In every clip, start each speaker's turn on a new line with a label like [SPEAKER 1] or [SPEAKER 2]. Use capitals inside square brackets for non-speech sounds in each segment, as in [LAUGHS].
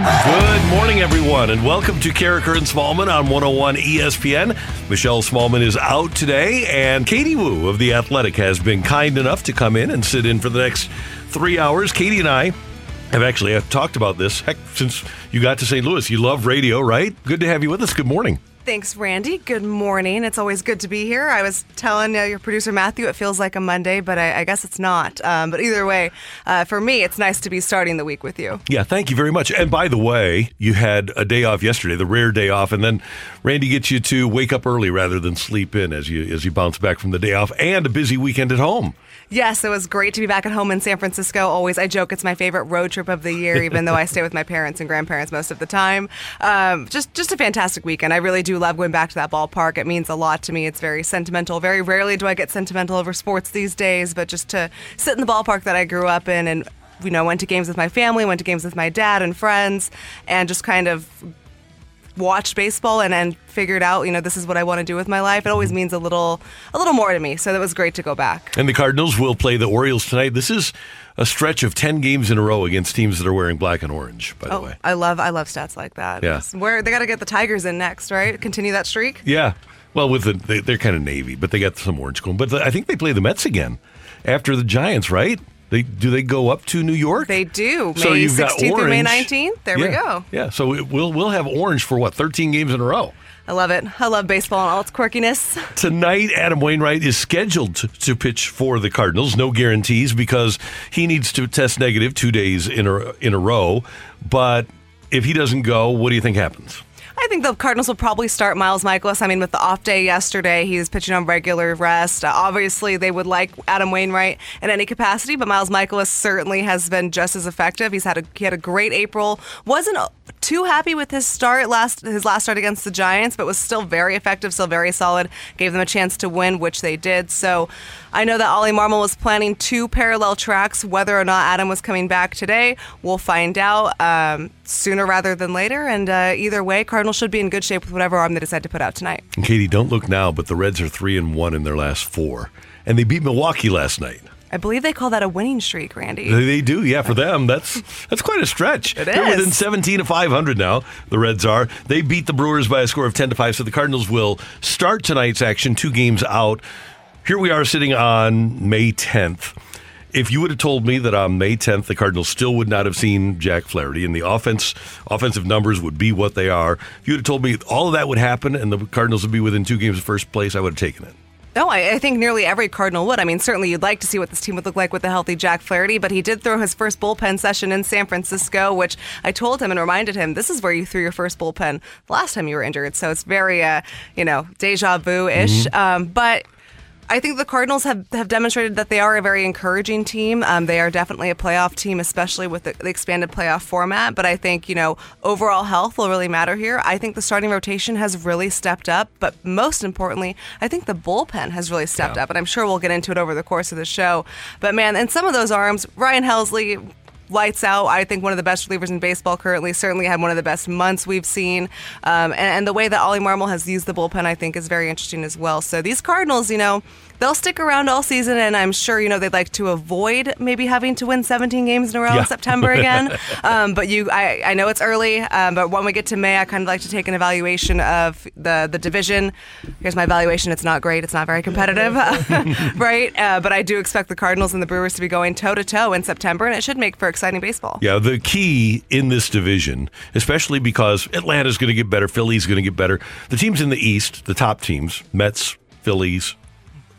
[SPEAKER 1] Good morning, everyone, and welcome to Karraker and Smallmon on 101 ESPN. Michelle Smallmon is out today, and Katie Woo of The Athletic has been kind enough to come in and sit in for the next three hours. Katie and I have actually uh, talked about this, heck, since you got to St. Louis. You love radio, right? Good to have you with us. Good morning.
[SPEAKER 2] Thanks, Randy. Good morning. It's always good to be here. I was telling uh, your producer Matthew it feels like a Monday, but I, I guess it's not. Um, but either way, uh, for me, it's nice to be starting the week with you.
[SPEAKER 1] Yeah, thank you very much. And by the way, you had a day off yesterday, the rare day off, and then Randy gets you to wake up early rather than sleep in as you as you bounce back from the day off, and a busy weekend at home.
[SPEAKER 2] Yes, it was great to be back at home in San Francisco. Always, I joke it's my favorite road trip of the year, [LAUGHS] even though I stay with my parents and grandparents most of the time. Um, just, just a fantastic weekend. I really do love going back to that ballpark. It means a lot to me. It's very sentimental. Very rarely do I get sentimental over sports these days, but just to sit in the ballpark that I grew up in and you know, went to games with my family, went to games with my dad and friends, and just kind of watched baseball and then figured out, you know, this is what I want to do with my life. It always mm-hmm. means a little, a little more to me. So that was great to go back.
[SPEAKER 1] And the Cardinals will play the Orioles tonight. This is a stretch of ten games in a row against teams that are wearing black and orange. By the
[SPEAKER 2] Oh,
[SPEAKER 1] way,
[SPEAKER 2] I love, I love stats like that.
[SPEAKER 1] Yeah.
[SPEAKER 2] Where they got to get the Tigers in next, right? Continue that streak.
[SPEAKER 1] yeah. Well, with the they, they're kind of navy, but they got some orange going. But the, I think they play the Mets again after the Giants, right? They do they go up to New York?
[SPEAKER 2] They do. May
[SPEAKER 1] So you've got
[SPEAKER 2] 16th through May 19th. There we go.
[SPEAKER 1] Yeah. So it- we'll we'll have orange for what thirteen games in a row.
[SPEAKER 2] I love it. I love baseball and all its quirkiness.
[SPEAKER 1] Tonight, Adam Wainwright is scheduled to, to pitch for the Cardinals. No guarantees because he needs to test negative two days in a, in a row. But if he doesn't go, what do you think happens?
[SPEAKER 2] I think the Cardinals will probably start Miles Mikolas. I mean, with the off day yesterday, he was pitching on regular rest. Uh, obviously, they would like Adam Wainwright in any capacity, but Miles Mikolas certainly has been just as effective. He's had a he had a great April. wasn't too happy with his start last his last start against the Giants, but was still very effective, still very solid. Gave them a chance to win, which they did. So. I know that Ollie Marmol was planning two parallel tracks. Whether or not Adam was coming back today, we'll find out um, sooner rather than later. And uh, either way, Cardinals should be in good shape with whatever arm they decide to put out tonight.
[SPEAKER 1] And Katie, don't look now, but the Reds are three and one in their last four, and they beat Milwaukee last night.
[SPEAKER 2] I believe they call that a winning streak, Randy.
[SPEAKER 1] They, do, yeah. For them, that's that's quite a stretch.
[SPEAKER 2] It
[SPEAKER 1] They're
[SPEAKER 2] is.
[SPEAKER 1] within 17 to 500 now. The Reds are. They beat the Brewers by a score of 10 to five. So the Cardinals will start tonight's action two games out. Here we are sitting on May 10th. If you would have told me that on May 10th the Cardinals still would not have seen Jack Flaherty and the offense offensive numbers would be what they are, if you would have told me all of that would happen and the Cardinals would be within two games of first place, I would have taken it.
[SPEAKER 2] No, I, I think nearly every Cardinal would. I mean, certainly you'd like to see what this team would look like with a healthy Jack Flaherty, but he did throw his first bullpen session in San Francisco, which I told him and reminded him this is where you threw your first bullpen last time you were injured. So it's very, uh, you know, deja vu ish. Um, but I think the Cardinals have, have demonstrated that they are a very encouraging team. Um, they are definitely a playoff team, especially with the, the expanded playoff format. But I think, you know, overall health will really matter here. I think the starting rotation has really stepped up. But most importantly, I think the bullpen has really stepped up. And I'm sure we'll get into it over the course of the show. But man, and some of those arms, Ryan Helsley, lights out. I think one of the best relievers in baseball currently. Certainly had one of the best months we've seen. Um, and, and the way that Ollie Marmol has used the bullpen, I think, is very interesting as well. So these Cardinals, you know, they'll stick around all season, and I'm sure you know they'd like to avoid maybe having to win 17 games in a row
[SPEAKER 1] Yeah.
[SPEAKER 2] in September again. [LAUGHS] um, but you, I, I know it's early, um, but when we get to May, I kind of like to take an evaluation of the the division. Here's my evaluation. It's not great. It's not very competitive, [LAUGHS] [LAUGHS] right? Uh, but I do expect the Cardinals and the Brewers to be going toe to toe in September, and it should make for exciting baseball.
[SPEAKER 1] Yeah, the key in this division, especially because Atlanta's going to get better, Philly's going to get better. The teams in the East, the top teams, Mets, Phillies,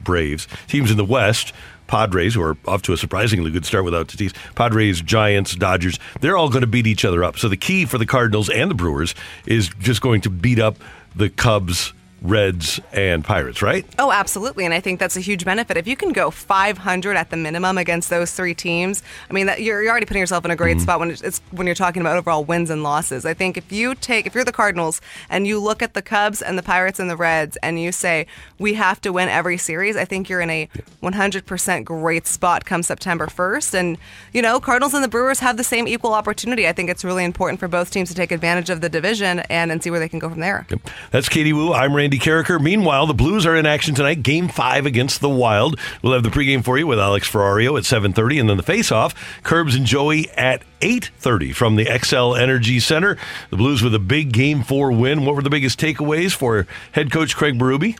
[SPEAKER 1] Braves. Teams in the West, Padres, who are off to a surprisingly good start without Tatis, Padres, Giants, Dodgers, they're all going to beat each other up. So the key for the Cardinals and the Brewers is just going to beat up the Cubs, Reds, and Pirates, right?
[SPEAKER 2] Oh, absolutely. And I think that's a huge benefit. If you can go 500 at the minimum against those three teams, I mean, that you're, you're already putting yourself in a great mm-hmm. spot when it's, when you're talking about overall wins and losses. I think if you take, if you're the Cardinals and you look at the Cubs and the Pirates and the Reds and you say, we have to win every series, I think you're in a 100% great spot come September 1st. And, you know, Cardinals and the Brewers have the same equal opportunity. I think it's really important for both teams to take advantage of the division and, and see where they can go from there.
[SPEAKER 1] That's Katie Woo. I'm Randy Karraker. Meanwhile, the Blues are in action tonight. Game five against the Wild. We'll have the pregame for you with Alex Ferrario at 7:30, and then the face-off, Kerbs and Joey at 8:30 from the Xcel Energy Center. The Blues with a big Game Four win. What were the biggest takeaways for head coach Craig Berube?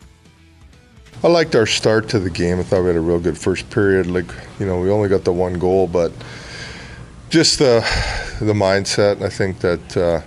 [SPEAKER 3] I liked our start to the game. I thought we had a real good first period. Like you know, we only got the one goal, but just the the mindset. I think that uh,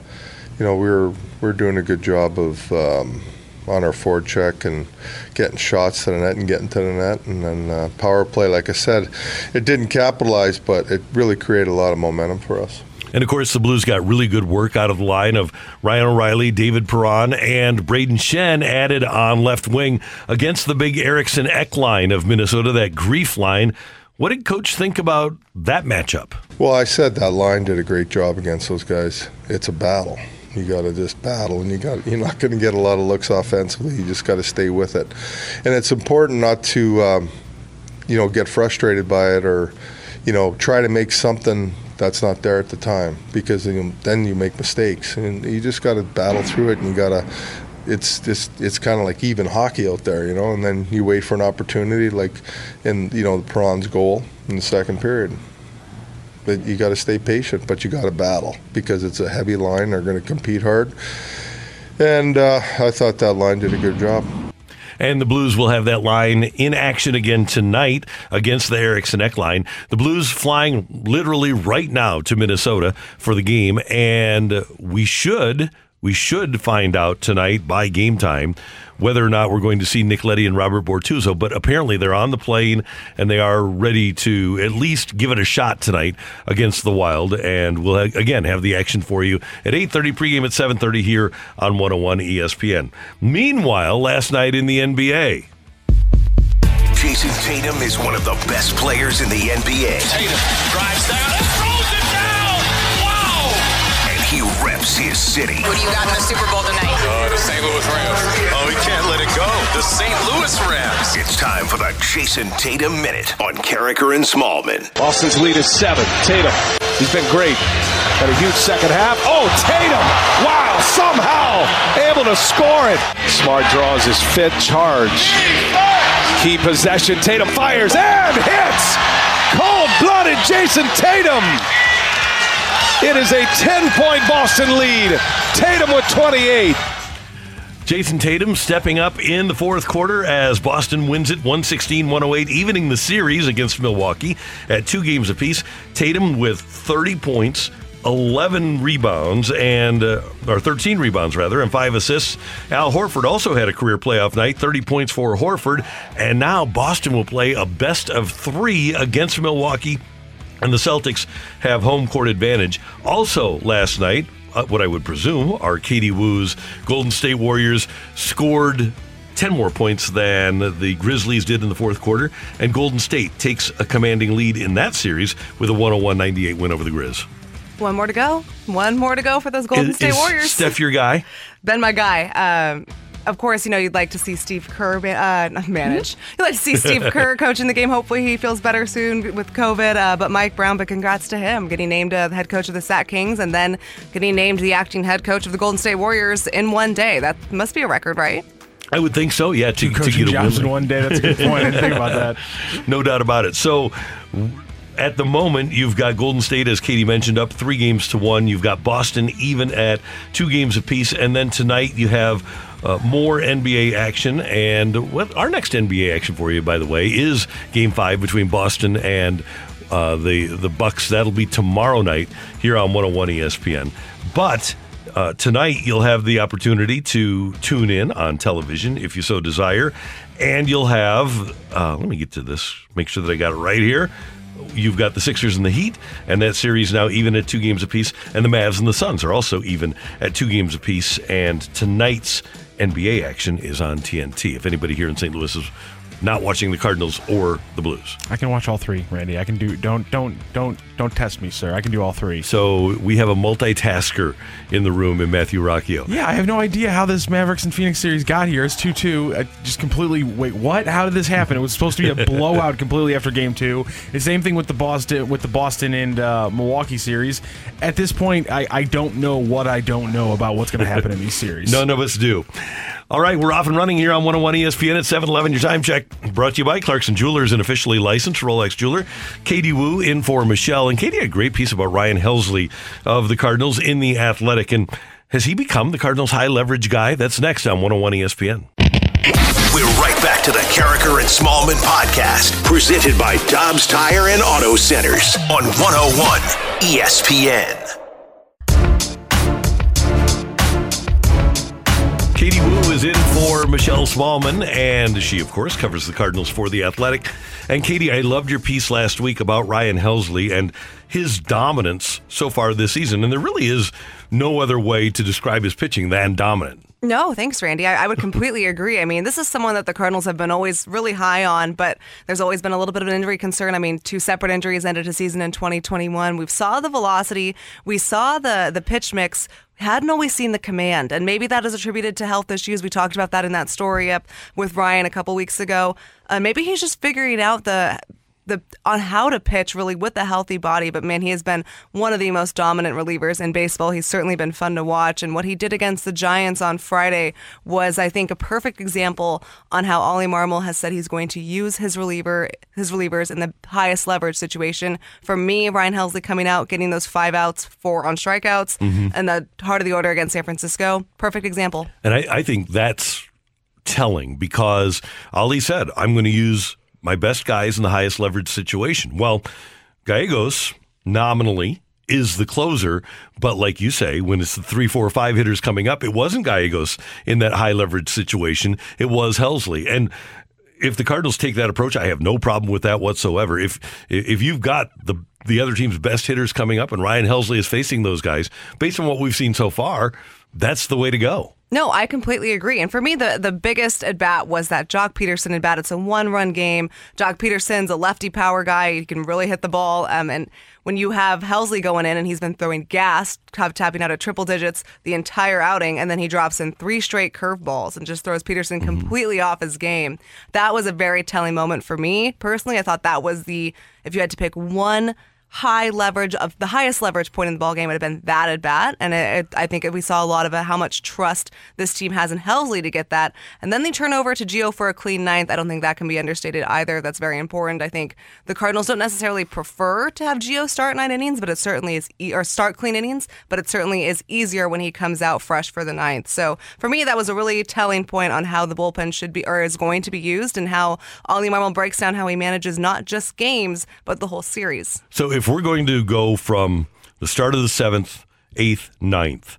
[SPEAKER 3] you know we were we are doing a good job of um, on our forward check and getting shots to the net and getting to the net, and then uh, power play. Like I said, it didn't capitalize, but it really created a lot of momentum for us.
[SPEAKER 1] And of course, the Blues got really good work out of the line of Ryan O'Reilly, David Perron, and Brayden Schenn added on left wing against the big Eriksson Ek line of Minnesota, that grief line. What did Coach think about that matchup?
[SPEAKER 3] Well, I said that line did a great job against those guys. It's a battle. You got to just battle, and you got you're not going to get a lot of looks offensively. You just got to stay with it, and it's important not to, um, you know, get frustrated by it or, you know, try to make something that's not there at the time because then you make mistakes and you just got to battle through it and you got to it's just it's kind of like even hockey out there you know and then you wait for an opportunity like in you know the Perron's goal in the second period but you got to stay patient but you got to battle because it's a heavy line they're going to compete hard and uh, I thought that line did a good job
[SPEAKER 1] and the Blues will have that line in action again tonight against the Eriksson Ek line. The Blues flying literally right now to Minnesota for the game, and we should we should find out tonight by game time whether or not we're going to see Nick Leddy and Robert Bortuzzo. But apparently they're on the plane and they are ready to at least give it a shot tonight against the Wild. And we'll again have the action for you at 8:30 pregame at 7:30 here on 101 ESPN. Meanwhile, last night in the NBA.
[SPEAKER 4] Jayson Tatum is one of the best players in the NBA.
[SPEAKER 5] Tatum drives down and throws it down. Wow!
[SPEAKER 4] And he reps his city.
[SPEAKER 6] Who do you got in the Super Bowl tonight?
[SPEAKER 5] Uh, the St. Louis Rams. Oh, St. Louis Rams.
[SPEAKER 4] It's time for the Jayson Tatum Minute on Karraker and Smallmon.
[SPEAKER 7] Boston's lead is seven. Tatum, he's been great. Had a huge second half. Oh, Tatum! Wow, somehow able to score it. Smart draws his fifth charge. Key possession. Tatum fires and hits. Cold-blooded Jayson Tatum. It is a 10 point Boston lead. Tatum with 28.
[SPEAKER 1] Jayson Tatum stepping up in the fourth quarter as Boston wins it 116 108, evening the series against Milwaukee at two games apiece. Tatum with 30 points, 11 rebounds, and uh, or 13 rebounds rather, and five assists. Al Horford also had a career playoff night, 30 points for Horford, and now Boston will play a best of three against Milwaukee and the Celtics have home court advantage. Also, last night, uh, what I would presume are Katie Woo's Golden State Warriors scored 10 more points than the Grizzlies did in the fourth quarter, and Golden State takes a commanding lead in that series with a 101 98 win over the Grizz.
[SPEAKER 2] One more to go. One more to go for those Golden
[SPEAKER 1] is,
[SPEAKER 2] State
[SPEAKER 1] is
[SPEAKER 2] Warriors.
[SPEAKER 1] Steph, your guy? [LAUGHS]
[SPEAKER 2] Ben, my guy. Um, of course, you know, you'd like to see Steve Kerr uh, manage. You'd like to see Steve Kerr [LAUGHS] coaching the game. Hopefully, he feels better soon with COVID. Uh, but Mike Brown, but congrats to him getting named uh, the head coach of the Sac Kings and then getting named the acting head coach of the Golden State Warriors in one day. That must be a record, right?
[SPEAKER 1] I would think so. Yeah, to,
[SPEAKER 8] to get a
[SPEAKER 1] win
[SPEAKER 8] in one day. That's a good point. I didn't think about that. [LAUGHS]
[SPEAKER 1] No doubt about it. So at the moment, you've got Golden State, as Katie mentioned, up three games to one. You've got Boston even at two games apiece. And then tonight you have uh, more NBA action. And what our next NBA action for you, by the way, is Game Five between Boston and uh, the the Bucks. That'll be tomorrow night here on 101 ESPN. But Uh, tonight, you'll have the opportunity to tune in on television if you so desire. And you'll have, uh, let me get to this, make sure that I got it right here. You've got the Sixers and the Heat, and that series now even at two games apiece. And the Mavs and the Suns are also even at two games apiece. And tonight's NBA action is on TNT. If anybody here in St. Louis is not watching the Cardinals or the Blues.
[SPEAKER 8] I can watch all three, Randy. I can do. Don't don't don't don't test me, sir. I can do all three.
[SPEAKER 1] So we have a multitasker in the room in Matthew Rocchio.
[SPEAKER 8] Yeah, I have no idea how this Mavericks and Phoenix series got here. It's two two. Just completely wait. What? How did this happen? It was supposed to be a [LAUGHS] blowout completely after game two. The same thing with the Boston with the Boston and uh, Milwaukee series. At this point, I, I don't know what I don't know about what's going to happen in these series.
[SPEAKER 1] None of us do. All right, we're off and running here on 101 ESPN at 711. Your time check brought to you by Clarkson Jewelers, an officially licensed Rolex jeweler. Katie Woo in for Michelle. And Katie had a great piece about Ryan Helsley of the Cardinals in The Athletic. And has he become the Cardinals' high leverage guy? That's next on 101 ESPN.
[SPEAKER 4] We're right back to the Karraker and Smallmon podcast, presented by Dobbs Tire and Auto Centers on 101 ESPN.
[SPEAKER 1] Michelle Smallmon, and she, of course, covers the Cardinals for The Athletic. And Katie, I loved your piece last week about Ryan Helsley and his dominance so far this season. And there really is no other way to describe his pitching than dominant.
[SPEAKER 2] No, thanks, Randy. I, I, would completely [LAUGHS] agree. I mean, this is someone that the Cardinals have been always really high on, but there's always been a little bit of an injury concern. I mean, two separate injuries ended a season in 2021. We saw the velocity, we saw the the pitch mix. Hadn't always seen the command, and maybe that is attributed to health issues. We talked about that in that story up with Ryan a couple weeks ago. Uh, maybe he's just figuring out the the on how to pitch really with a healthy body. But man, he has been one of the most dominant relievers in baseball. He's certainly been fun to watch. And what he did against the Giants on Friday was, I think, a perfect example on how Ollie Marmol has said he's going to use his reliever his relievers in the highest leverage situation. For me, Ryan Helsley coming out, getting those five outs, four on strikeouts, mm-hmm. and the heart of the order against San Francisco. Perfect example.
[SPEAKER 1] And I, I think that's telling because Ali said, I'm going to use my best guy is in the highest leverage situation. Well, Gallegos nominally is the closer, but like you say, when it's the three, four, five hitters coming up, it wasn't Gallegos in that high leverage situation. It was Helsley. And if the Cardinals take that approach, I have no problem with that whatsoever. If if you've got the the other team's best hitters coming up and Ryan Helsley is facing those guys, based on what we've seen so far, that's the way to go.
[SPEAKER 2] No, I completely agree. And for me, the, the biggest at bat was that Joc Pederson at bat. It's a one run game. Joc Pederson's a lefty power guy. He can really hit the ball. Um, and when you have Helsley going in and he's been throwing gas, tapping out at triple digits the entire outing, and then he drops in three straight curveballs and just throws Pederson mm-hmm. completely off his game, that was a very telling moment for me. Personally, I thought that was the, if you had to pick one high leverage of the highest leverage point in the ball game would have been that at bat, and it, it, I think we saw a lot of how much trust this team has in Helsley to get that, and then they turn over to Gio for a clean ninth. I don't think that can be understated either. That's very important. I think the Cardinals don't necessarily prefer to have Gio start nine innings, but it certainly is e- or start clean innings, but it certainly is easier when he comes out fresh for the ninth. So for me, that was a really telling point on how the bullpen should be or is going to be used, and how Ollie Marmol breaks down how he manages not just games but the whole series.
[SPEAKER 1] So if if we're going to go from the start of the seventh, eighth, ninth,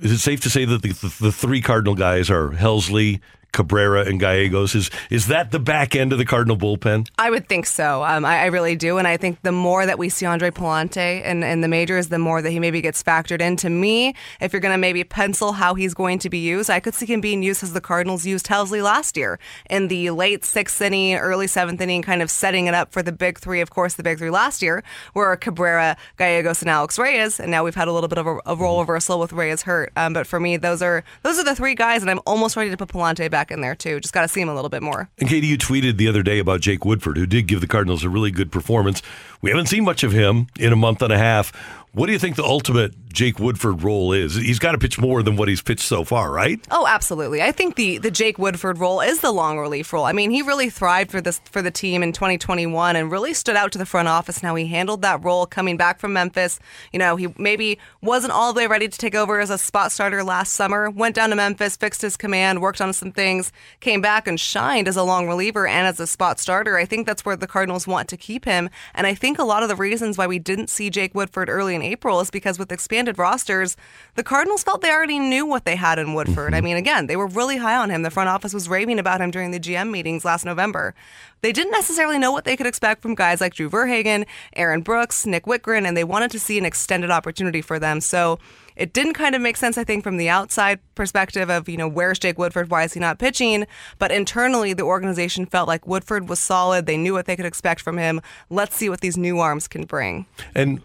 [SPEAKER 1] is it safe to say that the, the, the three Cardinal guys are Helsley, Cabrera and Gallegos. Is is that the back end of the Cardinal bullpen?
[SPEAKER 2] I would think so. Um, I, I, really do, and I think the more that we see Andre Pallante in, in the majors, the more that he maybe gets factored in. To me, if you're going to maybe pencil how he's going to be used, I could see him being used as the Cardinals used Helsley last year in the late sixth inning, early seventh inning, kind of setting it up for the big three. Of course, the big three last year were Cabrera, Gallegos, and Alex Reyes, and now we've had a little bit of a, a role reversal with Reyes hurt. Um, but for me, those are those are the three guys, and I'm almost ready to put Pallante back back in there too. Just got to see him a little bit more.
[SPEAKER 1] And Katie, you tweeted the other day about Jake Woodford, who did give the Cardinals a really good performance. We haven't seen much of him in a month and a half. What do you think the ultimate Jake Woodford role is? He's got to pitch more than what he's pitched so far, right?
[SPEAKER 2] Oh, absolutely. I think the the Jake Woodford role is the long relief role. I mean, he really thrived for this for the team in 2021 and really stood out to the front office and how he handled that role coming back from Memphis. You know, he maybe wasn't all the way ready to take over as a spot starter last summer. Went down to Memphis, fixed his command, worked on some things, came back and shined as a long reliever and as a spot starter. I think that's where the Cardinals want to keep him, and I think a lot of the reasons why we didn't see Jake Woodford early in April is because with expanded rosters, the Cardinals felt they already knew what they had in Woodford. I mm-hmm. mean, again, they were really high on him. The front office was raving about him during the GM meetings last November. They didn't necessarily know what they could expect from guys like Drew Verhagen, Aaron Brooks, Nick Wittgren, and they wanted to see an extended opportunity for them. So it didn't kind of make sense, I think, from the outside perspective of, you know, where's Jake Woodford? Why is he not pitching? But internally, the organization felt like Woodford was solid. They knew what they could expect from him. Let's see what these new arms can bring.
[SPEAKER 1] And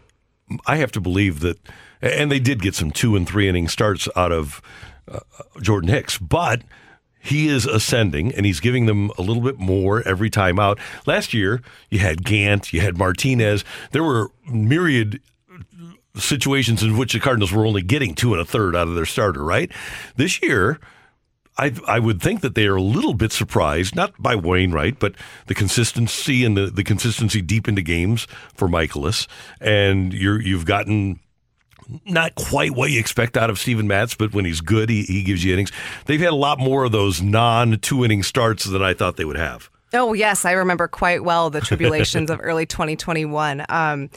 [SPEAKER 1] I have to believe that, and they did get some two and three inning starts out of uh, Jordan Hicks, but he is ascending and he's giving them a little bit more every time out. Last year, you had Gant, you had Martinez. There were myriad situations in which the Cardinals were only getting two and a third out of their starter, right? This year, I, I would think that they are a little bit surprised, not by Wainwright, but the consistency and the, the consistency deep into games for Mikolas. And you're, you've gotten not quite what you expect out of Steven Matz, but when he's good, he, he gives you innings. They've had a lot more of those non two inning starts than I thought they would have.
[SPEAKER 2] Oh, yes. I remember quite well the tribulations of early 2021. Um,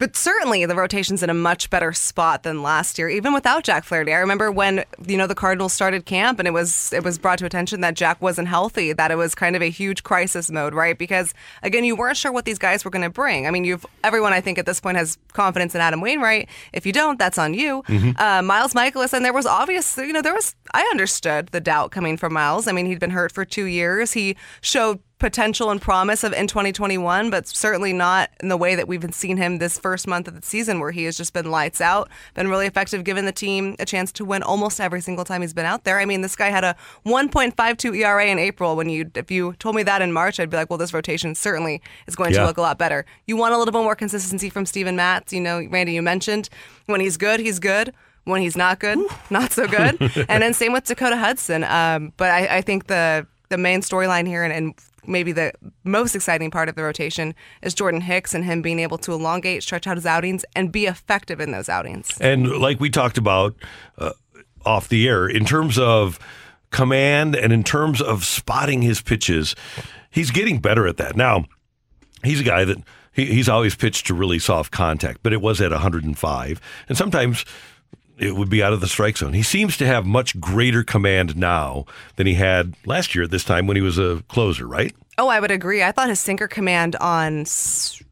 [SPEAKER 2] but certainly the rotation's in a much better spot than last year, even without Jack Flaherty. I remember when you know the Cardinals started camp and it was it was brought to attention that Jack wasn't healthy, that it was kind of a huge crisis mode, right? Because again, you weren't sure what these guys were going to bring. I mean, you've everyone I think at this point has confidence in Adam Wainwright. If you don't, that's on you.
[SPEAKER 6] Mhm.
[SPEAKER 2] Uh, Miles Mikolas, and there was obvious, you know, there was I understood the doubt coming from Miles. I mean, he'd been hurt for two years. He showed potential and promise of in 2021, but certainly not in the way that we've been seeing him this first month of the season, where he has just been lights out, been really effective, giving the team a chance to win almost every single time he's been out there. I mean, this guy had a 1.52 ERA in April. When you, if you told me that in March, I'd be like, well, this rotation certainly is going
[SPEAKER 6] Yeah.
[SPEAKER 2] to look a lot better. You want a little bit more consistency from Steven Matz. You know, Randy, you mentioned when he's good, he's good. When he's not good, not so good. [LAUGHS] and then same with Dakota Hudson. Um, but I, I think the the main storyline here and, and maybe the most exciting part of the rotation is Jordan Hicks and him being able to elongate, stretch out his outings, and be effective in those outings.
[SPEAKER 1] And like we talked about uh, off the air, in terms of command and in terms of spotting his pitches, he's getting better at that. Now, he's a guy that he, he's always pitched to really soft contact, but it was at 105. And sometimes it would be out of the strike zone. He seems to have much greater command now than he had last year at this time when he was a closer, right?
[SPEAKER 2] Oh, I would agree. I thought his sinker command on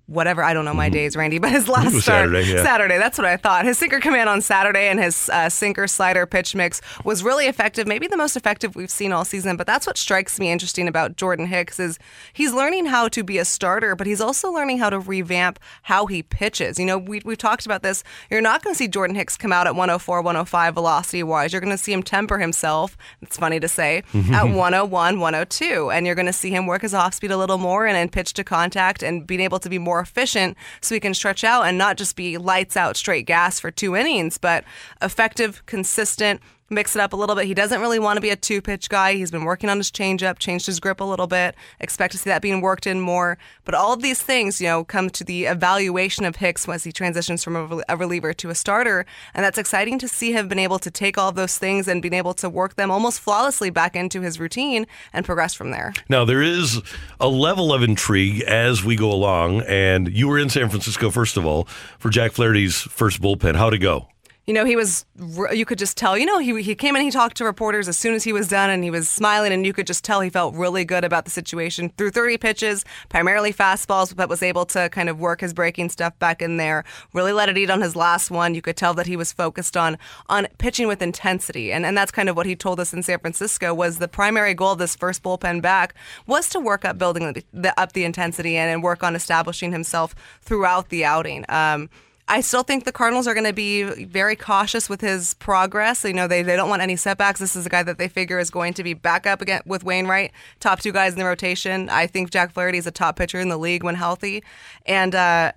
[SPEAKER 2] whatever I don't know my days, Randy, [LAUGHS] but his
[SPEAKER 1] Mm-hmm.
[SPEAKER 2] last start
[SPEAKER 1] Saturday, yeah.
[SPEAKER 2] Saturday. That's what I thought. His sinker command on Saturday and his uh, sinker slider pitch mix was really effective. Maybe the most effective we've seen all season. But that's what strikes me interesting about Jordan Hicks is he's learning how to be a starter, but he's also learning how to revamp how he pitches. You know, we we've talked about this. You're not going to see Jordan Hicks come out at 104, 105 velocity wise. You're going to see him temper himself. It's funny to say at 101, 102, and you're going to see him work his off speed a little more and then pitch to contact and being able to be more efficient so we can stretch out and not just be lights out straight gas for two innings, but effective, consistent. Mix it up a little bit. He doesn't really want to be a two pitch guy. He's been working on his changeup, changed his grip a little bit. Expect to see that being worked in more. But all of these things, you know, come to the evaluation of Hicks as he transitions from a a reliever to a starter. And that's exciting to see him been able to take all of those things and being able to work them almost flawlessly back into his routine and progress from there.
[SPEAKER 1] Now, there is a level of intrigue as we go along, and you were in San Francisco, first of all, for Jack Flaherty's first bullpen. How'd it go?
[SPEAKER 2] You know, he was, you could just tell, you know, he, he came in, he talked to reporters as soon as he was done, and he was smiling, and you could just tell he felt really good about the situation. Through 30 pitches, primarily fastballs, but was able to kind of work his breaking stuff back in there. Really let it eat on his last one. You could tell that he was focused on on pitching with intensity. And, and that's kind of what he told us in San Francisco was the primary goal of this first bullpen back was to work up building the, the, up the intensity and, and work on establishing himself throughout the outing. Um, I still think the Cardinals are going to be very cautious with his progress. You know, they, they don't want any setbacks. This is a guy that they figure is going to be back up again with Wainwright, top two guys in the rotation. I think Jack Flaherty is a top pitcher in the league when healthy. And, uh,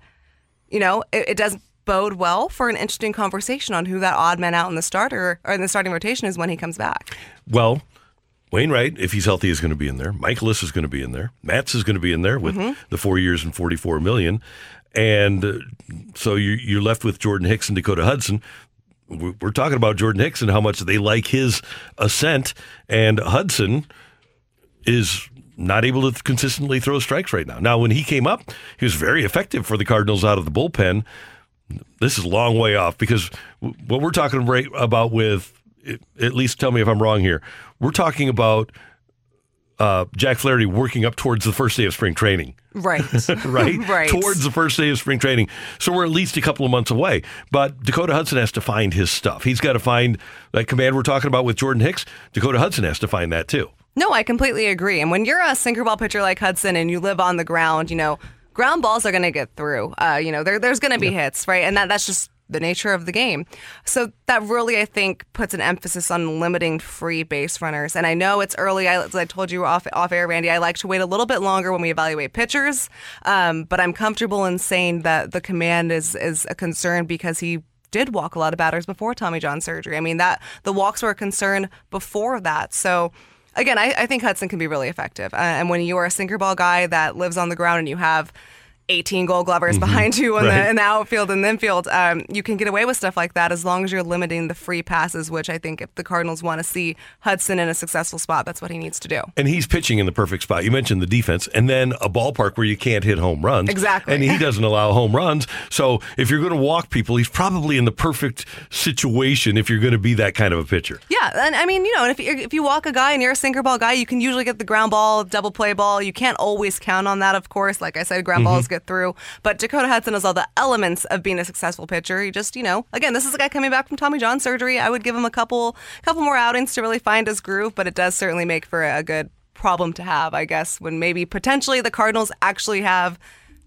[SPEAKER 2] you know, it, it does bode well for an interesting conversation on who that odd man out in the starter or in the starting rotation is when he comes back.
[SPEAKER 1] Well, Wainwright, if he's healthy, is going to be in there. Mikolas is going to be in there. Matz is going to be in there with
[SPEAKER 2] Mhm.
[SPEAKER 1] the four years and forty-four million, and so you, you're left with Jordan Hicks and Dakota Hudson. We're talking about Jordan Hicks and how much they like his ascent, and Hudson is not able to consistently throw strikes right now. Now, when he came up, he was very effective for the Cardinals out of the bullpen. this is a long way off because what we're talking about with, at least tell me if I'm wrong here, we're talking about uh, Jack Flaherty working up towards the first day of spring training.
[SPEAKER 2] Right. [LAUGHS]
[SPEAKER 1] right? [LAUGHS]
[SPEAKER 2] right.
[SPEAKER 1] Towards the first day of spring training. So we're at least a couple of months away. But Dakota Hudson has to find his stuff. He's got to find that command we're talking about with Jordan Hicks. Dakota Hudson has to find that too.
[SPEAKER 2] No, I completely agree. And when you're a sinker ball pitcher like Hudson and you live on the ground, you know, ground balls are going to get through. Uh, you know, there, there's going to be yeah. hits, right? And that that's just the nature of the game. So that really, I think, puts an emphasis on limiting free base runners. And I know it's early. I, as I told you off off air, Randy, I like to wait a little bit longer when we evaluate pitchers. Um, but I'm comfortable in saying that the command is is a concern because he did walk a lot of batters before Tommy John surgery. I mean that the walks were a concern before that. So again, I, I think Hudson can be really effective. Uh, and when you are a sinker ball guy that lives on the ground and you have 18 gold glovers mm-hmm. behind you in, right. the, in the outfield and the infield, um, you can get away with stuff like that as long as you're limiting the free passes, which I think if the Cardinals want to see Hudson in a successful spot, that's what he needs to do.
[SPEAKER 1] And he's pitching in the perfect spot. You mentioned the defense, and then a ballpark where you can't hit home runs.
[SPEAKER 2] Exactly.
[SPEAKER 1] And he doesn't allow home runs. So if you're going to walk people, he's probably in the perfect situation if you're going to be that kind of a pitcher.
[SPEAKER 2] Yeah. And I mean, you know, if, if you walk a guy and you're a sinker ball guy, you can usually get the ground ball, double play ball. You can't always count on that, of course. Like I said, ground mm-hmm. balls get through. But Dakota Hudson has all the elements of being a successful pitcher. He just, you know, again, this is a guy coming back from Tommy John surgery. I would give him a couple couple more outings to really find his groove, but it does certainly make for a good problem to have, I guess, when maybe potentially the Cardinals actually have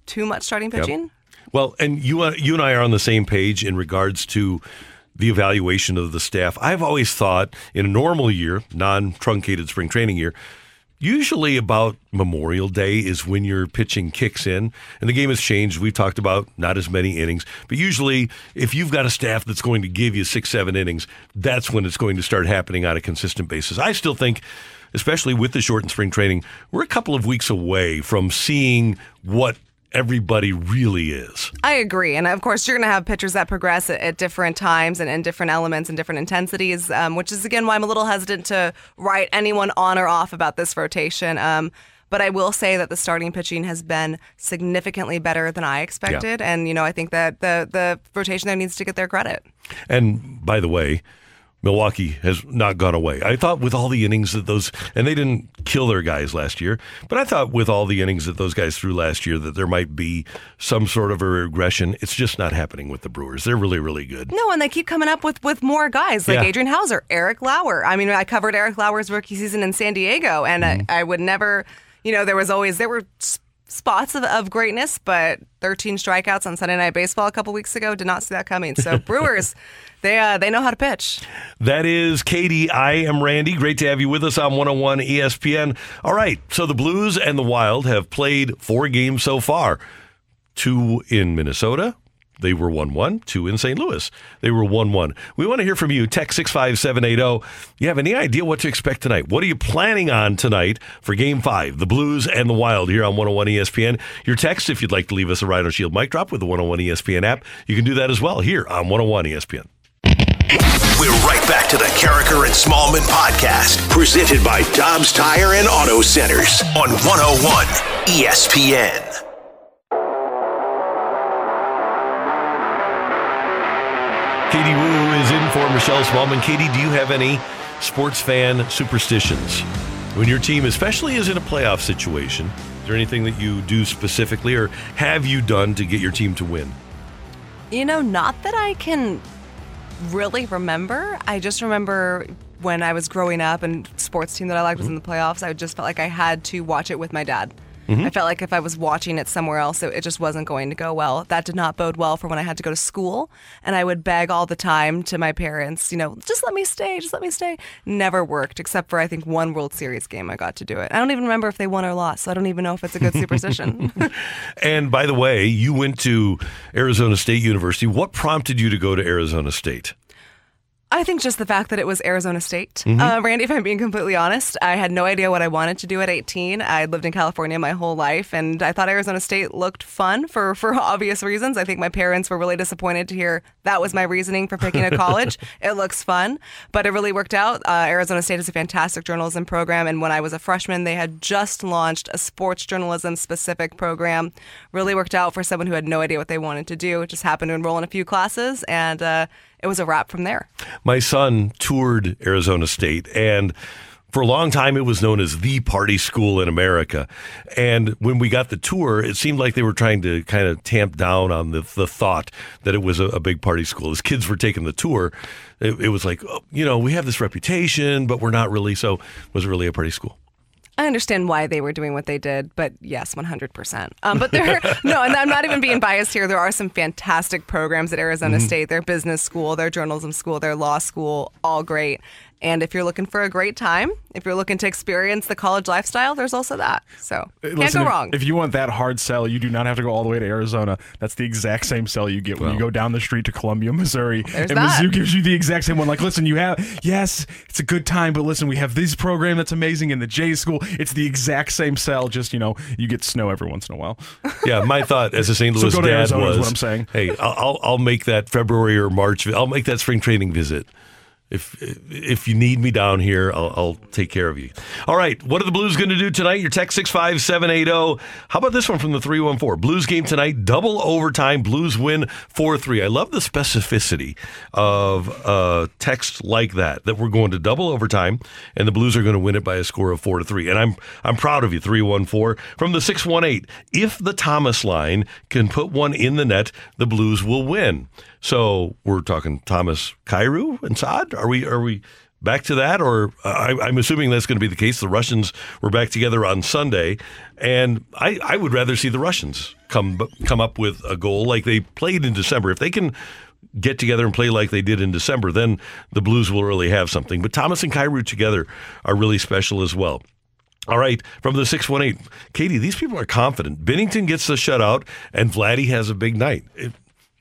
[SPEAKER 2] too much starting pitching. Yep.
[SPEAKER 1] Well, and you uh, you and I are on the same page in regards to the evaluation of the staff. I've always thought in a normal year, non-truncated spring training year, Usually, about Memorial Day is when your pitching kicks in, and the game has changed. We've talked about not as many innings, but usually, if you've got a staff that's going to give you six, seven innings, that's when it's going to start happening on a consistent basis. I still think, especially with the shortened spring training, we're a couple of weeks away from seeing what everybody really is.
[SPEAKER 2] I agree. And of course, you're going to have pitchers that progress at, at different times and in different elements and different intensities, um, which is, again, why I'm a little hesitant to write anyone on or off about this rotation. Um, but I will say that the starting pitching has been significantly better than I expected. Yeah. And, you know, I think that the, the rotation there needs to get their credit.
[SPEAKER 1] And by the way, Milwaukee has not gone away. I thought with all the innings that those, and they didn't kill their guys last year, but I thought with all the innings that those guys threw last year that there might be some sort of a regression. It's just not happening with the Brewers. They're really, really good.
[SPEAKER 2] No, and they keep coming up with, with more guys like yeah. Adrian Houser, Eric Lauer. I mean, I covered Eric Lauer's rookie season in San Diego, and mm-hmm. I, I would never, you know, there was always, there were spots of, of greatness, but 13 strikeouts on Sunday Night Baseball a couple weeks ago did not see that coming. So [LAUGHS] Brewers, they uh, they know how to pitch.
[SPEAKER 1] That is Katie. I am Randy. Great to have you with us on 101 ESPN. All right, so the Blues and the Wild have played four games so far. Two in Minnesota, they were 1 1. Two in St. Louis. They were 1 1. We want to hear from you. Text 65780. You have any idea what to expect tonight? What are you planning on tonight for game five? The Blues and the Wild here on 101 ESPN. Your text, if you'd like to leave us a Rhino Shield mic drop with the 101 ESPN app, you can do that as well here on 101 ESPN.
[SPEAKER 4] We're right back to the Karraker and Smallmon podcast, presented by Dobbs Tire and Auto Centers on 101 ESPN.
[SPEAKER 1] Katie Woo is in for Michelle Smallmon. Katie, do you have any sports fan superstitions? When your team, especially is in a playoff situation, is there anything that you do specifically or have you done to get your team to win?
[SPEAKER 2] You know, not that I can really remember. I just remember when I was growing up and sports team that I liked was mm-hmm. in the playoffs, I just felt like I had to watch it with my dad. Mm-hmm. I felt like if I was watching it somewhere else, it, it, just wasn't going to go well. That did not bode well for when I had to go to school. And I would beg all the time to my parents, you know, just let me stay, just let me stay. Never worked, except for I think one World Series game I got to do it. I don't even remember if they won or lost, so I don't even know if it's a good superstition. [LAUGHS]
[SPEAKER 1] and by the way, you went to Arizona State University. What prompted you to go to Arizona State?
[SPEAKER 2] I think just the fact that it was Arizona State.
[SPEAKER 1] Mhm.
[SPEAKER 2] Uh, Randy, if I'm being completely honest, I had no idea what I wanted to do at 18. I'd lived in California my whole life, and I thought Arizona State looked fun for, for [LAUGHS] obvious reasons. I think my parents were really disappointed to hear that was my reasoning for picking a [LAUGHS] college. it looks fun, but it really worked out. Uh, Arizona State is a fantastic journalism program, and when I was a freshman, they had just launched a sports journalism specific program. Really worked out for someone who had no idea what they wanted to do. Just happened to enroll in a few classes, and uh, it was a wrap from there.
[SPEAKER 1] My son toured Arizona State, and for a long time it was known as the party school in America. And when we got the tour, it seemed like they were trying to kind of tamp down on the, the thought that it was a, a big party school. As kids were taking the tour, it, it was like, oh, you know, we have this reputation, but we're not really. So, was it really a party school?
[SPEAKER 2] I understand why they were doing what they did, but yes, 100%. Um, but there, [LAUGHS] no, and I'm not even being biased here. There are some fantastic programs at Arizona
[SPEAKER 6] Mhm.
[SPEAKER 2] State. Their business school, their journalism school, their law school, all great. And if you're looking for a great time, if you're looking to experience the college lifestyle, there's also that. So can't
[SPEAKER 8] Listen,
[SPEAKER 2] go
[SPEAKER 8] if-
[SPEAKER 2] wrong.
[SPEAKER 8] If you want that hard sell, you do not have to go all the way to Arizona. That's the exact same sell you get when you go down the street to Columbia, Missouri.
[SPEAKER 2] There's
[SPEAKER 8] and
[SPEAKER 2] that.
[SPEAKER 8] Mizzou gives you the exact same one. Like, listen, you have yes, it's a good time, but listen, we have this program that's amazing in the J school. It's the exact same sell, just you know, you get snow every once in a while. [LAUGHS]
[SPEAKER 1] Yeah, my thought as a St. Louis
[SPEAKER 8] go to
[SPEAKER 1] dad
[SPEAKER 8] Arizona is
[SPEAKER 1] was,
[SPEAKER 8] what I'm saying.
[SPEAKER 1] Hey, I'll, I'll I'll make that February or March. I'll make that spring training visit. If if you need me down here, I'll, I'll take care of you. All right, what are the Blues going to do tonight? Your text six five seven eight zero. How about this one from the three one four? Blues game tonight, double overtime. Blues win four three. I love the specificity of uh, text like that. That we're going to double overtime, and the Blues are going to win it by a score of four to three. And I'm I'm proud of you. Three one four from the six one eight. If the Thomas line can put one in the net, the Blues will win. So we're talking Thomas, Kyrou, and Saad. Are we? Are we? Back to that, or I, I'm assuming that's going to be the case. The Russians were back together on Sunday, and I, I would rather see the Russians come come up with a goal like they played in December. If they can get together and play like they did in December, then the Blues will really have something. But Thomas and Kyrou together are really special as well. All right, from the 618, Katie, these people are confident. Binnington gets the shutout, and Vladdy has a big night. If,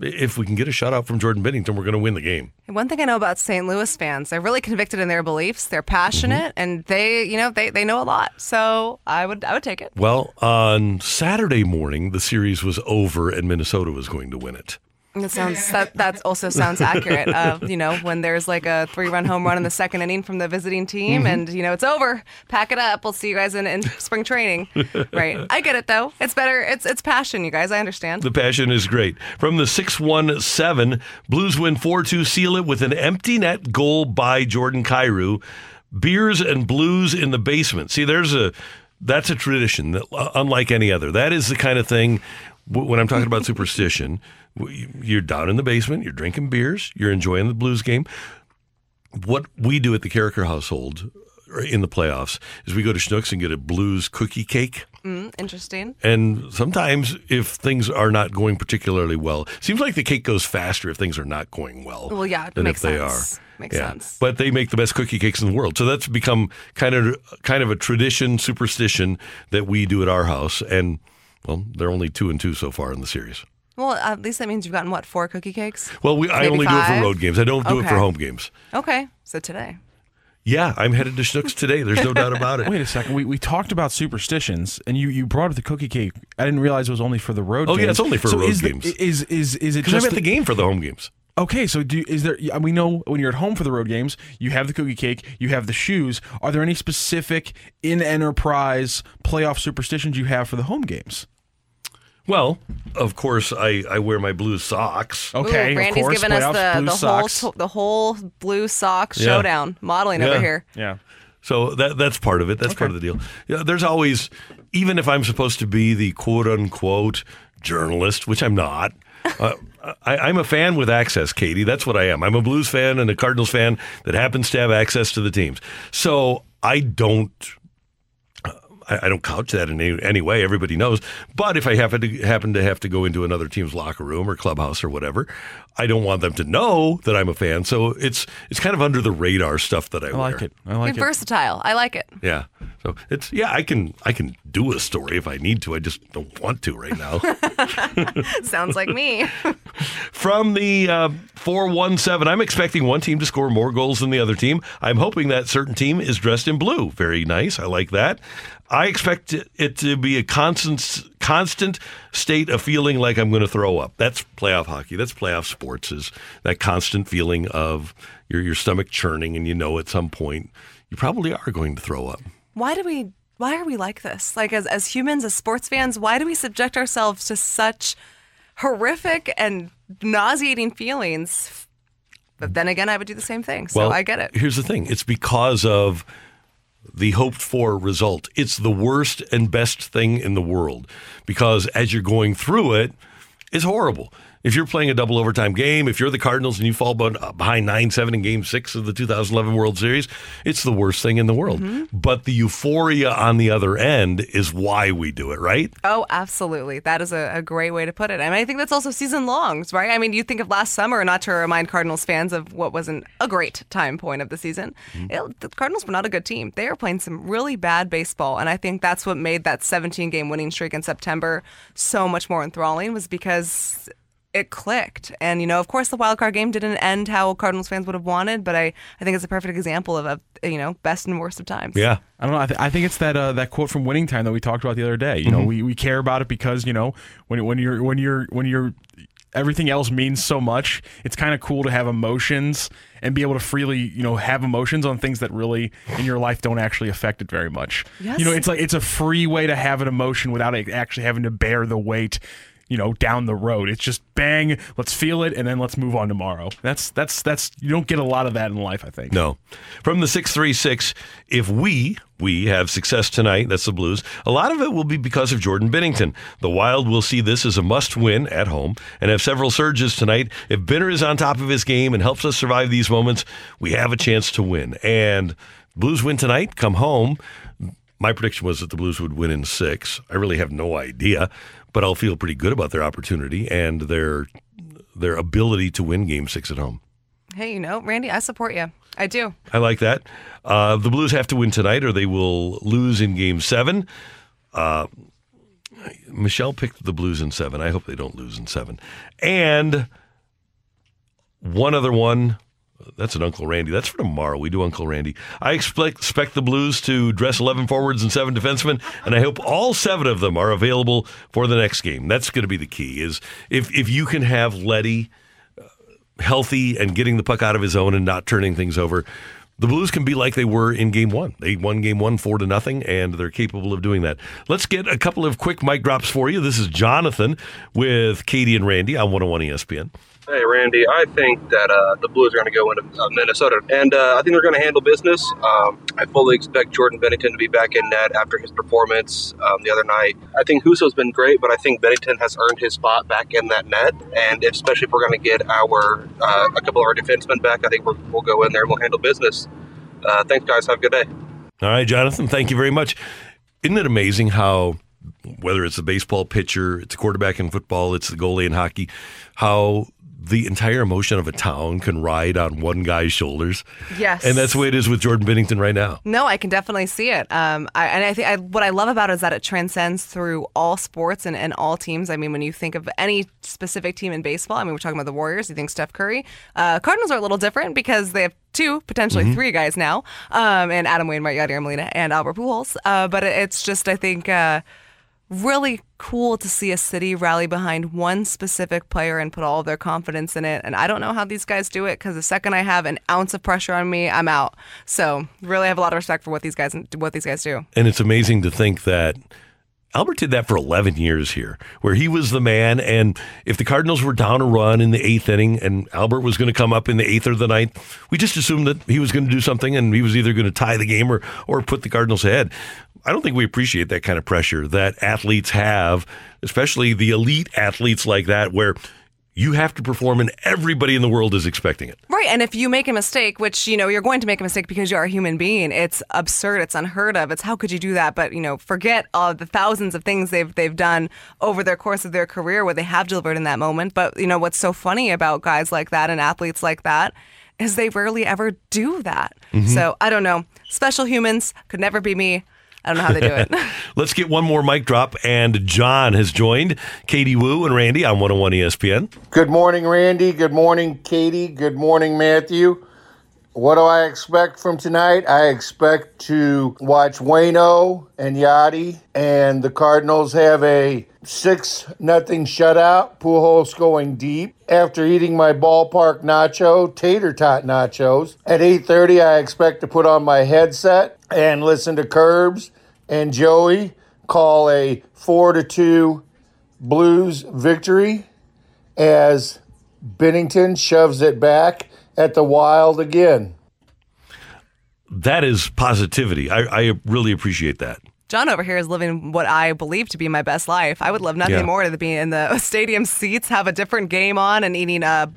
[SPEAKER 1] if we can get a shutout from Jordan Binnington, we're going to win the game.
[SPEAKER 2] One thing I know about St. Louis fans, they're really convicted in their beliefs. They're passionate, mm-hmm. and they, you know, they, they know a lot. So I would I would take it.
[SPEAKER 1] Well, on Saturday morning, the series was over, and Minnesota was going to win it.
[SPEAKER 2] That sounds that that also sounds accurate. Uh, you know, when there's like a three run home run in the second inning from the visiting team,
[SPEAKER 1] Mhm.
[SPEAKER 2] and you know it's over. Pack it up. We'll see you guys in, in spring training. [LAUGHS] right. I get it though. It's better. It's it's passion, you guys. I understand.
[SPEAKER 1] The passion is great. From the 617, Blues win 4 2, seal it with an empty net goal by Jordan Kyrou. Beers and blues in the basement. See, there's a. That's a tradition that, uh, unlike any other. That is the kind of thing w- when I'm talking about superstition. You're down in the basement, you're drinking beers, you're enjoying the blues game. What we do at the Karraker household uh, in the playoffs is we go to Schnucks and get a blues cookie cake.
[SPEAKER 2] Mm, interesting.
[SPEAKER 1] And sometimes, if things are not going particularly well, seems like the cake goes faster if things are not going well.
[SPEAKER 2] Well, yeah, it
[SPEAKER 1] than
[SPEAKER 2] makes
[SPEAKER 1] if they
[SPEAKER 2] sense.
[SPEAKER 1] are.
[SPEAKER 2] Makes
[SPEAKER 1] Yeah.
[SPEAKER 2] sense.
[SPEAKER 1] But they make the best cookie cakes in the world, so that's become kind of kind of a tradition, superstition that we do at our house. And well, they're only two and two so far in the series.
[SPEAKER 2] Well, at least that means you've gotten what four cookie cakes.
[SPEAKER 1] Well, we, I
[SPEAKER 2] Maybe
[SPEAKER 1] only do it
[SPEAKER 2] five?
[SPEAKER 1] for road games. I don't do it for home games.
[SPEAKER 2] Okay, so today.
[SPEAKER 1] Yeah, I'm headed to Schnucks today. There's no doubt about it. [LAUGHS]
[SPEAKER 8] Wait a second. We, we talked about superstitions, and you, you brought up the cookie cake. I didn't realize it was only for the road.
[SPEAKER 1] Oh, yeah, it's only for
[SPEAKER 8] so
[SPEAKER 1] road
[SPEAKER 8] is the-
[SPEAKER 1] games.
[SPEAKER 8] is is is it
[SPEAKER 1] Because
[SPEAKER 8] just
[SPEAKER 1] I'm at the game for the home games.
[SPEAKER 8] Okay, so do is there? We know when you're at home for the road games, you have the cookie cake, you have the shoes. Are there any specific in enterprise playoff superstitions you have for the home games?
[SPEAKER 1] Well, of course, I, I wear my blue socks.
[SPEAKER 8] Okay,
[SPEAKER 2] Ooh, Randy's given us the, the whole the whole blue sock
[SPEAKER 1] Yeah.
[SPEAKER 2] showdown modeling over here.
[SPEAKER 8] Yeah.
[SPEAKER 1] So that that's part of it. That's part of the deal. Yeah, there's always, even if I'm supposed to be the quote unquote journalist, which I'm not. Uh, [LAUGHS] I, I'm a fan with access, Katie. That's what I am. I'm a Blues fan and a Cardinals fan that happens to have access to the teams. So I don't. I I don't couch that in any, any way. Everybody knows. But if I happen to happen to have to go into another team's locker room or clubhouse or whatever, I don't want them to know that I'm a fan. So it's it's kind of under the radar stuff that I,
[SPEAKER 8] I
[SPEAKER 1] wear.
[SPEAKER 8] like it. I
[SPEAKER 2] You're versatile. I like it.
[SPEAKER 1] Yeah. So it's yeah, I can I can do a story if I need to. I just don't want to right now. [LAUGHS] [LAUGHS]
[SPEAKER 2] Sounds like me.
[SPEAKER 1] From the uh, 417. I'm expecting one team to score more goals than the other team. I'm hoping that certain team is dressed in blue. Very nice. I like that. I expect it to be a constant constant state of feeling like I'm going to throw up. That's playoff hockey. That's playoff sports is that constant feeling of your your stomach churning and you know at some point you probably are going to throw up.
[SPEAKER 2] Why do we why are we like this? Like as as humans, as sports fans, why do we subject ourselves to such horrific and nauseating feelings? But then again, I would do the same thing. So
[SPEAKER 1] well,
[SPEAKER 2] I get it.
[SPEAKER 1] Here's the thing. It's because of the hoped for result. It's the worst and best thing in the world because as you're going through it, it's horrible if you're playing a double overtime game, if you're the Cardinals and you fall behind 9 7 in game six of the 2011 World Series, it's the worst thing in the world. Mm-hmm. But the euphoria on the other end is why we do it, right?
[SPEAKER 2] Oh, absolutely. That is a, a great way to put it. And I think that's also season longs, right? I mean, you think of last summer, not to remind Cardinals fans of what wasn't a great time point of the season. Mm-hmm. It, the Cardinals were not a good team. They were playing some really bad baseball. And I think that's what made that 17 game winning streak in September so much more enthralling, was because it clicked. And, you know, of course, the wild card game didn't end how Cardinals fans would have wanted, but I, I think it's a perfect example of, of you know, best and worst of times.
[SPEAKER 1] Yeah.
[SPEAKER 8] I don't know. I, th- I think it's that uh, that quote from Winning Time that we talked about the other day. You mm-hmm. know, we, we care about it because, you know, when, when you're, when you're, when you're, everything else means so much. It's kind of cool to have emotions and be able to freely, you know, have emotions on things that really in your life don't actually affect it very much.
[SPEAKER 2] Yes.
[SPEAKER 8] You know, it's like it's a free way to have an emotion without actually having to bear the weight you know down the road. It's just bang let's feel it and then let's move on tomorrow. That's that's that's you don't get a lot of that in life i think.
[SPEAKER 1] No. From the 636 if we we have success tonight that's the blues a lot of it will be because of jordan binnington the wild will see this as a must win at home and have several surges tonight. If binner is on top of his game and helps us survive these moments we have a chance to win. And blues win tonight come home. My prediction was that the Blues would win in six. I really have no idea, but I'll feel pretty good about their opportunity and their their ability to win Game Six at home.
[SPEAKER 2] Hey, you know, Randy, I support you. I do.
[SPEAKER 1] I like that. Uh, the Blues have to win tonight, or they will lose in Game Seven. Uh, Michelle picked the Blues in seven. I hope they don't lose in seven. And one other one that's an Uncle Randy. That's for tomorrow. We do Uncle Randy. I expect, expect the Blues to dress 11 forwards and seven defensemen, and I hope all seven of them are available for the next game. That's going to be the key. Is if if you can have Leddy uh, healthy and getting the puck out of his own and not turning things over. The Blues can be like they were in game one. They won game one four to nothing, and they're capable of doing that. Let's get a couple of quick mic drops for you. This is Jonathan with Katie and Randy on 101 ESPN.
[SPEAKER 6] Hey, Randy. I think that uh, the Blues are going to go into uh, Minnesota, and uh, I think they're going to handle business. Um, I fully expect Jordan Binnington to be back in net after his performance um, the other night. I think Husso's been great, but I think Binnington has earned his spot back in that net, and especially if we're going to get our uh, a couple of our defensemen back, I think we will go in there and we'll handle business. Uh, thanks, guys. Have a good day.
[SPEAKER 1] All right, Jonathan. Thank you very much. Isn't it amazing how whether it's a baseball pitcher, it's a quarterback in football, it's the goalie in hockey, how the entire emotion of a town can ride on one guy's shoulders.
[SPEAKER 2] Yes,
[SPEAKER 1] and that's the way it is with Jordan Binnington right now.
[SPEAKER 2] No, I can definitely see it. Um, I, and I think I, what I love about it is that it transcends through all sports and, and all teams. I mean, when you think of any specific team in baseball, I mean, we're talking about the Warriors. You think Steph Curry. Uh, Cardinals are a little different because they have two, potentially mm-hmm. three guys now, um, and Adam Wainwright, Yadier Molina, and Albert Pujols. Uh, but it's just, I think. Uh, really cool to see a city rally behind one specific player and put all their confidence in it. And I don't know how these guys do it because the second I have an ounce of pressure on me, I'm out. So really have a lot of respect for what these guys what these guys do.
[SPEAKER 1] And it's amazing to think that Albert did that for 11 years here, where he was the man. And if the Cardinals were down a run in the eighth inning and Albert was going to come up in the eighth or the ninth, we just assumed that he was going to do something and he was either going to tie the game or, or put the Cardinals ahead. I don't think we appreciate that kind of pressure that athletes have, especially the elite athletes like that, where you have to perform and everybody in the world is expecting it.
[SPEAKER 2] Right. And if you make a mistake, which, you know, you're going to make a mistake because you are a human being, it's absurd. It's unheard of. It's how could you do that? But, you know, forget all the thousands of things they've they've done over their course of their career where they have delivered in that moment. But, you know, what's so funny about guys like that and athletes like that is they rarely ever do that. Mm-hmm. So I don't know. Special humans could never be me. I don't know how they do it. [LAUGHS]
[SPEAKER 1] Let's get one more mic drop. And John has joined Katie Woo and Randy on 101 ESPN.
[SPEAKER 9] Good morning, Randy. Good morning, Katie. Good morning, Matthew. What do I expect from tonight? I expect to watch Wayno and Yadi, and the Cardinals have a six nothing shutout. Pujols going deep. After eating my ballpark nacho, tater tot nachos, at 8:30, I expect to put on my headset and listen to Kerbs and Joey call a four to two Blues victory as Binnington shoves it back at the Wild again.
[SPEAKER 1] That is positivity. I, I really appreciate that.
[SPEAKER 2] John over here is living what I believe to be my best life. I would love nothing
[SPEAKER 1] Yeah.
[SPEAKER 2] more to be in the [LAUGHS] stadium seats, have a different game on, and eating a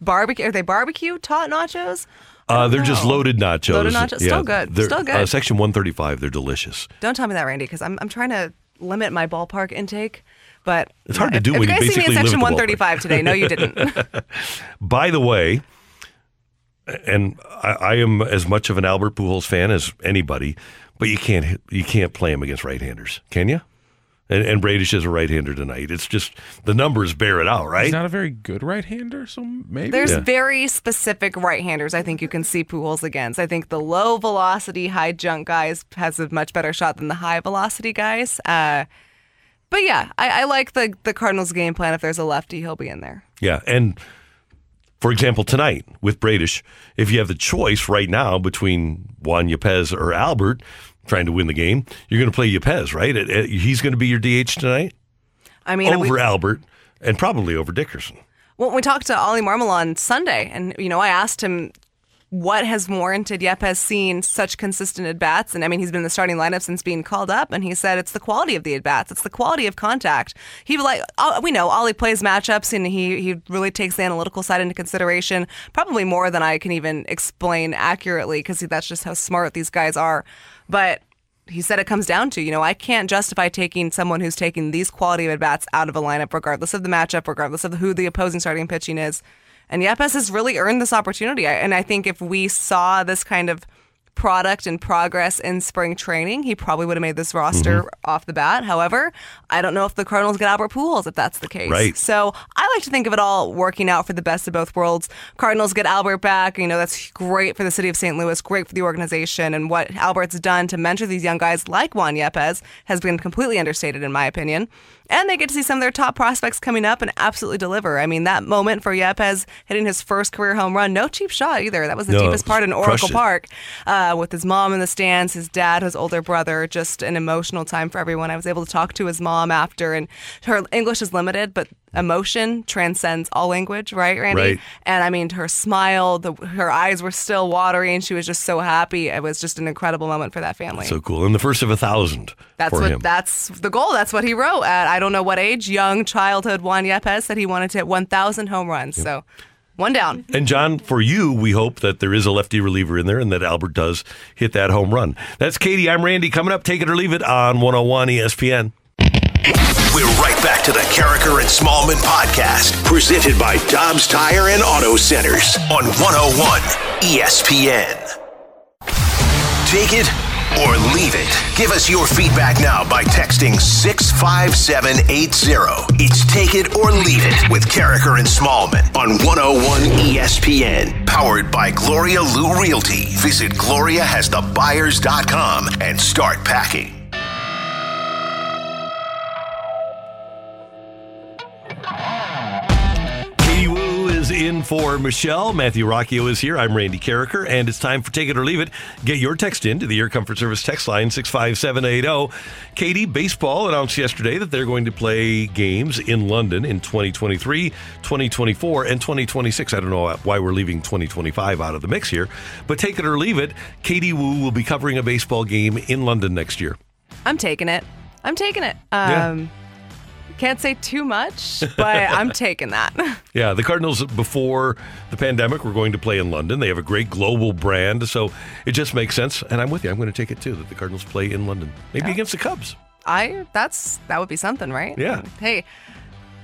[SPEAKER 2] barbecue. Are they barbecue tot nachos?
[SPEAKER 1] Uh, they're just loaded nachos.
[SPEAKER 2] Loaded nachos. Still good.
[SPEAKER 1] They're,
[SPEAKER 2] Still good.
[SPEAKER 1] Uh, section 135. They're delicious.
[SPEAKER 2] Don't tell me that, Randy, because I'm, I'm trying to limit my ballpark intake. But
[SPEAKER 1] It's hard to do
[SPEAKER 2] if
[SPEAKER 1] when
[SPEAKER 2] you
[SPEAKER 1] you
[SPEAKER 2] guys see me in section 135 today. No, you didn't. [LAUGHS]
[SPEAKER 1] By the way, and I, I am as much of an Albert Pujols fan as anybody, but you can't you can't play him against right-handers, can you? And, and Bradish is a right-hander tonight. It's just the numbers bear it out, right?
[SPEAKER 8] He's not a very good right-hander, so maybe
[SPEAKER 2] There's
[SPEAKER 1] Yeah.
[SPEAKER 2] very specific right-handers I think you can see Pujols against. I think the low velocity, high junk guys has a much better shot than the high velocity guys. Uh, but yeah, I, I like the the Cardinals game plan. If there's a lefty, he'll be in there.
[SPEAKER 1] Yeah, and for example, tonight with Bradish, if you have the choice right now between Juan Yepez or Albert trying to win the game, you're going to play Yepez, right? He's going to be your DH tonight
[SPEAKER 2] I mean, we-
[SPEAKER 1] over Albert and probably over Dickerson.
[SPEAKER 2] Well, we talked to Ollie Marmol on Sunday, and you know, I asked him what has warranted Yepez seeing such consistent at bats, and I mean, he's been in the starting lineup since being called up, and he said it's the quality of the at bats, it's the quality of contact. He like uh, we know Ollie plays matchups, and he he really takes the analytical side into consideration, probably more than I can even explain accurately, because that's just how smart these guys are. But he said it comes down to, you know, I can't justify taking someone who's taking these quality of at bats out of a lineup, regardless of the matchup, regardless of who the opposing starting pitching is. And Yepez has really earned this opportunity. And I think if we saw this kind of product and progress in spring training, he probably would have made this roster
[SPEAKER 1] Mhm.
[SPEAKER 2] off the bat. However, I don't know if the Cardinals get Albert Pujols if that's the case.
[SPEAKER 1] Right.
[SPEAKER 2] So I like to think of it all working out for the best of both worlds. Cardinals get Albert back. You know, that's great for the city of St. Louis, great for the organization. And what Albert's done to mentor these young guys like Juan Yepez has been completely understated, in my opinion. And they get to see some of their top prospects coming up and absolutely deliver. I mean, that moment for Yepez hitting his first career home run, no cheap shot either. That was the
[SPEAKER 1] No,
[SPEAKER 2] deepest part in Oracle. Park uh, with his mom in the stands, his dad, his older brother. Just an emotional time for everyone. I was able to talk to his mom after, and her English is limited, but emotion transcends all language, right, Randy?
[SPEAKER 1] Right.
[SPEAKER 2] And I mean, her smile, the, her eyes were still watery, and she was just so happy. It was just an incredible moment for that family.
[SPEAKER 1] So cool. And the first of a thousand
[SPEAKER 2] That's what
[SPEAKER 1] him.
[SPEAKER 2] that's the goal. That's what he wrote at I don't know what age, young childhood Juan Yepez said he wanted to hit 1,000 home runs. So one down.
[SPEAKER 1] And John, for you, we hope that there is a lefty reliever in there and that Albert does hit that home run. That's Katie. I'm Randy. Coming up, take it or leave it on 101 ESPN.
[SPEAKER 4] We're right back to the Karraker and Smallmon podcast, presented by Dobbs Tire and Auto Centers on 101 ESPN. Take it or leave it. Give us your feedback now by texting 65780. It's Take It or Leave It with Karraker and Smallmon on 101 ESPN. Powered by Gloria Lou Realty. Visit GloriaHasTheBuyers.com and start packing.
[SPEAKER 1] In for Michelle. Matthew Rocchio is here. I'm Randy Karraker, and it's time for Take It or Leave It. Get your text in to the Air Comfort Service text line 65780. Katie, baseball announced yesterday that they're going to play games in London in 2023, 2024, and 2026. I don't know why we're leaving 2025 out of the mix here, but take it or leave it. Katie Woo will be covering a baseball game in London next year.
[SPEAKER 2] I'm taking it. I'm taking it.
[SPEAKER 1] Yeah.
[SPEAKER 2] Um, Can't say too much, but [LAUGHS] I'm taking that. [LAUGHS]
[SPEAKER 1] Yeah, the Cardinals before the pandemic were going to play in London. They have a great global brand, so it just makes sense. And I'm with you. I'm going to take it too that the Cardinals play in London, maybe against the Cubs.
[SPEAKER 2] I that's that would be something, right?
[SPEAKER 1] Yeah.
[SPEAKER 2] Hey,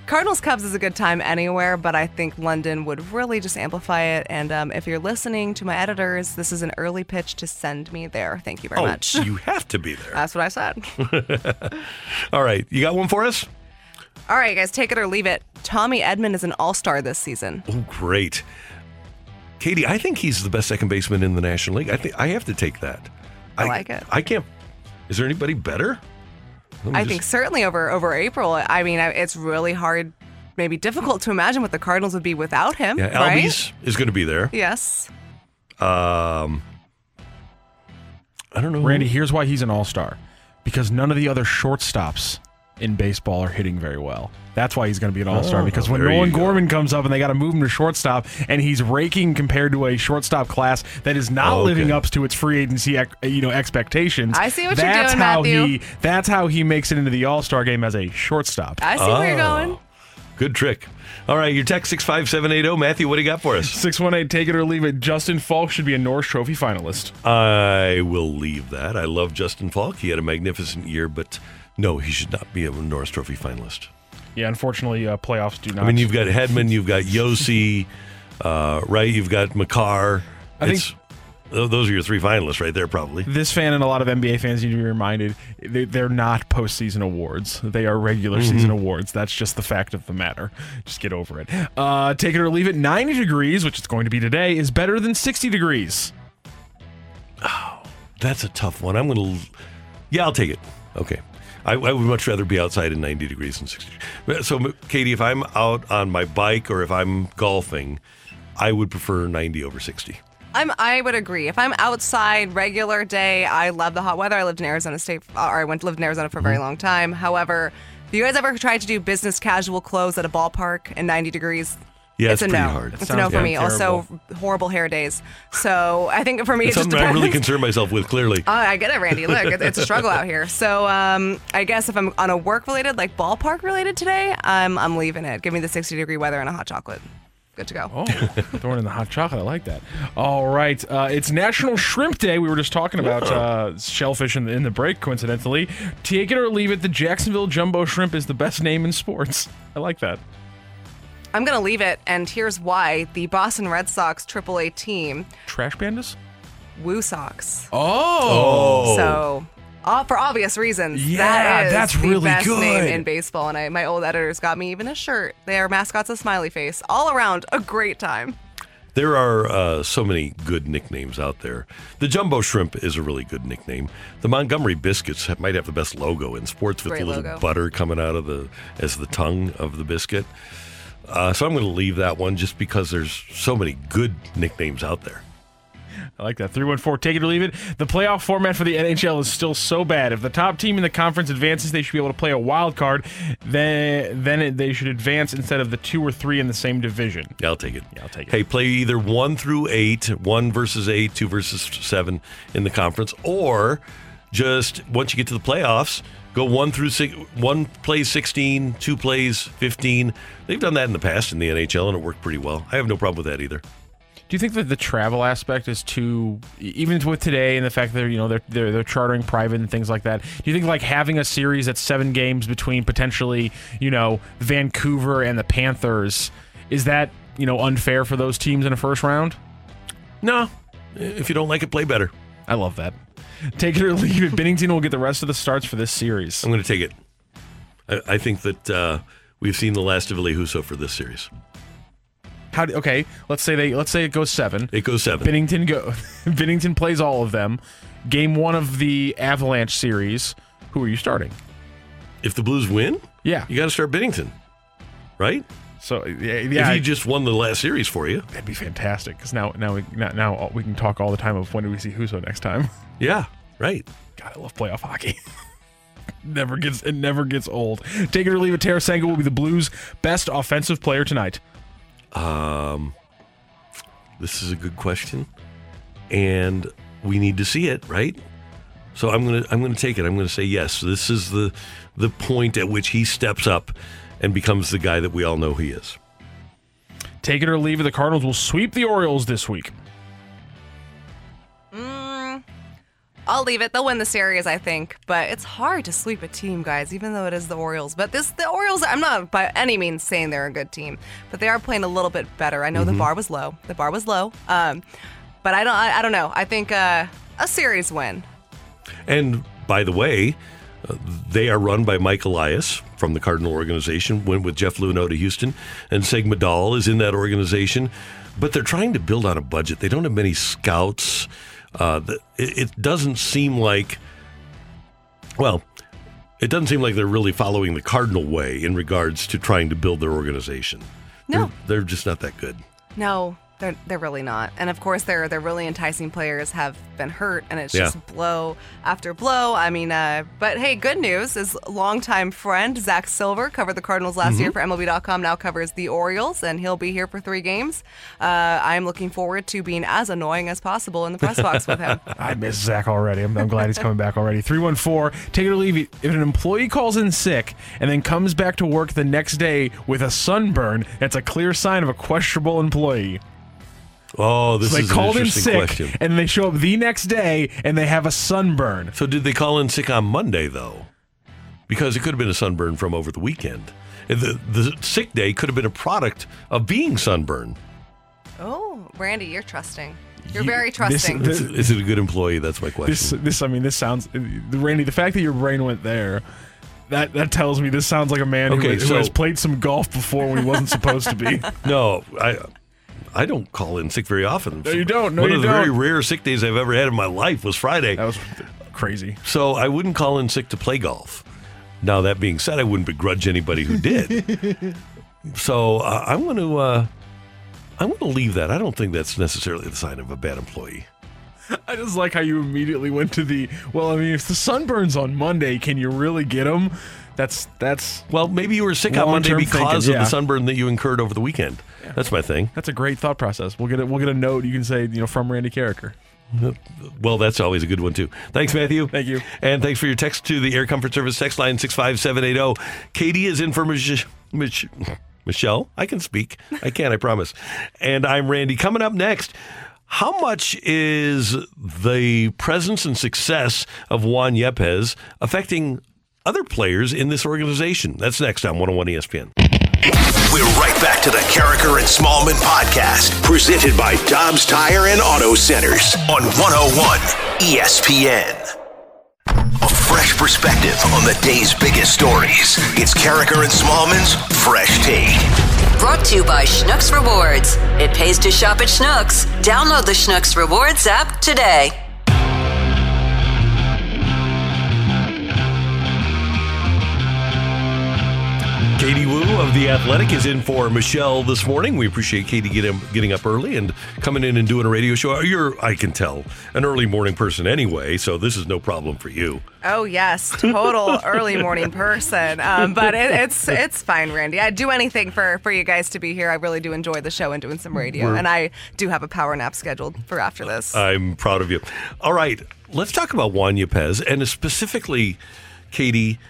[SPEAKER 2] Cardinals Cubs is a good time anywhere, but I think London would really just amplify it. And um, if you're listening to my editors, this is an early pitch to send me there. Thank you very
[SPEAKER 1] oh,
[SPEAKER 2] much.
[SPEAKER 1] you have to be there.
[SPEAKER 2] That's what I said. [LAUGHS]
[SPEAKER 1] All right, you got one for us?
[SPEAKER 2] All right, guys, take it or leave it. Tommy Edman is an all star this season.
[SPEAKER 1] Oh, great. Katie, I think he's the best second baseman in the National League. I think I have to take that.
[SPEAKER 2] I like it.
[SPEAKER 1] I can't. Is there anybody better?
[SPEAKER 2] I
[SPEAKER 1] just-
[SPEAKER 2] think certainly over over April. I mean, it's really hard, maybe difficult to imagine what the Cardinals would be without him.
[SPEAKER 1] Yeah,
[SPEAKER 2] right?
[SPEAKER 1] Albies is going to be there.
[SPEAKER 2] Yes.
[SPEAKER 1] Um, I don't know.
[SPEAKER 8] Randy, here's why he's an all star because none of the other shortstops in baseball are hitting very well. That's why he's going to be an all star
[SPEAKER 1] Oh,
[SPEAKER 8] because when Nolan
[SPEAKER 1] you go.
[SPEAKER 8] Gorman comes up and they got to move him to shortstop and he's raking compared to a shortstop class that is not
[SPEAKER 1] Okay.
[SPEAKER 8] living up to its free agency you know expectations.
[SPEAKER 2] I see what you're
[SPEAKER 8] that's
[SPEAKER 2] doing,
[SPEAKER 8] how
[SPEAKER 2] Matthew.
[SPEAKER 8] He, that's how he makes it into the all star game as a shortstop.
[SPEAKER 2] I see where you're
[SPEAKER 1] Oh.
[SPEAKER 2] going.
[SPEAKER 1] Good trick. All right, your text 65780. Matthew, what do you got for us?
[SPEAKER 8] 618, take it or leave it. Justin Faulk should be a Norris Trophy finalist.
[SPEAKER 1] I will leave that. I love Justin Faulk. He had a magnificent year, but no, he should not be a Norris Trophy finalist.
[SPEAKER 8] Yeah, unfortunately, uh, playoffs do not.
[SPEAKER 1] I mean, you've got Hedman, [LAUGHS] you've got Josi, uh, right? You've got Makar.
[SPEAKER 8] I think-
[SPEAKER 1] It's- th- those are your three finalists right there, probably.
[SPEAKER 8] this fan and a lot of NBA fans need to be reminded they, they're not postseason awards. They are regular
[SPEAKER 1] Mm-hmm.
[SPEAKER 8] season awards. That's just the fact of the matter. Just get over it. Uh, take it or leave it. 90 degrees, which it's going to be today, is better than 60 degrees.
[SPEAKER 1] Oh, that's a tough one. I'm going to. Yeah, I'll take it. Okay. I, I would much rather be outside in 90 degrees than 60. So, Katie, if I'm out on my bike or if I'm golfing, I would prefer 90 over 60.
[SPEAKER 2] I'm. I would agree. If I'm outside, regular day, I love the hot weather. I lived in Arizona State, or I went to live in Arizona for a
[SPEAKER 1] Mm-hmm.
[SPEAKER 2] very long time. However, have you guys ever tried to do business casual clothes at a ballpark in 90 degrees?
[SPEAKER 1] Yeah,
[SPEAKER 2] it's,
[SPEAKER 1] it's
[SPEAKER 2] a
[SPEAKER 1] pretty
[SPEAKER 2] no.
[SPEAKER 1] hard.
[SPEAKER 2] It's
[SPEAKER 1] That
[SPEAKER 2] a no
[SPEAKER 8] sounds
[SPEAKER 2] for me.
[SPEAKER 8] terrible.
[SPEAKER 2] Also, horrible hair days. So I think for me,
[SPEAKER 1] It's
[SPEAKER 2] it just
[SPEAKER 1] something I
[SPEAKER 2] depends.
[SPEAKER 1] really concern myself with, clearly.
[SPEAKER 2] Oh, I get it, Randy. Look, it's a struggle out here. So, um, I guess if I'm on a work related, like ballpark related today, I'm I'm leaving it. Give me the 60 degree weather and a hot chocolate. Good to go.
[SPEAKER 8] Oh, throwing in the hot chocolate. I like that. All right. Uh, it's National Shrimp Day. We were just talking about uh, shellfish in the, in the break, coincidentally. Take it or leave it. The Jacksonville Jumbo Shrimp is the best name in sports. I like that.
[SPEAKER 2] I'm gonna leave it, and here's why: the Boston Red Sox AAA team,
[SPEAKER 8] Trash Pandas?
[SPEAKER 2] Woo Sox.
[SPEAKER 8] Oh.
[SPEAKER 2] So, uh, for obvious reasons,
[SPEAKER 8] Yeah,
[SPEAKER 2] that is
[SPEAKER 8] that's
[SPEAKER 2] the
[SPEAKER 8] really
[SPEAKER 2] best name in baseball. And I, my old editors got me even a shirt. Their mascots a Smiley Face. All around, a great time.
[SPEAKER 1] There are uh, so many good nicknames out there. The Jumbo Shrimp is a really good nickname. The Montgomery Biscuits have- might have the best logo in sports with
[SPEAKER 2] Great
[SPEAKER 1] the little
[SPEAKER 2] logo.
[SPEAKER 1] butter coming out of the as the tongue of the biscuit. Uh, so I'm going to leave that one just because there's so many good nicknames out there.
[SPEAKER 8] I like that. 314, take it or leave it. The playoff format for the NHL is still so bad. If the top team in the conference advances, they should be able to play a wild card. Then, then they should advance instead of the two or three in the same division.
[SPEAKER 1] Yeah, I'll take it.
[SPEAKER 8] Yeah, I'll take it.
[SPEAKER 1] Hey, play either one through eight, one versus eight, two versus seven in the conference, or just once you get to the playoffs, go one through six. One plays 16, two plays 15. They've done that in the past in the NHL, and it worked pretty well. I have no problem with that either.
[SPEAKER 8] Do you think that the travel aspect is too, even with today and the fact that they're, you know they're, they're they're chartering private and things like that? Do you think like having a series that's seven games between potentially you know Vancouver and the Panthers is that you know unfair for those teams in a first round?
[SPEAKER 1] No, if you don't like it, play better.
[SPEAKER 8] I love that. Take it or leave it. Binnington will get the rest of the starts for this series.
[SPEAKER 1] I'm going to take it. I, I think that uh, we've seen the last of Ville Husso for this series.
[SPEAKER 8] How? do- Okay, let's say they let's say it goes seven.
[SPEAKER 1] It goes seven.
[SPEAKER 8] Binnington go. [LAUGHS] Binnington plays all of them. Game one of the Avalanche series. Who are you starting?
[SPEAKER 1] If the Blues win,
[SPEAKER 8] Yeah.
[SPEAKER 1] you got to start Binnington, right?
[SPEAKER 8] So yeah,
[SPEAKER 1] If
[SPEAKER 8] yeah
[SPEAKER 1] he just won the last series for you,
[SPEAKER 8] that'd be fantastic. Because now now we now, now we can talk all the time of when do we see Husso next time. [LAUGHS]
[SPEAKER 1] yeah, right.
[SPEAKER 8] God, I love playoff hockey. [LAUGHS] never gets it never gets old. Take it or leave it. Tarasenko will be the Blues' best offensive player tonight.
[SPEAKER 1] Um, this is a good question, and we need to see it, right? So I'm gonna I'm gonna take it. I'm gonna say yes. This is the the point at which he steps up and becomes the guy that we all know he is.
[SPEAKER 8] Take it or leave it. The Cardinals will sweep the Orioles this week.
[SPEAKER 2] I'll leave it. They'll win the series, I think. But it's hard to sweep a team, guys, even though it is the Orioles. But this, the Orioles, I'm not by any means saying they're a good team, but they are playing a little bit better. I know the
[SPEAKER 1] Mhm.
[SPEAKER 2] bar was low. The bar was low. Um, but I don't. I, I don't know. I think uh, a series win.
[SPEAKER 1] And by the way, uh, they are run by Mike Elias from the Cardinal organization, went with Jeff Luhnow to Houston, and Sig Mejdal is in that organization. But they're trying to build on a budget. They don't have many scouts. Uh, it, it doesn't seem like, well, it doesn't seem like they're really following the Cardinal way in regards to trying to build their organization.
[SPEAKER 2] No.
[SPEAKER 1] They're, they're just not that good.
[SPEAKER 2] No, they're they're really not. And of course, their their really enticing players have been hurt, and it's
[SPEAKER 1] Yeah.
[SPEAKER 2] just blow after blow. I mean, uh, but hey, good news is longtime friend Zach Silver covered the Cardinals last
[SPEAKER 1] Mm-hmm.
[SPEAKER 2] year for MLB.com. Now covers the Orioles, and he'll be here for three games. Uh, I'm looking forward to being as annoying as possible in the press box with him. [LAUGHS]
[SPEAKER 8] I miss Zach already. I'm, I'm glad he's coming back already. 314, take it or leave it. If an employee calls in sick and then comes back to work the next day with a sunburn, that's a clear sign of a questionable employee.
[SPEAKER 1] Oh, this
[SPEAKER 8] so they
[SPEAKER 1] is an
[SPEAKER 8] called in
[SPEAKER 1] interesting
[SPEAKER 8] sick
[SPEAKER 1] question.
[SPEAKER 8] and they show up the next day and they have a sunburn.
[SPEAKER 1] So did they call in sick on Monday though? Because it could have been a sunburn from over the weekend. The the sick day could have been a product of being sunburned.
[SPEAKER 2] Oh, Randy, you're trusting. You're
[SPEAKER 8] You-
[SPEAKER 2] very trusting.
[SPEAKER 8] this-
[SPEAKER 1] Is, is it a good employee? That's my question.
[SPEAKER 8] This, this, I mean, this sounds, Randy. The fact that your brain went there, that that tells me this sounds like a man who,
[SPEAKER 1] Okay,
[SPEAKER 8] who
[SPEAKER 1] so-
[SPEAKER 8] has played some golf before when he wasn't supposed to be. [LAUGHS]
[SPEAKER 1] no, I I don't call in sick very often.
[SPEAKER 8] No, you don't. No,
[SPEAKER 1] One
[SPEAKER 8] you
[SPEAKER 1] of the very
[SPEAKER 8] don't.
[SPEAKER 1] rare sick days I've ever had in my life was Friday.
[SPEAKER 8] That was crazy.
[SPEAKER 1] So I wouldn't call in sick to play golf. Now that being said, I wouldn't begrudge anybody who did. [LAUGHS] so uh, I'm going to uh, I'm going to leave that. I don't think that's necessarily the sign of a bad employee.
[SPEAKER 8] I just like how you immediately went to the. Well, I mean, if the sunburns on Monday, can you really get them? That's that's.
[SPEAKER 1] Well, maybe you were sick on Monday
[SPEAKER 8] long-term
[SPEAKER 1] because
[SPEAKER 8] thinking,
[SPEAKER 1] of
[SPEAKER 8] yeah.
[SPEAKER 1] the sunburn that you incurred over the weekend. That's my thing.
[SPEAKER 8] That's a great thought process. We'll get it. We'll get a note. You can say, you know, from Randy Karraker.
[SPEAKER 1] Well, that's always a good one too. Thanks, Matthew.
[SPEAKER 8] Thank you.
[SPEAKER 1] And thanks for your text to the Air Comfort Service text line 65780. Katie is in for Mich- Mich- Michelle. I can speak. I can, I promise. And I'm Randy. Coming up next, how much is the presence and success of Juan Yepez affecting other players in this organization? That's next on 101 ESPN.
[SPEAKER 4] We're right back to the Karraker and Smallmon podcast, presented by Dobbs Tire and Auto Centers on 101 ESPN. A fresh perspective on the day's biggest stories. It's Karraker and Smallmon's Fresh Take.
[SPEAKER 10] Brought to you by Schnucks Rewards. It pays to shop at Schnucks. Download the Schnucks Rewards app today.
[SPEAKER 1] Katie Woo of The Athletic is in for Michelle this morning. We appreciate Katie getting, getting up early and coming in and doing a radio show. You're, I can tell, an early morning person anyway, so this is no problem for you.
[SPEAKER 2] Oh yes, total [LAUGHS] early morning person. Um, but it, it's it's fine, Randy. I'd do anything for for you guys to be here. I really do enjoy the show and doing some radio,
[SPEAKER 1] We're-
[SPEAKER 2] and I do have a power nap scheduled for after this.
[SPEAKER 1] I'm proud of you. All right, let's talk about Juan Yepez and specifically, Katie.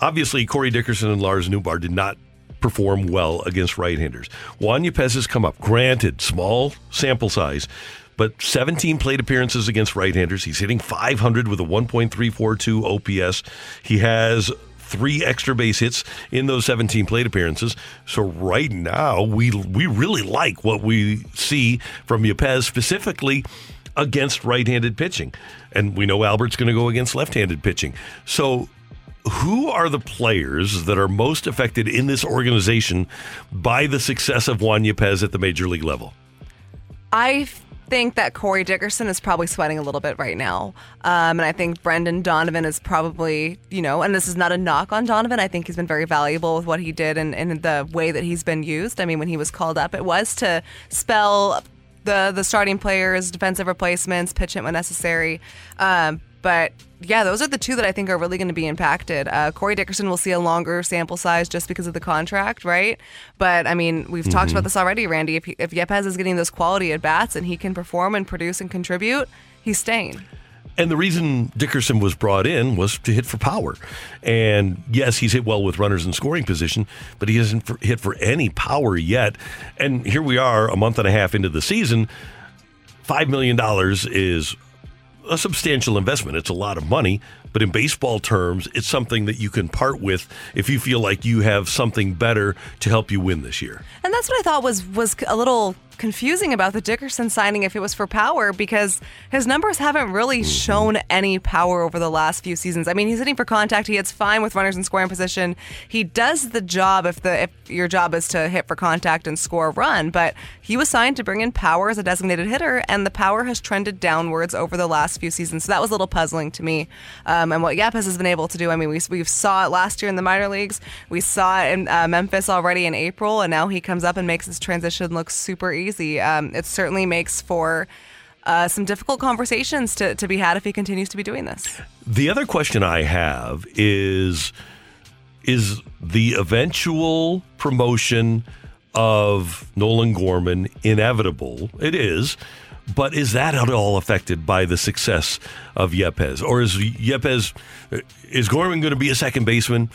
[SPEAKER 1] Obviously, Corey Dickerson and Lars Nootbaar did not perform well against right-handers. Juan Yepez has come up. Granted, small sample size, but 17 plate appearances against right-handers. He's hitting 500 with a 1.342 OPS. He has three extra base hits in those 17 plate appearances. So right now, we we really like what we see from Yepez specifically against right-handed pitching, and we know Albert's going to go against left-handed pitching. So. Who are the players that are most affected in this organization by the success of Juan Yepez at the major league level?
[SPEAKER 2] I think that Corey Dickerson is probably sweating a little bit right now. Um, and I think Brendan Donovan is probably, you know, and this is not a knock on Donovan. I think he's been very valuable with what he did and, and the way that he's been used. I mean, when he was called up, it was to spell the, the starting players, defensive replacements, pitch hit when necessary. Um, but yeah, those are the two that I think are really going to be impacted. Uh, Corey Dickerson will see a longer sample size just because of the contract, right? But I mean, we've talked
[SPEAKER 1] Mm-hmm.
[SPEAKER 2] about this already, Randy. If, he, if Yepez is getting those quality at bats and he can perform and produce and contribute, he's staying.
[SPEAKER 1] And the reason Dickerson was brought in was to hit for power. And yes, he's hit well with runners in scoring position, but he hasn't for- hit for any power yet. And here we are, a month and a half into the season. $5 million is a substantial investment. It's a lot of money, but in baseball terms, it's something that you can part with if you feel like you have something better to help you win this year.
[SPEAKER 2] And that's what I thought was was a little confusing about the Dickerson signing if it was for power because his numbers haven't really
[SPEAKER 1] Mm-hmm.
[SPEAKER 2] shown any power over the last few seasons. I mean, he's hitting for contact. He hits fine with runners in scoring position. He does the job if the if your job is to hit for contact and score a run, but he was signed to bring in power as a designated hitter and the power has trended downwards over the last few seasons. So that was a little puzzling to me. Um, and what Yepez has been able to do, I mean, we we saw it last year in the minor leagues. We saw it in uh, Memphis already in April and now he comes up and makes his transition look super easy. Um, it certainly makes for uh, some difficult conversations to, to be had if he continues to be doing this.
[SPEAKER 1] The other question I have is is the eventual promotion of Nolan Gorman inevitable? It is. But is that at all affected by the success of Yepez? Or is Yepez, is Gorman going to be a second baseman?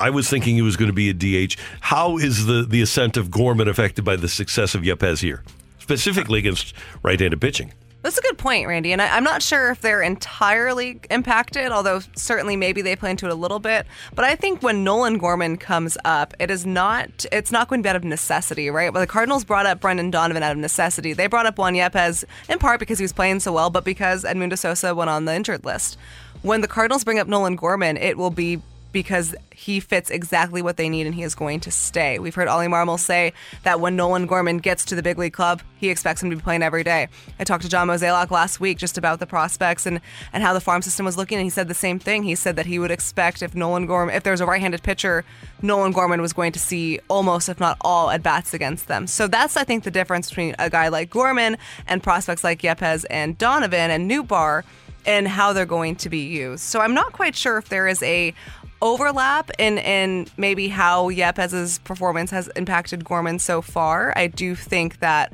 [SPEAKER 1] I was thinking he was going to be a DH. How is the, the ascent of Gorman affected by the success of Yepez here, specifically against right handed pitching?
[SPEAKER 2] That's a good point, Randy. And I, I'm not sure if they're entirely impacted, although certainly maybe they play into it a little bit. But I think when Nolan Gorman comes up, it is not it's not going to be out of necessity, right? Well, the Cardinals brought up Brendan Donovan out of necessity. They brought up Juan Yepez in part because he was playing so well, but because Edmundo Sosa went on the injured list. When the Cardinals bring up Nolan Gorman, it will be because he fits exactly what they need and he is going to stay. We've heard Ollie Marmol say that when Nolan Gorman gets to the big league club, he expects him to be playing every day. I talked to John Mozeliak last week just about the prospects and, and how the farm system was looking, and he said the same thing. He said that he would expect if Nolan Gorman, if there's a right-handed pitcher, Nolan Gorman was going to see almost, if not all, at bats against them. So that's, I think, the difference between a guy like Gorman and prospects like Yepez and Donovan and Nootbaar and how they're going to be used. So I'm not quite sure if there is a overlap in in maybe how Yepez's performance has impacted Gorman so far. I do think that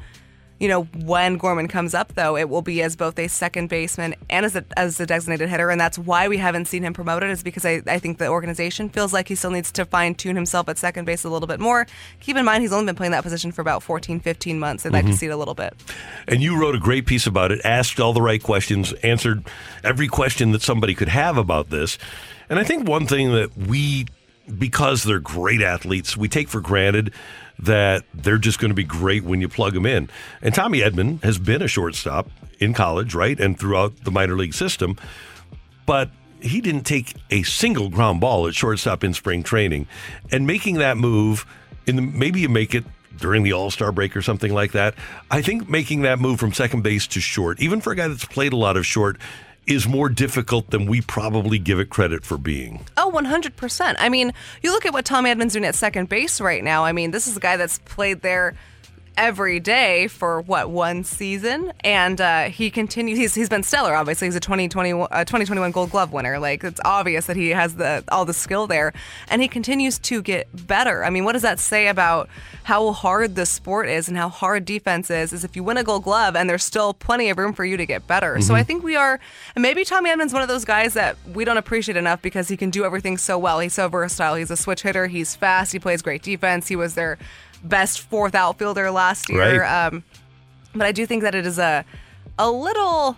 [SPEAKER 2] you know when Gorman comes up though, it will be as both a second baseman and as a as a designated hitter, and that's why we haven't seen him promoted. Is because I, I think the organization feels like he still needs to fine tune himself at second base a little bit more. Keep in mind he's only been playing that position for about 14, 15 months. They'd like to
[SPEAKER 1] Mhm.
[SPEAKER 2] see it a little bit.
[SPEAKER 1] And you wrote a great piece about it, asked all the right questions, answered every question that somebody could have about this. And I think one thing that we, because they're great athletes, we take for granted that they're just going to be great when you plug them in. And Tommy Edman has been a shortstop in college, right? And throughout the minor league system. But he didn't take a single ground ball at shortstop in spring training. And making that move, in the, maybe you make it during the All Star break or something like that. I think making that move from second base to short, even for a guy that's played a lot of short, is more difficult than we probably give it credit for being.
[SPEAKER 2] Oh, 100%. I mean, you look at what Tommy Edman's doing at second base right now. I mean, this is a guy that's played there every day for what one season? And uh, he continues he's, he's been stellar obviously. He's a 2020, uh, 2021 gold glove winner. Like it's obvious that he has the all the skill there. And he continues to get better. I mean what does that say about how hard the sport is and how hard defense is is if you win a gold glove and there's still plenty of room for you to get better? So
[SPEAKER 11] Mhm.
[SPEAKER 2] i think we are and maybe tommy edman's one of those guys that we don't appreciate enough because he can do everything so well. He's so versatile. He's a switch hitter. He's fast. He plays great defense. He was their best fourth outfielder last year.
[SPEAKER 11] Right.
[SPEAKER 2] Um, but I do think that it is a a little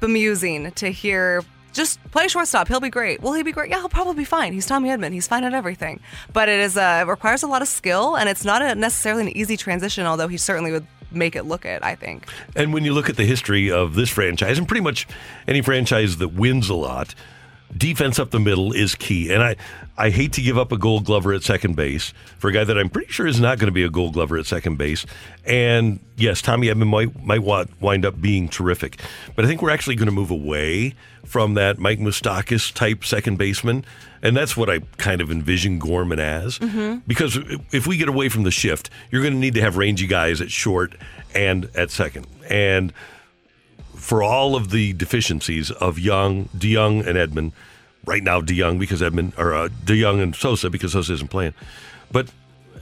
[SPEAKER 2] bemusing to hear just play shortstop. He'll be great. Will he be great? Yeah, he'll probably be fine. He's Tommy Edman. He's fine at everything. But it is uh, it requires a lot of skill, and it's not a, necessarily an easy transition. Although he certainly would make it look it. I think.
[SPEAKER 1] And when you look at the history of this franchise, and pretty much any franchise that wins a lot, defense up the middle is key. And I, I hate to give up a gold glover at second base for a guy that I'm pretty sure is not going to be a gold glover at second base. And yes, Tommy Edman might, might wa- wind up being terrific. But I think we're actually going to move away from that Mike Moustakas type second baseman. And that's what I kind of envision Gorman as.
[SPEAKER 11] Mhm.
[SPEAKER 1] Because if we get away from the shift, you're going to need to have rangy guys at short and at second. And for all of the deficiencies of Young, DeJong, and Edman, right now DeJong because Edman or uh, DeJong and Sosa because Sosa isn't playing. But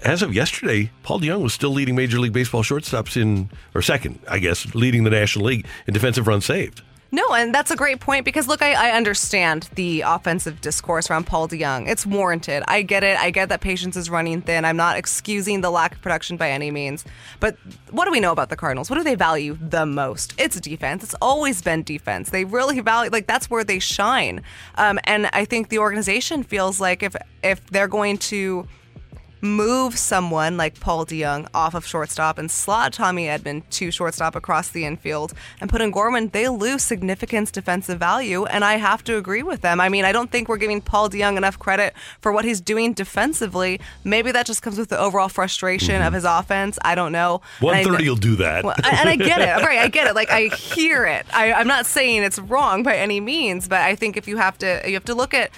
[SPEAKER 1] as of yesterday, Paul DeJong was still leading Major League Baseball shortstops in or second, I guess, leading the National League in defensive runs saved.
[SPEAKER 2] No, and that's a great point because look, I, I understand the offensive discourse around Paul DeJong. It's warranted. I get it. I get that patience is running thin. I'm not excusing the lack of production by any means. But what do we know about the Cardinals? What do they value the most? It's defense. It's always been defense. They really value like that's where they shine. Um, and I think the organization feels like if if they're going to move someone like Paul DeJong off of shortstop and slot Tommy Edman to shortstop across the infield and put in Gorman, they lose significant defensive value. And I have to agree with them. I mean, I don't think we're giving Paul DeJong enough credit for what he's doing defensively. Maybe that just comes with the overall frustration mm-hmm. of his offense. I don't know.
[SPEAKER 1] 130 will do that.
[SPEAKER 2] Well, and I get it. [LAUGHS] Right, I get it. Like I hear it. I, I'm not saying it's wrong by any means, but I think if you have to, you have to look at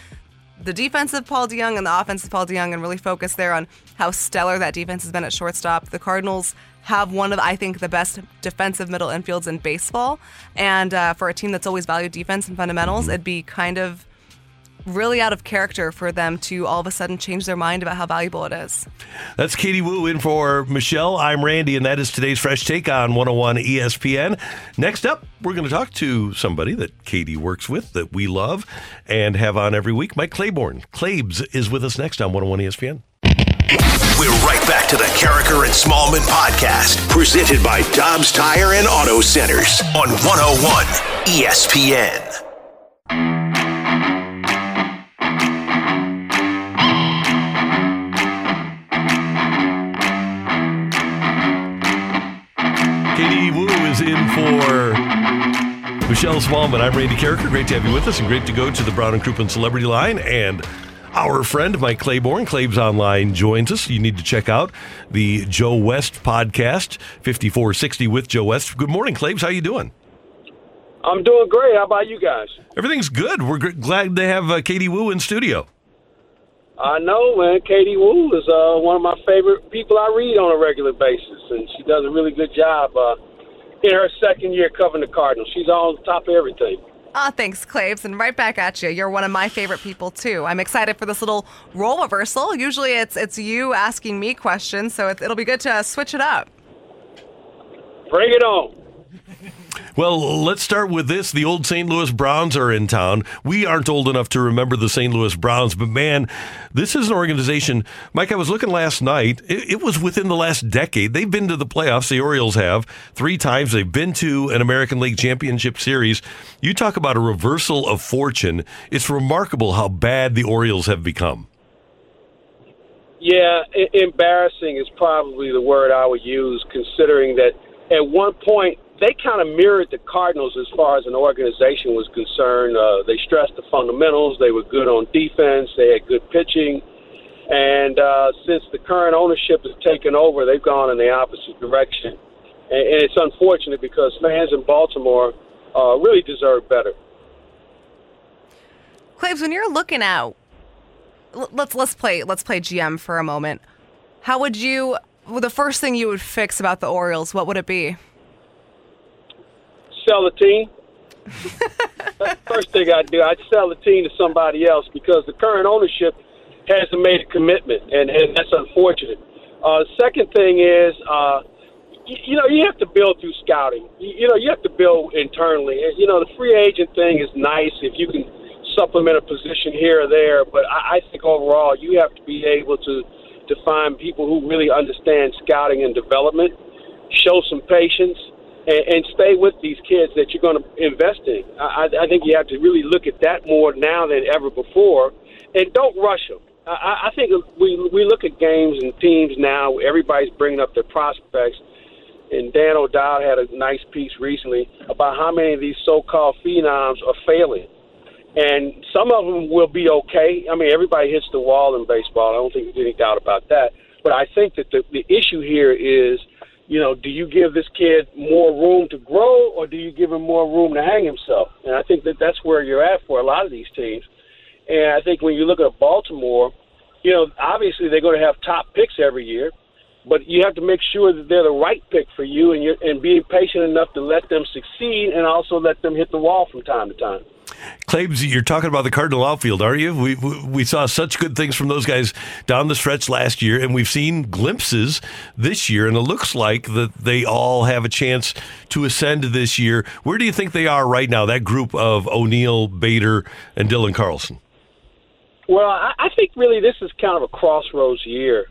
[SPEAKER 2] the defense of Paul DeJong and the offense of Paul DeJong and really focus there on how stellar that defense has been at shortstop. The Cardinals have one of, I think, the best defensive middle infields in baseball. And uh, for a team that's always valued defense and fundamentals, it'd be kind of really out of character for them to all of a sudden change their mind about how valuable it is.
[SPEAKER 1] That's Katie Woo in for Michelle. I'm Randy, and that is today's Fresh Take on 101 ESPN. Next up, we're going to talk to somebody that Katie works with that we love and have on every week, Mike Claiborne. Claibs is with us next on 101 ESPN.
[SPEAKER 4] We're right back to the Karraker and Smallman podcast, presented by Dobbs Tire and Auto Centers on 101 ESPN.
[SPEAKER 1] Michelle Smallmon. I'm Randy Karraker. Great to have you with us and great to go to the Brown and Crouppen Celebrity Line. And our friend Mike Claiborne, Claibs Online, joins us. You need to check out the Joe West podcast, 5460 with Joe West. Good morning, Claibs. How you doing?
[SPEAKER 11] I'm doing great. How about you guys?
[SPEAKER 1] Everything's good. We're g- glad to have uh, Katie Woo in studio.
[SPEAKER 11] I know, man. Katie Woo is uh, one of my favorite people I read on a regular basis, and she does a really good job. Uh, in her second year covering the Cardinals. She's on top of everything.
[SPEAKER 2] Ah, thanks, Claibs, and right back at you. You're one of my favorite people too. I'm excited for this little role reversal. Usually, it's it's you asking me questions, so it, it'll be good to switch it up.
[SPEAKER 11] Bring it on.
[SPEAKER 1] Well, let's start with this. The old St. Louis Browns are in town. We aren't old enough to remember the St. Louis Browns, but man, this is an organization. Mike, I was looking last night. It, it, was within the last decade. They've been to the playoffs. The Orioles have three times. They've been to an American League Championship Series. You talk about a reversal of fortune. It's remarkable how bad the Orioles have become.
[SPEAKER 11] Yeah, embarrassing is probably the word I would use, considering that at one point they kind of mirrored the Cardinals as far as an organization was concerned. Uh, they stressed the fundamentals. They were good on defense. They had good pitching. And uh, since the current ownership has taken over, they've gone in the opposite direction. And, and it's unfortunate because fans in Baltimore uh, really deserve better.
[SPEAKER 2] Claibs, when you're looking out, let's let's play let's play GM for a moment. How would you? Well, the first thing you would fix about the Orioles, what would it be?
[SPEAKER 11] Sell the team. That's [LAUGHS] the first thing I'd do. I'd sell the team to somebody else because the current ownership hasn't made a commitment, and, and that's unfortunate. Uh, second thing is, uh, you, you know, you have to build through scouting. You, you know, you have to build internally. You know, the free agent thing is nice if you can supplement a position here or there, but I, I think overall you have to be able to to find people who really understand scouting and development, show some patience, and, and stay with these kids that you're going to invest in. I, I think you have to really look at that more now than ever before, and don't rush them. I, I think we we look at games and teams now. Everybody's bringing up their prospects, and Dan O'Dowd had a nice piece recently about how many of these so-called phenoms are failing. And some of them will be okay. I mean, everybody hits the wall in baseball. I don't think there's any doubt about that. But I think that the, the issue here is you know, do you give this kid more room to grow or do you give him more room to hang himself? And I think that that's where you're at for a lot of these teams. And I think when you look at Baltimore, you know, obviously they're going to have top picks every year, but you have to make sure that they're the right pick for you and you're and being patient enough to let them succeed and also let them hit the wall from time to time.
[SPEAKER 1] Claibs, you're talking about the Cardinal outfield, are you? We, we we saw such good things from those guys down the stretch last year, and we've seen glimpses this year, and it looks like that they all have a chance to ascend this year. Where do you think they are right now? That group of O'Neill, Bader, and Dylan Carlson.
[SPEAKER 11] Well, I, I think really this is kind of a crossroads year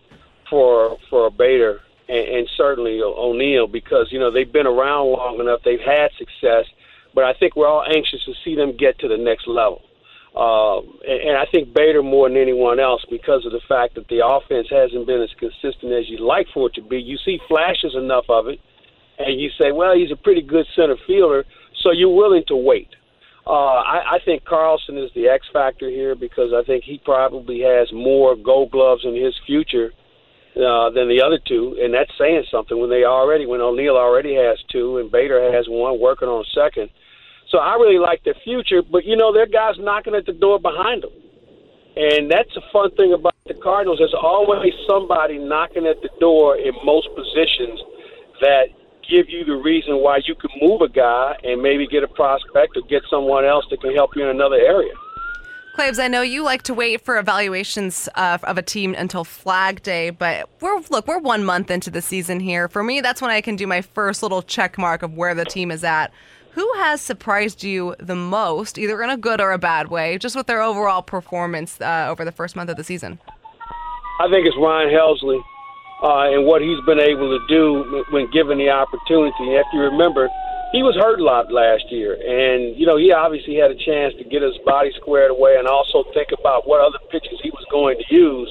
[SPEAKER 11] for for Bader and, and certainly O'Neill because you know they've been around long enough, they've had success, but I think we're all anxious to see them get to the next level. Um, and, and I think Bader more than anyone else because of the fact that the offense hasn't been as consistent as you'd like for it to be. You see flashes enough of it, and you say, well, he's a pretty good center fielder, so you're willing to wait. Uh, I, I think Carlson is the X factor here because I think he probably has more Gold Gloves in his future uh, than the other two, and that's saying something. When they already, when O'Neill already has two, and Bader has one, working on a second. So I really like their future, but you know, there are guys knocking at the door behind them, and that's a fun thing about the Cardinals. There's always somebody knocking at the door in most positions that give you the reason why you could move a guy and maybe get a prospect or get someone else that can help you in another area.
[SPEAKER 2] Claibs, I know you like to wait for evaluations uh, of a team until Flag Day, but we're look, we're one month into the season here. For me, that's when I can do my first little check mark of where the team is at. Who has surprised you the most, either in a good or a bad way, just with their overall performance uh, over the first month of the season?
[SPEAKER 11] I think it's Ryan Helsley uh, and what he's been able to do when given the opportunity. If you remember, he was hurt a lot last year, and you know he obviously had a chance to get his body squared away and also think about what other pitches he was going to use.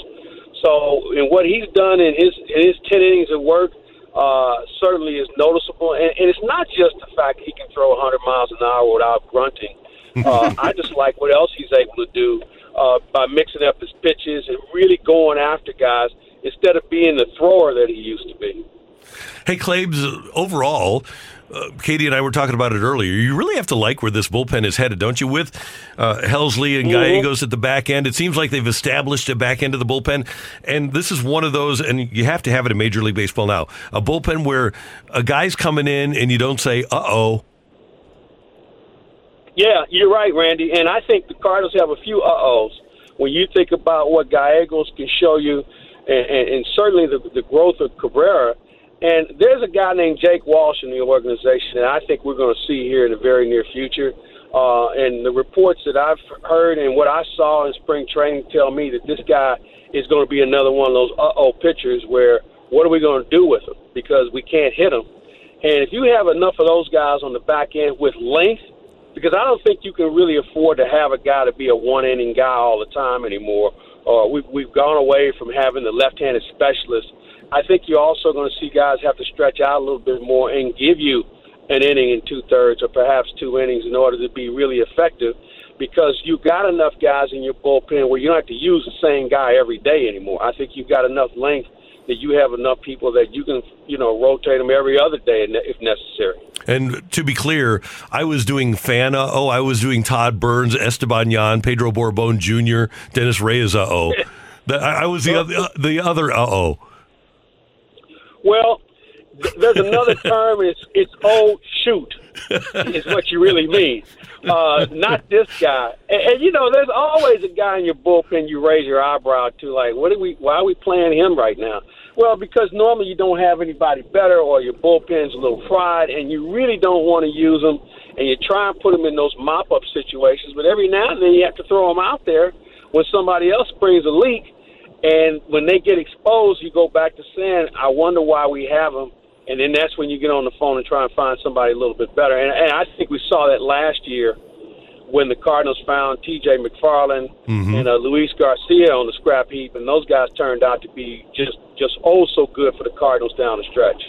[SPEAKER 11] So, in what he's done in his in his ten innings of work, uh, certainly is noticeable. And, and it's not just the fact he can throw 100 miles an hour without grunting. [LAUGHS] Uh, I just like what else he's able to do uh, by mixing up his pitches and really going after guys instead of being the thrower that he used to be.
[SPEAKER 1] Hey, Claibs, overall, uh, Katie and I were talking about it earlier. You really have to like where this bullpen is headed, don't you? With uh, Helsley and
[SPEAKER 11] Mm-hmm.
[SPEAKER 1] Gallegos at the back end, it seems like they've established a back end of the bullpen, and this is one of those. And you have to have it in Major League Baseball now. A bullpen where a guy's coming in and you don't say, "Uh oh."
[SPEAKER 11] Yeah, you're right, Randy. And I think the Cardinals have a few uh-ohs. When you think about what Gallegos can show you, and, and, and certainly the, the growth of Cabrera, and there's a guy named Jake Walsh in the organization that I think we're going to see here in the very near future. Uh, and the reports that I've heard and what I saw in spring training tell me that this guy is going to be another one of those uh-oh pitchers where what are we going to do with him? Because we can't hit him. And if you have enough of those guys on the back end with length, because I don't think you can really afford to have a guy to be a one inning guy all the time anymore. Or we've, we've gone away from having the left handed specialist. I think you're also going to see guys have to stretch out a little bit more and give you an inning and two thirds or perhaps two innings in order to be really effective because you've got enough guys in your bullpen where you don't have to use the same guy every day anymore. I think you've got enough length that you have enough people that you can, you know, rotate them every other day if necessary.
[SPEAKER 1] And to be clear, I was doing Fana. Oh, I was doing Todd Burns, Esteban Yan, Pedro Borbon Jr., Dennis Reyes. Uh oh. [LAUGHS] I was the other, the other. Uh oh.
[SPEAKER 11] Well, there's another [LAUGHS] term. It's it's oh shoot, is what you really mean. Uh, not this guy. And, and you know, there's always a guy in your bullpen you raise your eyebrow to, like, what are we? Why are we playing him right now? Well, because normally you don't have anybody better, or your bullpen's a little fried, and you really don't want to use them, and you try and put them in those mop-up situations. But every now and then you have to throw them out there when somebody else brings a leak, and when they get exposed, you go back to saying, "I wonder why we have them." And then that's when you get on the phone and try and find somebody a little bit better. And, and I think we saw that last year when the Cardinals found T.J. McFarland
[SPEAKER 1] Mhm.
[SPEAKER 11] and uh, Luis Garcia on the scrap heap, and those guys turned out to be just just oh so good for the Cardinals down the stretch.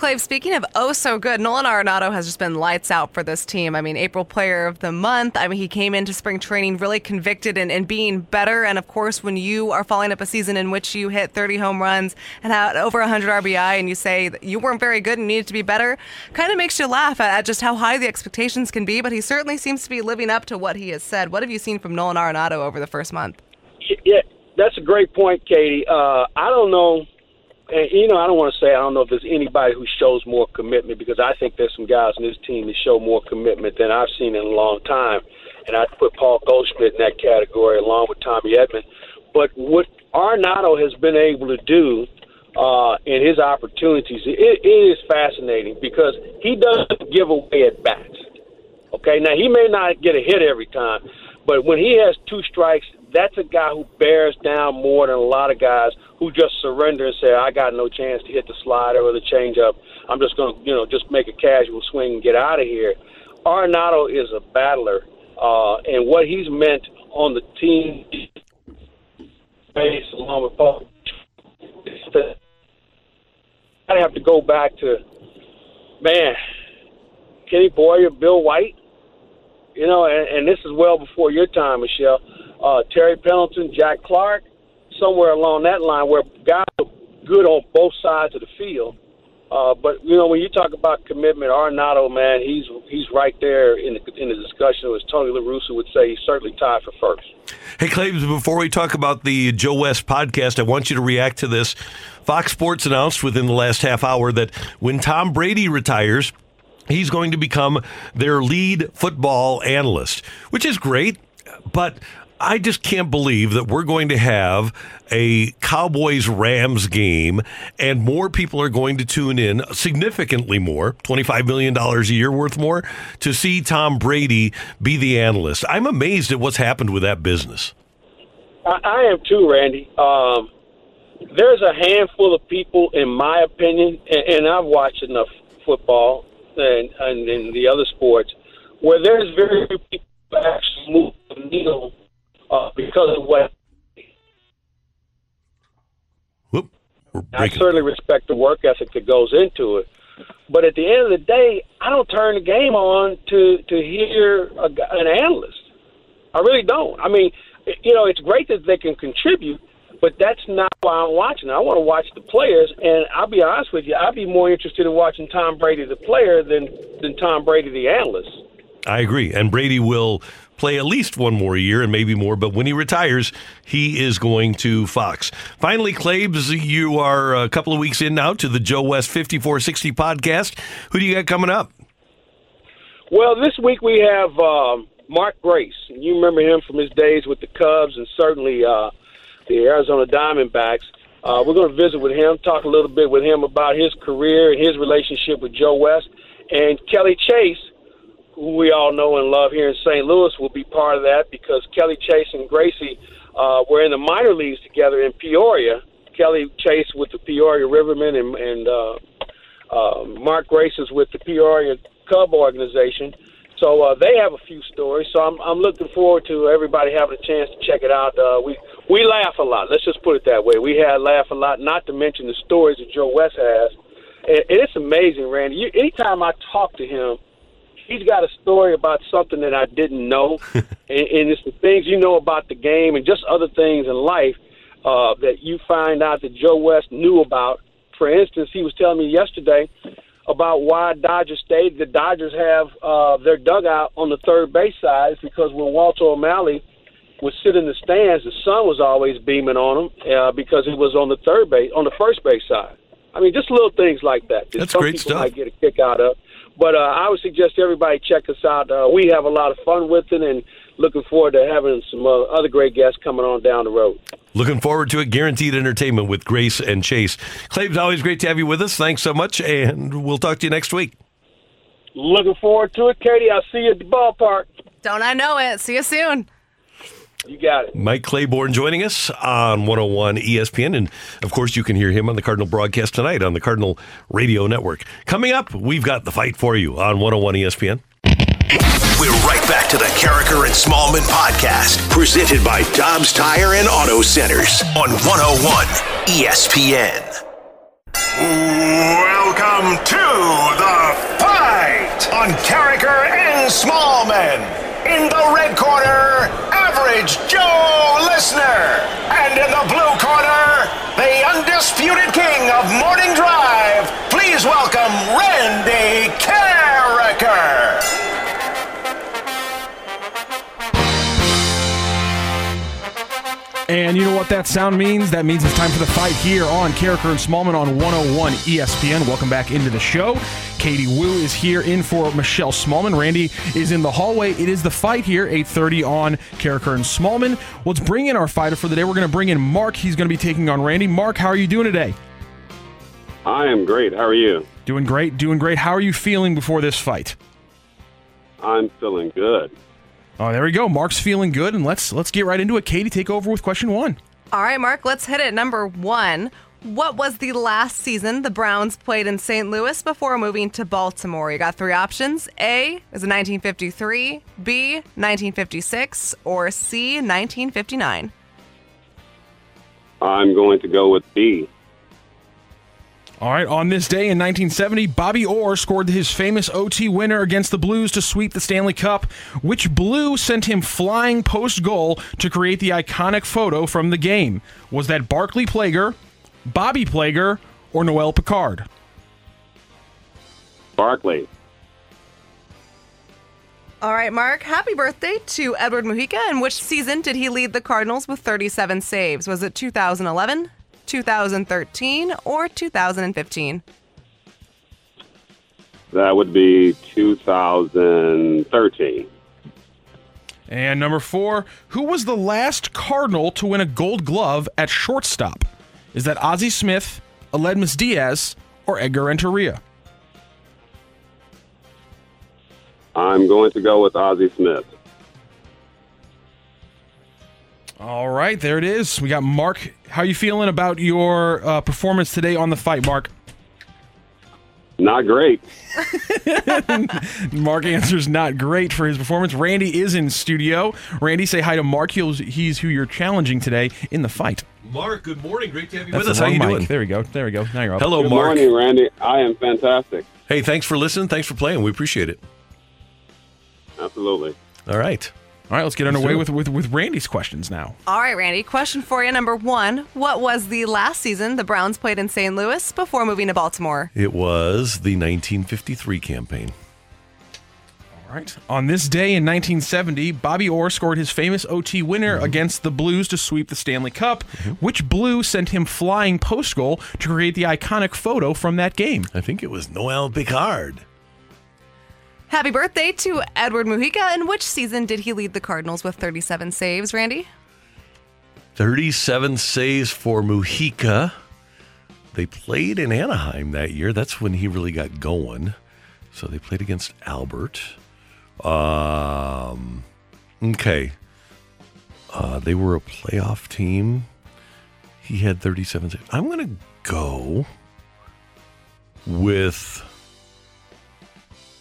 [SPEAKER 2] Clave, speaking of oh so good, Nolan Arenado has just been lights out for this team. I mean, April Player of the Month. I mean, he came into spring training really convicted and, and being better. And of course, when you are following up a season in which you hit 30 home runs and had over 100 RBI, and you say you weren't very good and needed to be better, kind of makes you laugh at, at just how high the expectations can be. But he certainly seems to be living up to what he has said. What have you seen from Nolan Arenado over the first month?
[SPEAKER 11] Yeah, that's a great point, Katie. Uh, I don't know. And, you know, I don't want to say I don't know if there's anybody who shows more commitment because I think there's some guys on this team that show more commitment than I've seen in a long time. and I'd put Paul Goldschmidt in that category along with Tommy Edman. But what Arenado has been able to do uh, in his opportunities, it, it is fascinating because he doesn't give away at bats. Okay, now he may not get a hit every time, but when he has two strikes, that's a guy who bears down more than a lot of guys who just surrender and say, "I got no chance to hit the slider or the changeup. I'm just going to, you know, just make a casual swing and get out of here." Arenado is a battler, uh, and what he's meant on the team base along with Paul. I have to go back to man, Kenny Boyer, Bill White, you know, and, and this is well before your time, Michelle. Uh, Terry Pendleton, Jack Clark, somewhere along that line where guys are good on both sides of the field. Uh, but you know, when you talk about commitment, Arenado, man, he's he's right there in the in the discussion. As Tony La Russa would say, he's certainly tied for first.
[SPEAKER 1] Hey, Claibs, before we talk about the Joe West podcast, I want you to react to this. Fox Sports announced within the last half hour that when Tom Brady retires, he's going to become their lead football analyst, which is great. But I just can't believe that we're going to have a Cowboys Rams game and more people are going to tune in significantly more, $25 million a year worth more, to see Tom Brady be the analyst. I'm amazed at what's happened with that business.
[SPEAKER 11] I, am too, Randy. Um, there's a handful of people, in my opinion, and, and I've watched enough football and, and in the other sports, where there's very few people actually move the needle uh, because of what.
[SPEAKER 1] Whoop,
[SPEAKER 11] I certainly respect the work ethic that goes into it, but at the end of the day, I don't turn the game on to to hear a, an analyst. I really don't. I mean, you know, it's great that they can contribute, but that's not why I'm watching. I want to watch the players, and I'll be honest with you, I'd be more interested in watching Tom Brady the player than than Tom Brady the analyst.
[SPEAKER 1] I agree. And Brady will play at least one more year and maybe more, but when he retires, he is going to Fox. Finally, Claibs, you are a couple of weeks in now to the Joe West 5460 podcast. Who do you got coming up?
[SPEAKER 11] Well, this week we have um, Mark Grace. You remember him from his days with the Cubs and certainly uh, the Arizona Diamondbacks. Uh, we're going to visit with him, talk a little bit with him about his career and his relationship with Joe West. And Kelly Chase, who we all know and love here in St. Louis, will be part of that because Kelly Chase and Gracie uh, were in the minor leagues together in Peoria. Kelly Chase with the Peoria Rivermen and, and uh, uh, Mark Grace is with the Peoria Cub organization. So uh, they have a few stories. So I'm, I'm looking forward to everybody having a chance to check it out. Uh, we we laugh a lot. Let's just put it that way. We had laugh a lot. Not to mention the stories that Joe West has, and, and it's amazing, Randy. You, anytime I talk to him, he's got a story about something that I didn't know, [LAUGHS] and, and it's the things you know about the game and just other things in life uh, that you find out that Joe West knew about. For instance, he was telling me yesterday about why Dodger State, the Dodgers have uh, their dugout on the third base side because when Walter O'Malley would sit in the stands, the sun was always beaming on him uh, because he was on the third base, on the first base side. I mean, just little things like that. that
[SPEAKER 1] That's
[SPEAKER 11] some
[SPEAKER 1] great
[SPEAKER 11] people
[SPEAKER 1] stuff.
[SPEAKER 11] Might get a kick out of. But uh, I would suggest everybody check us out. Uh, we have a lot of fun with it, and looking forward to having some uh, other great guests coming on down the road.
[SPEAKER 1] Looking forward to it. Guaranteed entertainment with Grace and Chase. Claibs, always great to have you with us. Thanks so much, and we'll talk to you next week.
[SPEAKER 11] Looking forward to it, Katie. I'll see you at the ballpark.
[SPEAKER 2] Don't I know it? See you soon.
[SPEAKER 11] You got it.
[SPEAKER 1] Mike Claiborne joining us on 101 ESPN. And of course, you can hear him on the Cardinal broadcast tonight on the Cardinal Radio Network. Coming up, we've got the fight for you on 101 ESPN.
[SPEAKER 4] We're right back to the Karraker and Smallmon podcast, presented by Dobbs Tire and Auto Centers on 101 ESPN.
[SPEAKER 12] Welcome to the fight on Karraker and Smallmon. In the red corner, Average Joe Listener. And in the blue corner, the undisputed king of morning drive. Please welcome Randy
[SPEAKER 8] And you know what that sound means? That means it's time for the fight here on Karraker and Smallmon on 101 ESPN. Welcome back into the show. Katie Woo is here in for Michelle Smallmon. Randy is in the hallway. It is the fight here, 8.30 on Karraker and Smallmon. Let's bring in our fighter for the day. We're going to bring in Mark. He's going to be taking on Randy. Mark, how are you doing today?
[SPEAKER 13] I am great. How are you?
[SPEAKER 8] Doing great, doing great. How are you feeling before this fight?
[SPEAKER 13] I'm feeling good.
[SPEAKER 8] Oh, there we go. Mark's feeling good, and let's let's get right into it. Katie, take over with question one.
[SPEAKER 2] All right, Mark, let's hit it. Number one. What was the last season the Browns played in St. Louis before moving to Baltimore? You got three options. A is 1953, B 1956, or C 1959.
[SPEAKER 13] I'm going to go with B.
[SPEAKER 8] All right, on this day in 1970, Bobby Orr scored his famous OT winner against the Blues to sweep the Stanley Cup, which Blue sent him flying post goal to create the iconic photo from the game. Was that Barclay Plager, Bobby Plager, or Noel Picard?
[SPEAKER 13] Barclay.
[SPEAKER 2] All right, Mark, happy birthday to Edward Mujica. In which season did he lead the Cardinals with 37 saves? Was it 2011, 2013, or 2015?
[SPEAKER 13] That would be 2013.
[SPEAKER 8] And number four, who was the last Cardinal to win a gold glove at shortstop? Is that Ozzie Smith, Aledmys Diaz, or Edgar Renteria?
[SPEAKER 13] I'm going to go with Ozzie Smith.
[SPEAKER 8] All right, there it is. We got Mark. How you feeling about your uh, performance today on the fight, Mark?
[SPEAKER 13] Not great. [LAUGHS]
[SPEAKER 8] Mark answers not great for his performance. Randy is in studio. Randy, say hi to Mark. He's, he's who you're challenging today in the fight.
[SPEAKER 1] Mark, good morning. Great to have you
[SPEAKER 8] That's
[SPEAKER 1] with us. How
[SPEAKER 8] wrong
[SPEAKER 1] you
[SPEAKER 8] mic.
[SPEAKER 1] doing?
[SPEAKER 8] There we go. There we go. Now you're up.
[SPEAKER 1] Hello,
[SPEAKER 13] Good
[SPEAKER 1] Mark.
[SPEAKER 13] morning, Randy. I am fantastic.
[SPEAKER 1] Hey, thanks for listening. Thanks for playing. We appreciate it.
[SPEAKER 13] Absolutely.
[SPEAKER 8] All right. All right, let's get
[SPEAKER 13] Let's
[SPEAKER 8] underway
[SPEAKER 13] it.
[SPEAKER 8] with, with, with Randy's questions now.
[SPEAKER 2] All right, Randy, question for you. Number one What was the last season the Browns played in St. Louis before moving to Baltimore?
[SPEAKER 1] It was the 1953 campaign.
[SPEAKER 8] All right. On this day in 1970, Bobby Orr scored his famous OT winner mm-hmm. against the Blues to sweep the Stanley Cup, mm-hmm. which Blue sent him flying post goal to create the iconic photo from that game.
[SPEAKER 1] I think it was Noel Picard.
[SPEAKER 2] Happy birthday to Edward Mujica. In which season did he lead the Cardinals with 37 saves, Randy?
[SPEAKER 1] 37 saves for Mujica. They played in Anaheim that year. That's when he really got going. So they played against Albert. Um, okay. Uh, they were a playoff team. He had 37 saves. I'm going to go with.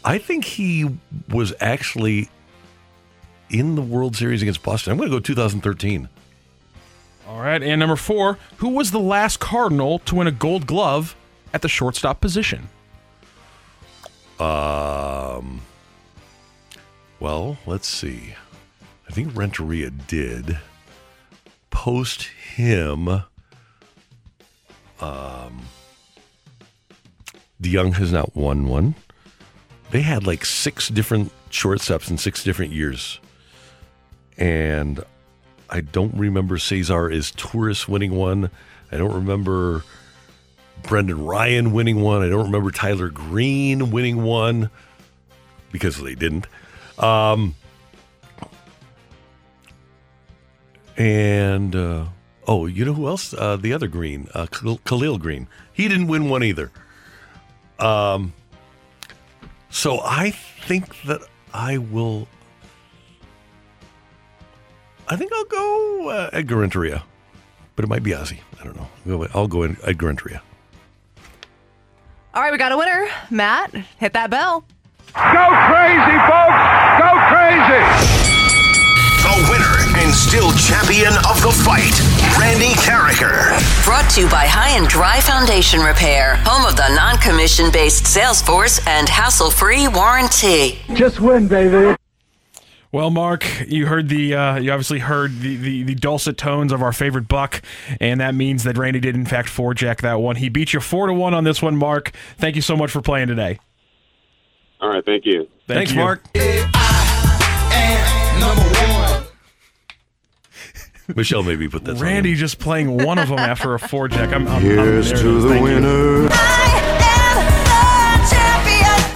[SPEAKER 1] I think he was actually in the World Series against Boston. I'm going to go 2013.
[SPEAKER 8] All right. And number four, who was the last Cardinal to win a gold glove at the shortstop position?
[SPEAKER 1] Um. Well, let's see. I think Renteria did. Post him. Um. DeJong has not won one. They had like six different shortstops in six different years. And I don't remember Cesar Izturis winning one. I don't remember Brendan Ryan winning one. I don't remember Tyler Greene winning one because they didn't. Um, and uh, oh, you know who else? Uh, the other Greene, uh, Khalil Greene. He didn't win one either. Um, so I think that I will. I think I'll go uh, Edgar Renteria, but it might be Ozzie. I don't know. I'll go- I'll Edgar Renteria.
[SPEAKER 2] All right, we got a winner. Matt, hit that bell.
[SPEAKER 12] Go crazy, folks! Go crazy!
[SPEAKER 4] The winner and still champion of the fight, Randy Karraker.
[SPEAKER 10] Brought to you by High and Dry Foundation Repair, home of the non commission based sales force and hassle free warranty.
[SPEAKER 8] Just win, baby. Well, Mark, you heard the uh, you obviously heard the, the, the dulcet tones of our favorite Buck, and that means that Randy did in fact forejack that one. He beat you four to one on this one, Mark. Thank you so much for playing today.
[SPEAKER 13] All right, thank you.
[SPEAKER 8] Thank
[SPEAKER 1] Thanks,
[SPEAKER 8] you.
[SPEAKER 1] Mark. Michelle maybe put that. song.
[SPEAKER 8] Randy just playing one of them after a four jack. I'm, I'm,
[SPEAKER 1] Here's
[SPEAKER 8] I'm,
[SPEAKER 1] to the
[SPEAKER 8] Thank you.
[SPEAKER 1] winner.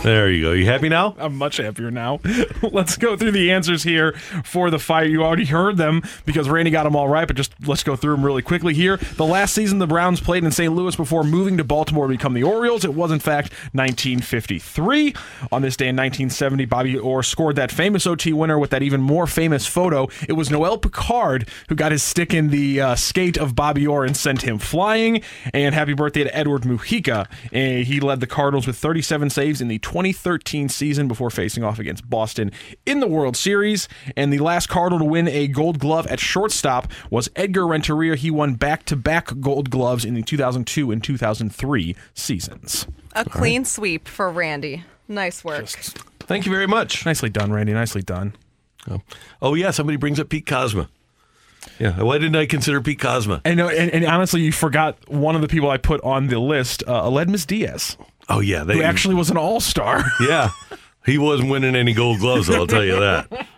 [SPEAKER 1] There you go. You happy now?
[SPEAKER 8] I'm much happier now. [LAUGHS] let's go through the answers here for the fight. You already heard them because Randy got them all right, but just let's go through them really quickly here. The last season the Browns played in St. Louis before moving to Baltimore to become the Orioles. It was, in fact, 1953. On this day in 1970, Bobby Orr scored that famous OT winner with that even more famous photo. It was Noel Picard who got his stick in the uh, skate of Bobby Orr and sent him flying. And happy birthday to Edward Mujica. Uh, he led the Cardinals with 37 saves in the 2013 season before facing off against Boston in the World Series. And the last Cardinal to win a gold glove at shortstop was Edgar Renteria. He won back to back gold gloves in the 2002 and 2003 seasons.
[SPEAKER 2] A clean sweep for Randy. Nice work.
[SPEAKER 1] Thank you very much.
[SPEAKER 8] Nicely done, Randy. Nicely done.
[SPEAKER 1] Oh, oh yeah, somebody brings up Pete Kozma. Yeah, why didn't I consider Pete Kozma?
[SPEAKER 8] And, and, and honestly, you forgot one of the people I put on the list, uh, Aledmys Diaz.
[SPEAKER 1] Oh yeah, they
[SPEAKER 8] who actually was an all star. [LAUGHS]
[SPEAKER 1] yeah, he wasn't winning any gold gloves. I'll tell you that. [LAUGHS]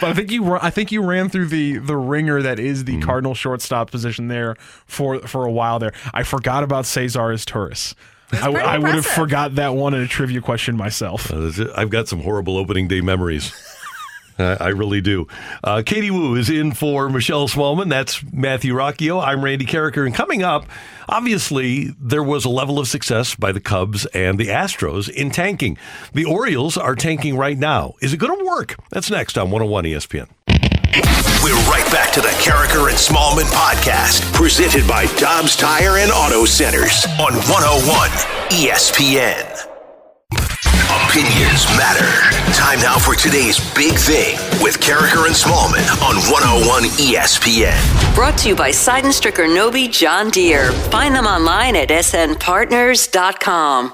[SPEAKER 8] But I think you I think you ran through the the ringer that is
[SPEAKER 1] Mm-hmm.
[SPEAKER 8] the Cardinal shortstop position there for for a while there. I forgot about Cesar Izturis. I, I would have forgot that one in a trivia question myself.
[SPEAKER 1] Uh. I've got some horrible opening day memories. I really do. Uh, Katie Woo is in for Michelle Smallmon. That's Matthew Rocchio. I'm Randy Karraker. And coming up, obviously, there was a level of success by the Cubs and the Astros in tanking. The Orioles are tanking right now. Is it going to work? That's next on 101 ESPN.
[SPEAKER 4] We're right back to the Karraker and Smallmon podcast, presented by Dobbs Tire and Auto Centers on 101 ESPN. Opinions matter. Time now for today's big thing with Karraker and Smallmon on 101 ESPN.
[SPEAKER 10] Brought to you by Sydenstricker Nobbe John Deere. Find them online at snpartners.com.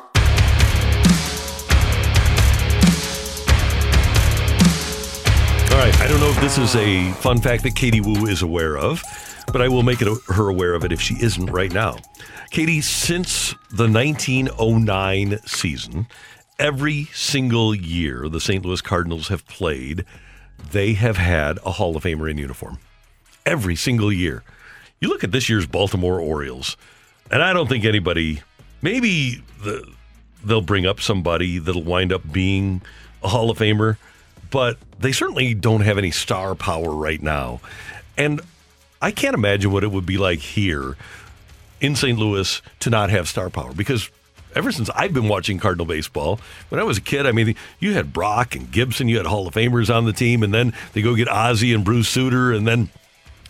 [SPEAKER 1] All right. I don't know if this is a fun fact that Katie Woo is aware of, but I will make it her aware of it if she isn't right now. Katie, since the 1909 season, every single year the St. Louis Cardinals have played, they have had a Hall of Famer in uniform. Every single year. You look at this year's Baltimore Orioles, and I don't think anybody, maybe the, they'll bring up somebody that'll wind up being a Hall of Famer, but they certainly don't have any star power right now. And I can't imagine what it would be like here in St. Louis to not have star power because ever since I've been watching Cardinal baseball, when I was a kid, I mean, you had Brock and Gibson, you had Hall of Famers on the team, and then they go get Ozzie and Bruce Sutter, and then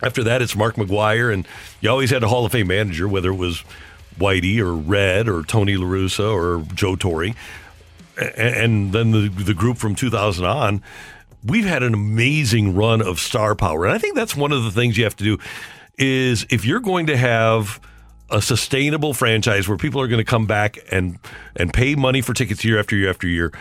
[SPEAKER 1] after that, it's Mark McGwire, and you always had a Hall of Fame manager, whether it was Whitey or Red or Tony La Russa or Joe Torre, and then the the group from 2000 on. We've had an amazing run of star power, and I think that's one of the things you have to do. Is if you're going to have a sustainable franchise where people are going to come back and and pay money for tickets year after year after year,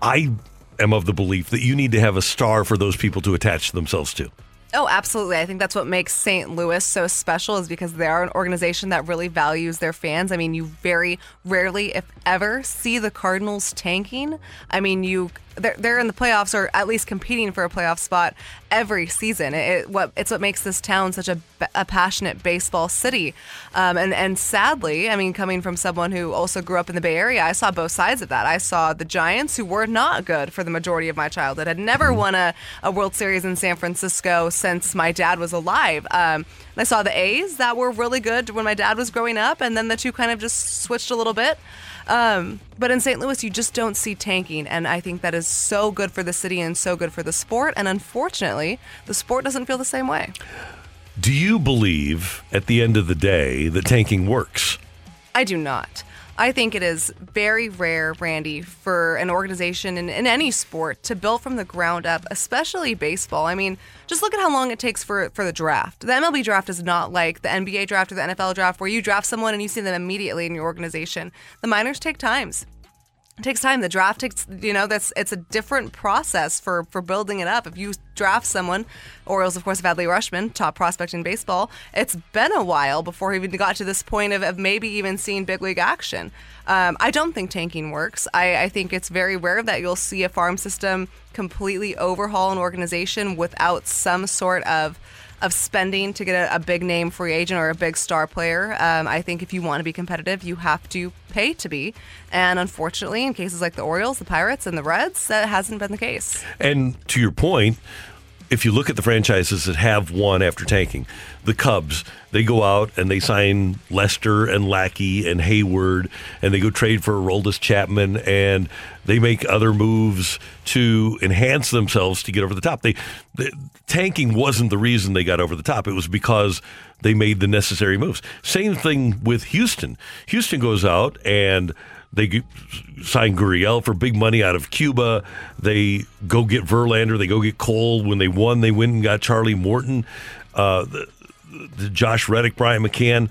[SPEAKER 1] I am of the belief that you need to have a star for those people to attach themselves to.
[SPEAKER 2] Oh, absolutely. I think that's what makes St. Louis so special is because they are an organization that really values their fans. I mean, you very rarely, if ever, see the Cardinals tanking. I mean, you they're, they're in the playoffs or at least competing for a playoff spot every season. It, what it's what makes this town such a, a passionate baseball city. Um, and and sadly, I mean, coming from someone who also grew up in the Bay Area, I saw both sides of that. I saw the Giants, who were not good for the majority of my childhood, had never won a, a World Series in San Francisco since my dad was alive. Um, I saw the A's that were really good when my dad was growing up, and then the two kind of just switched a little bit. Um, but in St. Louis, you just don't see tanking, and I think that is so good for the city and so good for the sport. And unfortunately, the sport doesn't feel the same way.
[SPEAKER 1] Do you believe at the end of the day that tanking works?
[SPEAKER 2] I do not. I think it is very rare, Randy, for an organization in, in any sport to build from the ground up, especially baseball. I mean, just look at how long it takes for, for the draft. The MLB draft is not like the NBA draft or the NFL draft where you draft someone and you see them immediately in your organization. The minors take times. It takes time. The draft takes, you know, that's it's a different process for for building it up. If you draft someone, Orioles of course have Adley Rutschman, top prospect in baseball. It's been a while before he even got to this point of, of maybe even seeing big league action. Um, I don't think tanking works. I, I think it's very rare that you'll see a farm system completely overhaul an organization without some sort of of spending to get a, a big name free agent or a big star player. Um, I think if you want to be competitive, you have to pay to be. And unfortunately, in cases like the Orioles, the Pirates, and the Reds, that hasn't been the case.
[SPEAKER 1] And to your point, if you look at the franchises that have won after tanking, the Cubs, they go out and they sign Lester and Lackey and Heyward, and they go trade for Aroldis Chapman, and they make other moves to enhance themselves to get over the top. They, the, tanking wasn't the reason they got over the top; it was because they made the necessary moves. Same thing with Houston. Houston goes out and they sign Gurriel for big money out of Cuba. They go get Verlander. They go get Cole. When they won, they went and got Charlie Morton, uh, the, the Josh Reddick, Brian McCann.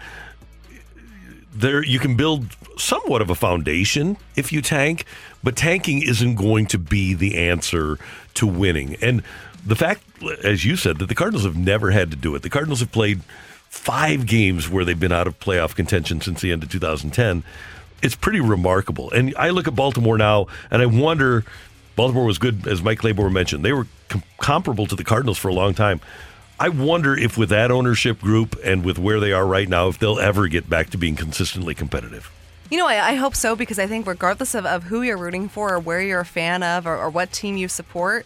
[SPEAKER 1] There, you can build somewhat of a foundation if you tank, but tanking isn't going to be the answer to winning. And the fact, as you said, that the Cardinals have never had to do it. The Cardinals have played five games where they've been out of playoff contention since the end of 2010 it's pretty remarkable. And I look at Baltimore now, and I wonder. Baltimore was good, as Mike Claiborne mentioned. They were com- comparable to the Cardinals for a long time. I wonder if, with that ownership group and with where they are right now, if they'll ever get back to being consistently competitive.
[SPEAKER 2] You know, I, I hope so because I think, regardless of, of who you're rooting for or where you're a fan of or, or what team you support,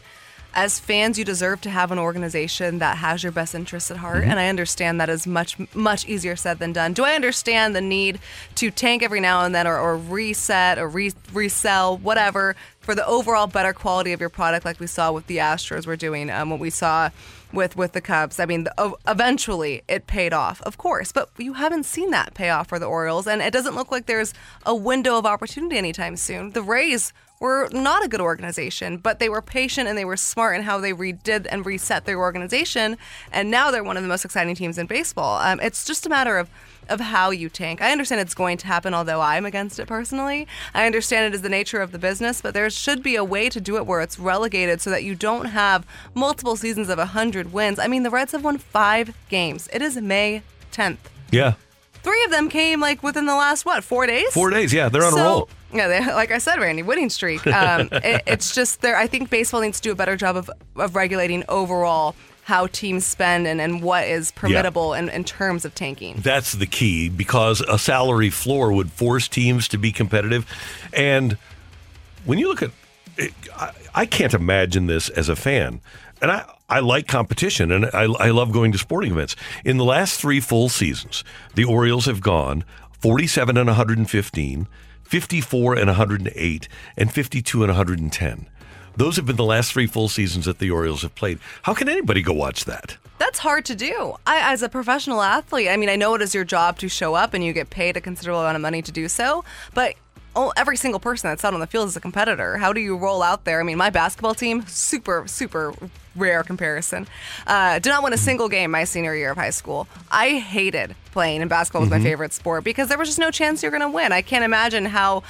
[SPEAKER 2] as fans, you deserve to have an organization that has your best interests at heart.
[SPEAKER 14] Mhm.
[SPEAKER 2] And I understand that is much, much easier said than done. Do I understand the need to tank every now and then or, or reset or re- resell, whatever, for the overall better quality of your product, like we saw with the Astros were doing, um, what we saw with, with the Cubs? I mean, the, eventually it paid off, of course, but you haven't seen that payoff for the Orioles. And it doesn't look like there's a window of opportunity anytime soon. The Rays were not a good organization, but they were patient and they were smart in how they redid and reset their organization. And now they're one of the most exciting teams in baseball. Um, it's just a matter of of how you tank. I understand it's going to happen, although I'm against it personally. I understand it is the nature of the business, but there should be a way to do it where it's relegated so that you don't have multiple seasons of 100 wins. I mean, the Reds have won five games. It is May 10th.
[SPEAKER 1] Yeah.
[SPEAKER 2] Three of them came like within the last, what, four days?
[SPEAKER 1] Four days, yeah. They're on a roll.
[SPEAKER 2] Yeah, they, [LAUGHS] like I said, Randy, winning streak. Um, [LAUGHS] it, it's just there. I think baseball needs to do a better job of, of regulating overall how teams spend and, and what is permittable in, in terms of tanking.
[SPEAKER 1] That's the key because a salary floor would force teams to be competitive. And when you look at it, I, I can't imagine this as a fan. And I, I like competition and I, I love going to sporting events. In the last three full seasons, the Orioles have gone 47 and 115, 54 and 108, and 52 and 110. Those have been the last three full seasons that the Orioles have played. How can anybody go watch that?
[SPEAKER 2] That's hard to do. I, as a professional athlete, I mean, I know it is your job to show up and you get paid a considerable amount of money to do so, but oh, every single person that's out on the field is a competitor. How do you roll out there? I mean, my basketball team, super, super rare comparison, uh, did not win a single game my senior year of high school. I hated playing, and basketball was
[SPEAKER 14] Mhm.
[SPEAKER 2] my favorite sport because there was just no chance you're going to win. I can't imagine how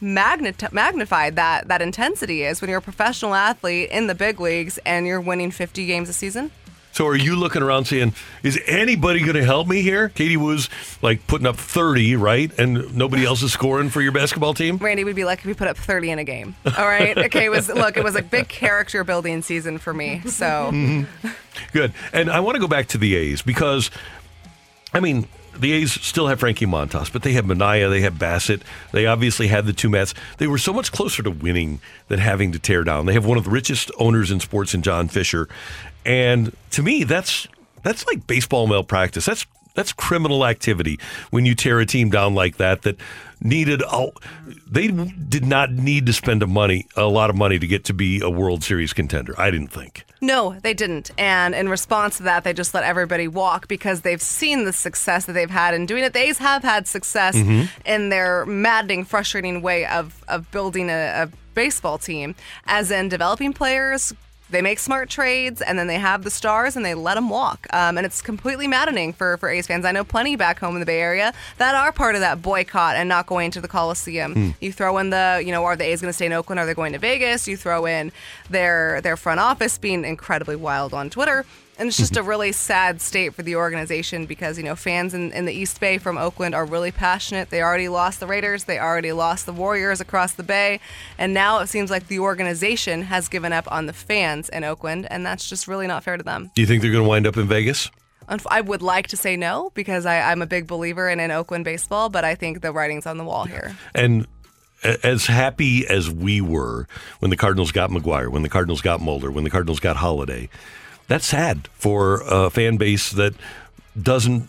[SPEAKER 2] magnified that that intensity is when you're a professional athlete in the big leagues and you're winning 50 games a season.
[SPEAKER 1] So are you looking around saying, is anybody going to help me here? Katie was like putting up 30, right? And nobody else is scoring for your basketball team?
[SPEAKER 2] Randy would be like if we put up 30 in a game. All right. [LAUGHS] Okay. It was look. It was a big character building season for me. So
[SPEAKER 1] Mhm. Good. And I want to go back to the A's because, I mean, the A's still have Frankie Montas, but they have Manaea, they have Bassitt, they obviously had the two Mets. They were so much closer to winning than having to tear down. They have one of the richest owners in sports in John Fisher, and to me, that's that's like baseball malpractice. That's that's criminal activity when you tear a team down like that. That needed all they did not need to spend a money a lot of money to get to be a World Series contender. I didn't think.
[SPEAKER 2] no, they didn't. And in response to that, they just let everybody walk because they've seen the success that they've had in doing it. They have had success
[SPEAKER 14] Mhm.
[SPEAKER 2] in their maddening, frustrating way of of building a, a baseball team, as in developing players. They make smart trades and then they have the stars and they let them walk. Um, and it's completely maddening for, for A's fans. I know plenty back home in the Bay Area that are part of that boycott and not going to the Coliseum.
[SPEAKER 14] Hmm.
[SPEAKER 2] You throw in the, you know, are the A's going to stay in Oakland? Are they going to Vegas? You throw in their their front office being incredibly wild on Twitter. And it's just a mm-hmm. really sad state for the organization because, you know, fans in, in the East Bay from Oakland are really passionate. They already lost the Raiders, they already lost the Warriors across the Bay. And now it seems like the organization has given up on the fans in Oakland, and that's just really not fair to them.
[SPEAKER 1] Do you think they're going to wind up in Vegas?
[SPEAKER 2] I would like to say no because I, I'm a big believer in, in Oakland baseball, but I think the writing's on the wall here.
[SPEAKER 1] And as happy as we were when the Cardinals got McGwire, when the Cardinals got Mulder, when the Cardinals got Holliday, that's sad for a fan base that doesn't.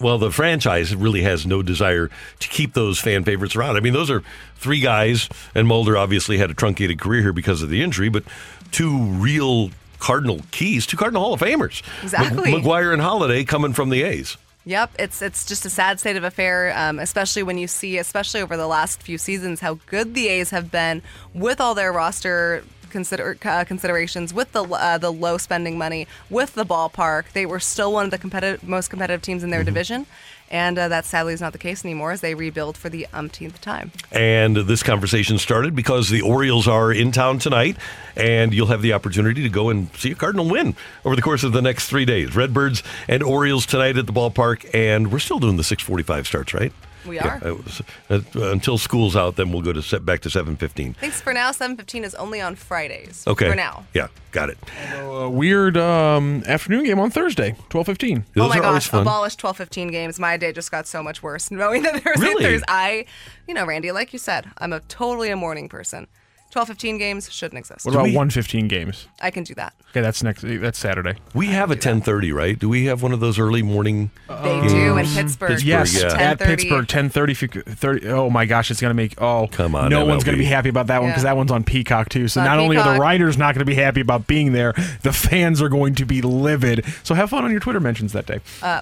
[SPEAKER 1] Well, the franchise really has no desire to keep those fan favorites around. I mean, those are three guys, and Mulder obviously had a truncated career here because of the injury, but two real Cardinal keys, two Cardinal Hall of Famers.
[SPEAKER 2] Exactly.
[SPEAKER 1] McGwire and Holliday coming from the A's.
[SPEAKER 2] Yep, it's it's just a sad state of affair, um, especially when you see, especially over the last few seasons, how good the A's have been with all their roster consider uh, considerations, with the uh, the low spending money, with the ballpark. They were still one of the competitive, most competitive teams in their division, and uh, that sadly is not the case anymore as they rebuild for the umpteenth time.
[SPEAKER 1] And this conversation started because the Orioles are in town tonight, and you'll have the opportunity to go and see a Cardinal win over the course of the next three days. Redbirds and Orioles tonight at the ballpark, and we're still doing the 6:45 starts, right?
[SPEAKER 2] We are.
[SPEAKER 1] Yeah, it was- uh, until school's out, then we'll go to set back to 7:15.
[SPEAKER 2] Thanks for now. Seven fifteen is only on Fridays.
[SPEAKER 1] Okay.
[SPEAKER 2] For now.
[SPEAKER 1] Yeah, got it.
[SPEAKER 8] A weird um, afternoon game on Thursday, twelve fifteen.
[SPEAKER 2] oh my gosh, abolish twelve fifteen games. My day just got so much worse [LAUGHS] knowing that Thursday
[SPEAKER 8] Really?
[SPEAKER 2] Thursday. I, you know, Randy, like you said, I'm a totally a morning person. 12 15 games shouldn't exist.
[SPEAKER 8] What about one fifteen games?
[SPEAKER 2] I can do that.
[SPEAKER 8] Okay, that's next. That's Saturday.
[SPEAKER 1] We have a 10:30, right? Do we have one of those early morning?
[SPEAKER 2] They do in Pittsburgh.
[SPEAKER 8] Yes,
[SPEAKER 1] yeah.
[SPEAKER 8] at
[SPEAKER 2] 10:30.
[SPEAKER 8] Pittsburgh, ten thirty. Thirty. Oh my gosh, it's gonna make. Oh,
[SPEAKER 1] come on,
[SPEAKER 8] No one's gonna be happy about that one because
[SPEAKER 2] Yeah.
[SPEAKER 8] that one's on Peacock too. So
[SPEAKER 2] On
[SPEAKER 8] not only are the
[SPEAKER 2] Peacock.
[SPEAKER 8] writers not gonna be happy about being there, the fans are going to be livid. So have fun on your Twitter mentions that day.
[SPEAKER 2] Uh,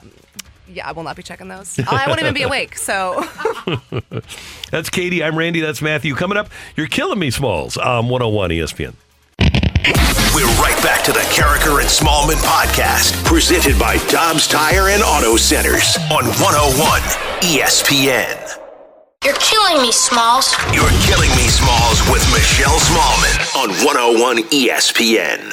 [SPEAKER 2] Yeah, I will not be checking those. I won't even be awake. So [LAUGHS]
[SPEAKER 1] That's Katie. I'm Randy. That's Matthew. Coming up, you're killing me, Smalls. Um, 101 ESPN.
[SPEAKER 4] We're right back to the Karraker and Smallmon podcast, presented by Dobbs Tire and Auto Centers on 101 ESPN.
[SPEAKER 14] You're killing me, Smalls.
[SPEAKER 4] You're killing me, Smalls, with Michelle Smallmon on 101 ESPN.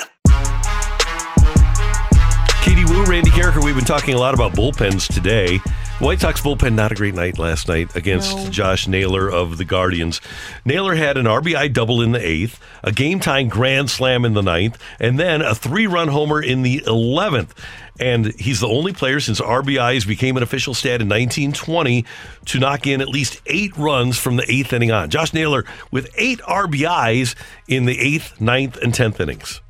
[SPEAKER 1] Randy Karraker. We've been talking a lot about bullpens today. White Sox bullpen not a great night last night against Josh Naylor of the Guardians. Naylor had an RBI double in the eighth, a game tying grand slam in the ninth, and then a three run homer in the eleventh. And he's the only player since RBIs became an official stat in 1920 to knock in at least eight runs from the eighth inning on. Josh Naylor with eight RBIs in the eighth, ninth, and tenth innings.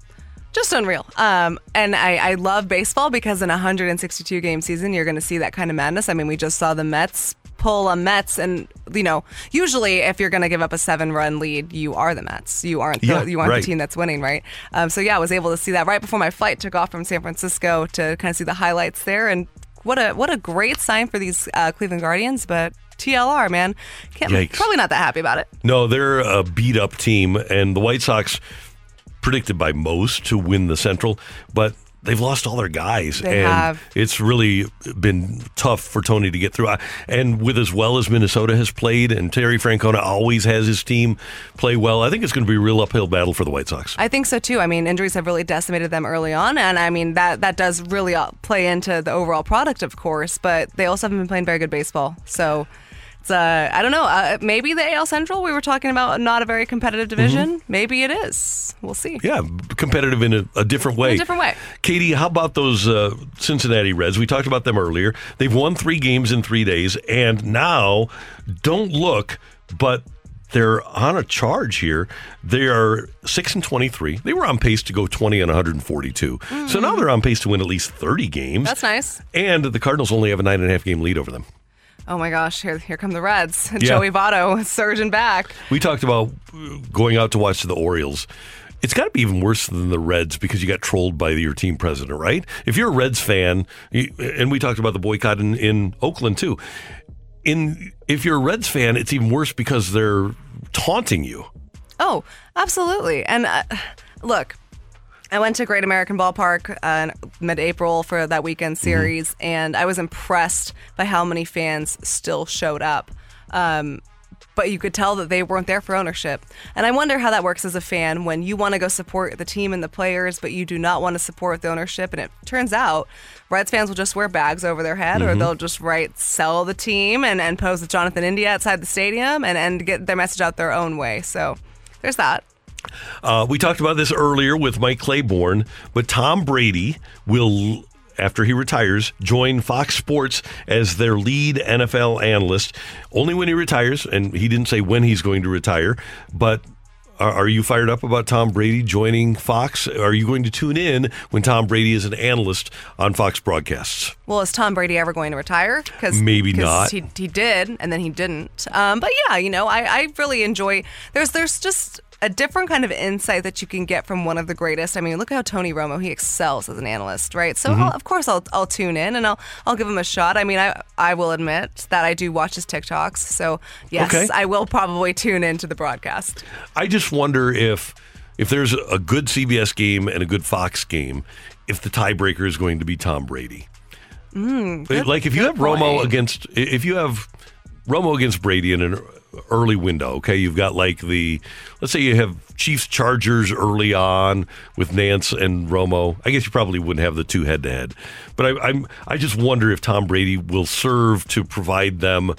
[SPEAKER 2] Just unreal. Um, and I, I love baseball because in a 162 game season, you're going to see that kind of madness. I mean, we just saw the Mets pull a Mets, and you know, usually if you're going to give up a seven run lead, you are the Mets. You aren't the,
[SPEAKER 1] Yeah,
[SPEAKER 2] you aren't
[SPEAKER 1] right.
[SPEAKER 2] the team that's winning, right? Um, so yeah, I was able to see that right before my flight took off from San Francisco to kind of see the highlights there, and what a what a great sign for these uh, Cleveland Guardians, but. TLR, man, Can't,
[SPEAKER 1] Yikes.
[SPEAKER 2] probably not that happy about it.
[SPEAKER 1] No, they're a beat up team, and the White Sox predicted by most to win the Central, but they've lost all their guys,
[SPEAKER 2] They
[SPEAKER 1] and
[SPEAKER 2] have.
[SPEAKER 1] it's really been tough for Tony to get through. And with as well as Minnesota has played, and Terry Francona always has his team play well, I think it's going to be a real uphill battle for the White Sox.
[SPEAKER 2] I think so too. I mean, injuries have really decimated them early on, and I mean that that does really uh, play into the overall product, of course. But they also haven't been playing very good baseball, so. It's, uh, I don't know. Uh, maybe the AL Central. We were talking about not a very competitive division. Maybe it is. We'll see.
[SPEAKER 1] Yeah, competitive in a, a different way.
[SPEAKER 2] In a different way.
[SPEAKER 1] Katie, how about those uh, Cincinnati Reds? We talked about them earlier. They've won three games in three days, and now don't look, but they're on a charge here. They are six and twenty-three. They were on pace to go twenty and one hundred and forty-two. So now they're on pace to win at least thirty games.
[SPEAKER 2] That's nice.
[SPEAKER 1] And the Cardinals only have a nine and a half game lead over them.
[SPEAKER 2] Oh my gosh! Here, here come the Reds. [LAUGHS]
[SPEAKER 1] Yeah.
[SPEAKER 2] Joey Votto surging back.
[SPEAKER 1] We talked about going out to watch the Orioles. It's got to be even worse than the Reds because you got trolled by your team president, right? If you're a Reds fan, and we talked about the boycott in, in Oakland too. In if you're a Reds fan, it's even worse because they're taunting you.
[SPEAKER 2] Oh, absolutely. And uh, look, I went to Great American Ballpark uh, mid-April for that weekend series, and I was impressed by how many fans still showed up. Um, but you could tell that they weren't there for ownership. And I wonder how that works as a fan when you want to go support the team and the players, but you do not want to support the ownership. And it turns out Reds fans will just wear bags over their head, or
[SPEAKER 1] Mhm.
[SPEAKER 2] they'll just write "sell the team" and, and pose with Jonathan India outside the stadium and, and get their message out their own way. So there's that.
[SPEAKER 1] Uh, we talked about this earlier with Mike Claiborne, but Tom Brady will, after he retires, join Fox Sports as their lead NFL analyst. Only when he retires, and he didn't say when he's going to retire, but. Are you fired up about Tom Brady joining Fox? Are you going to tune in when Tom Brady is an analyst on Fox broadcasts?
[SPEAKER 2] Well, is Tom Brady ever going to retire? Because
[SPEAKER 1] Maybe not.
[SPEAKER 2] He, he did, and then he didn't. Um, but yeah, you know, I, I really enjoy. There's there's just a different kind of insight that you can get from one of the greatest. I mean, look how Tony Romo he excels as an analyst, right? So
[SPEAKER 1] Mm-hmm.
[SPEAKER 15] Mhm.
[SPEAKER 2] I'll, of course I'll I'll tune in and I'll I'll give him a shot. I mean, I I will admit that I do watch his TikToks, so yes,
[SPEAKER 1] Okay.
[SPEAKER 2] I will probably tune into the broadcast.
[SPEAKER 1] I just wonder if if there's a good CBS game and a good Fox game, if the tiebreaker is going to be Tom Brady.
[SPEAKER 2] Mm, good-
[SPEAKER 1] like if you have Romo
[SPEAKER 2] point.
[SPEAKER 1] against if you have Romo against Brady in an early window, okay, you've got like the let's say you have Chiefs Chargers early on with Nance and Romo. I guess you probably wouldn't have the two head to head, but I, I'm I just wonder if Tom Brady will serve to provide them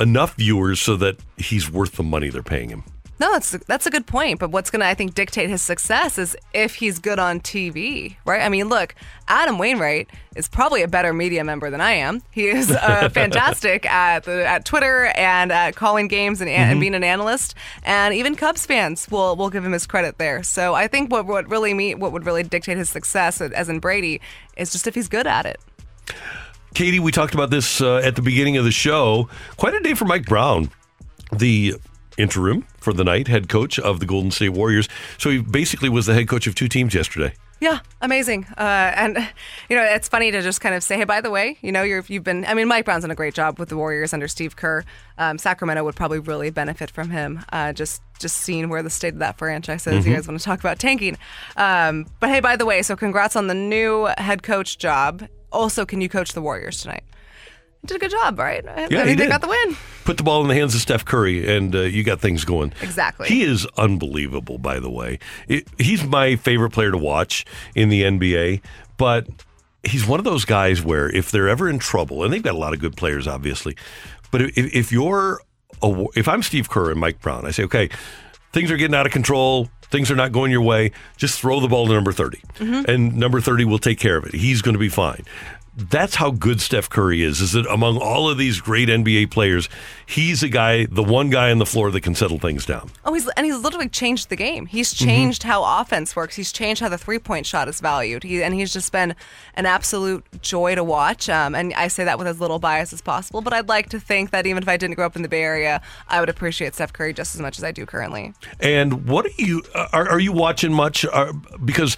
[SPEAKER 1] enough viewers so that he's worth the money they're paying him.
[SPEAKER 2] No, that's that's a good point. But what's going to, I think, dictate his success is if he's good on TV, right? I mean, look, Adam Wainwright is probably a better media member than I am. He is uh, [LAUGHS] fantastic at the, at Twitter and at calling games and, and
[SPEAKER 15] Mhm.
[SPEAKER 2] being an analyst. And even Cubs fans will will give him his credit there. So I think what what really me what would really dictate his success, as in Brady, is just if he's good at it.
[SPEAKER 1] Katie, we talked about this uh, at the beginning of the show. Quite a day for Mike Brown, the interim for the night head coach of the Golden State Warriors. So he basically was the head coach of two teams yesterday.
[SPEAKER 2] Yeah, amazing. Uh, and you know, it's funny to just kind of say, hey, by the way, you know, you're, you've been. I mean, Mike Brown's done a great job with the Warriors under Steve Kerr. Um, Sacramento would probably really benefit from him. Uh, just just seeing where the state of that franchise is. You
[SPEAKER 15] Mhm.
[SPEAKER 2] guys want to talk about tanking? Um, but hey, by the way, so congrats on the new head coach job. Also, can you coach the Warriors tonight? Did a good job, right? I
[SPEAKER 1] Yeah, he
[SPEAKER 2] they
[SPEAKER 1] did.
[SPEAKER 2] got the win.
[SPEAKER 1] Put the ball in the hands of Steph Curry, and uh, you got things going.
[SPEAKER 2] Exactly.
[SPEAKER 1] He is unbelievable, by the way. It, he's my favorite player to watch in the NBA, but he's one of those guys where if they're ever in trouble, and they've got a lot of good players, obviously, but if, if you're, a, if I'm Steve Kerr and Mike Brown, I say, okay, things are getting out of control. Things are not going your way. Just throw the ball to number 30.
[SPEAKER 15] Mhm.
[SPEAKER 1] And number 30 will take care of it. He's going to be fine. That's how good Steph Curry is. Is that among all of these great NBA players, he's a guy, the one guy on the floor that can settle things down.
[SPEAKER 2] Oh, he's and he's literally changed the game. He's
[SPEAKER 1] Mhm.
[SPEAKER 2] changed how offense works. He's changed how the three point shot is valued. He and he's just been an absolute joy to watch. Um, and I say that with as little bias as possible. But I'd like to think that even if I didn't grow up in the Bay Area, I would appreciate Steph Curry just as much as I do currently.
[SPEAKER 1] And what are you are, are you watching much? Are, because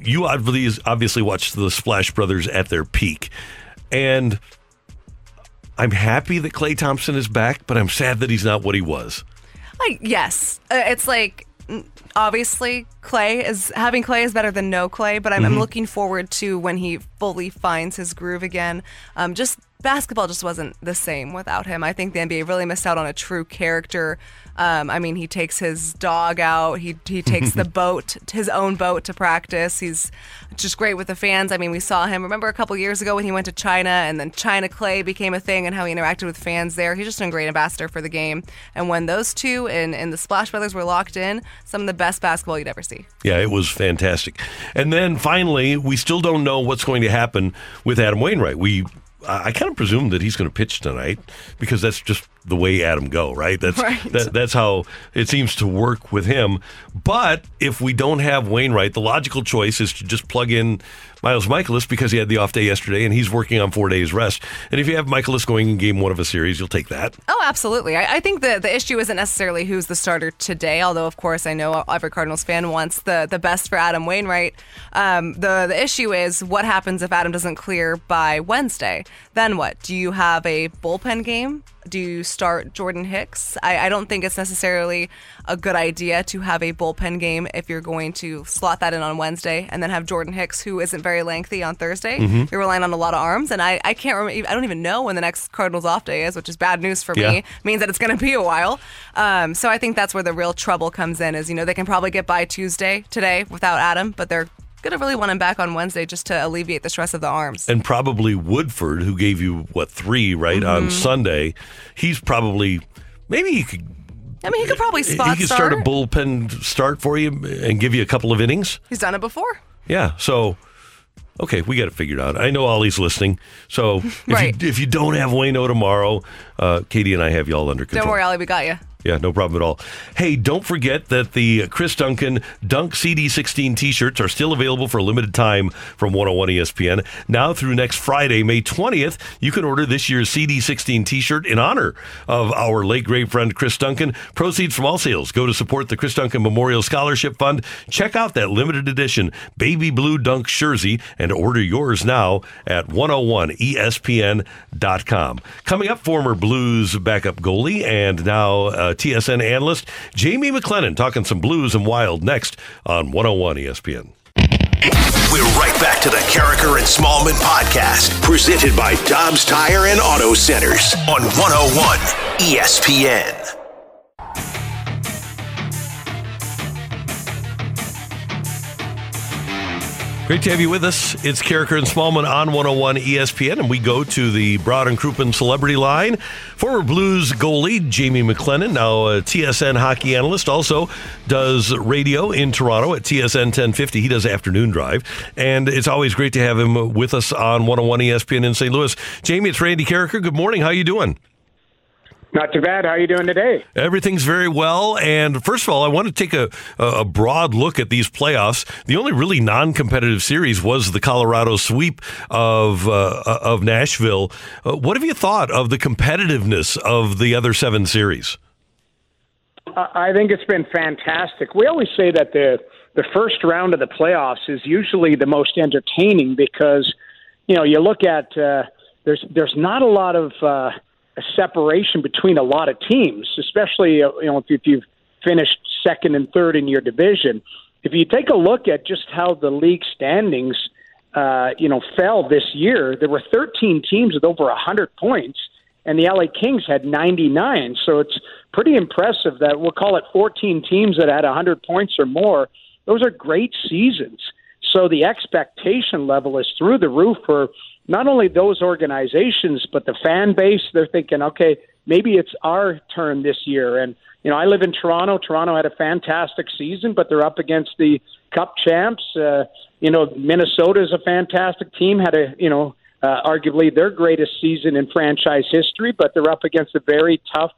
[SPEAKER 1] you obviously obviously watched the Splash Brothers at their peak, and I'm happy that Klay Thompson is back, but I'm sad that he's not what he was.
[SPEAKER 2] Like yes, uh, it's like obviously Klay is having Klay is better than no Klay, but I'm, I'm
[SPEAKER 1] Mhm.
[SPEAKER 2] looking forward to when he fully finds his groove again. Um, just basketball just wasn't the same without him. I think the NBA really missed out on a true character. Um, I mean, he takes his dog out. He he takes the [LAUGHS] boat, his own boat, to practice. He's just great with the fans. I mean, we saw him. Remember a couple years ago when he went to China, and then China Klay became a thing, and how he interacted with fans there. He's just a great ambassador for the game. And when those two and and the Splash Brothers were locked in, some of the best basketball you'd ever see.
[SPEAKER 1] Yeah, it was fantastic. And then finally, we still don't know what's going to happen with Adam Wainwright. We I kind of presume that he's going to pitch tonight because that's just the way Adam go, right? That's
[SPEAKER 15] Right.
[SPEAKER 1] That, that's how it seems to work with him. But if we don't have Wainwright, the logical choice is to just plug in Miles Mikolas because he had the off day yesterday and he's working on four days rest. And if you have Mikolas going in game one of a series, you'll take that.
[SPEAKER 2] Oh, absolutely. I, I think the, the issue isn't necessarily who's the starter today, although, of course, I know every Cardinals fan wants the, the best for Adam Wainwright. Um, the, the issue is what happens if Adam doesn't clear by Wednesday? Then what? Do you have a bullpen game do you start Jordan Hicks? I, I don't think it's necessarily a good idea to have a bullpen game if you're going to slot that in on Wednesday and then have Jordan Hicks, who isn't very lengthy on Thursday.
[SPEAKER 15] Mhm.
[SPEAKER 2] You're relying on a lot of arms, and I, I can't remember. I don't even know when the next Cardinals off day is, which is bad news for
[SPEAKER 15] Yeah.
[SPEAKER 2] me. Means that it's going to be a while. Um, so I think that's where the real trouble comes in. Is you know they can probably get by Tuesday today without Adam, but they're to really want him back on Wednesday just to alleviate the stress of the arms.
[SPEAKER 1] and probably Woodford, who gave you what three right on
[SPEAKER 2] Mhm.
[SPEAKER 1] Sunday. He's probably maybe he could
[SPEAKER 2] I mean, he could probably spot
[SPEAKER 1] he could
[SPEAKER 2] start.
[SPEAKER 1] start a bullpen start for you and give you a couple of innings.
[SPEAKER 2] He's done it before.
[SPEAKER 1] Yeah, so okay, we got it figured out. I know Ollie's listening, so if [LAUGHS]
[SPEAKER 2] Right.
[SPEAKER 1] you if you don't have Wayno tomorrow, uh, Katie and I have you all under control.
[SPEAKER 2] Don't worry, Ollie, we got you.
[SPEAKER 1] Yeah, no problem at all. Hey, don't forget that the Chris Duncan Dunk CD16 t shirts are still available for a limited time from 101 ESPN. Now through next Friday, May 20th, you can order this year's CD16 t shirt in honor of our late great friend Chris Duncan. Proceeds from all sales go to support the Chris Duncan Memorial Scholarship Fund. Check out that limited edition baby blue dunk jersey and order yours now at 101ESPN.com. Coming up, former Blues backup goalie and now uh, Uh, TSN analyst Jamie McLennan talking some Blues and Wild next on 101 ESPN.
[SPEAKER 4] We're right back to the Karraker and Smallmon podcast, presented by Dobbs Tire and Auto Centers on 101 ESPN.
[SPEAKER 1] Great to have you with us. It's Karraker and Smallmon on 101 ESPN, and we go to the Brown and Crouppen celebrity line. Former Blues goalie Jamie McLennan, now a TSN hockey analyst, also does radio in Toronto at TSN 1050. He does afternoon drive, and it's always great to have him with us on 101 ESPN in St. Louis. Jamie, it's Randy Karraker. Good morning. How are you doing?
[SPEAKER 15] Not too bad. How are you doing today?
[SPEAKER 1] Everything's very well. And first of all, I want to take a, a broad look at these playoffs. The only really non-competitive series was the Colorado sweep of uh, of Nashville. Uh, what have you thought of the competitiveness of the other seven series?
[SPEAKER 15] I I think it's been fantastic. We always say that the the first round of the playoffs is usually the most entertaining because you know you look at uh, there's there's not a lot of uh, a separation between a lot of teams, especially uh, you know if, if you've finished second and third in your division. If you take a look at just how the league standings, uh, you know, fell this year, there were 13 teams with over 100 points, and the LA Kings had 99. So it's pretty impressive that we'll call it 14 teams that had 100 points or more. Those are great seasons. So the expectation level is through the roof for not only those organizations, but the fan base. They're thinking, okay, maybe it's our turn this year. And, you know, I live in Toronto. Toronto had a fantastic season, but they're up against the Cup champs. Uh, you know, Minnesota is a fantastic team, had a, you know, uh, arguably their greatest season in franchise history, but they're up against a very tough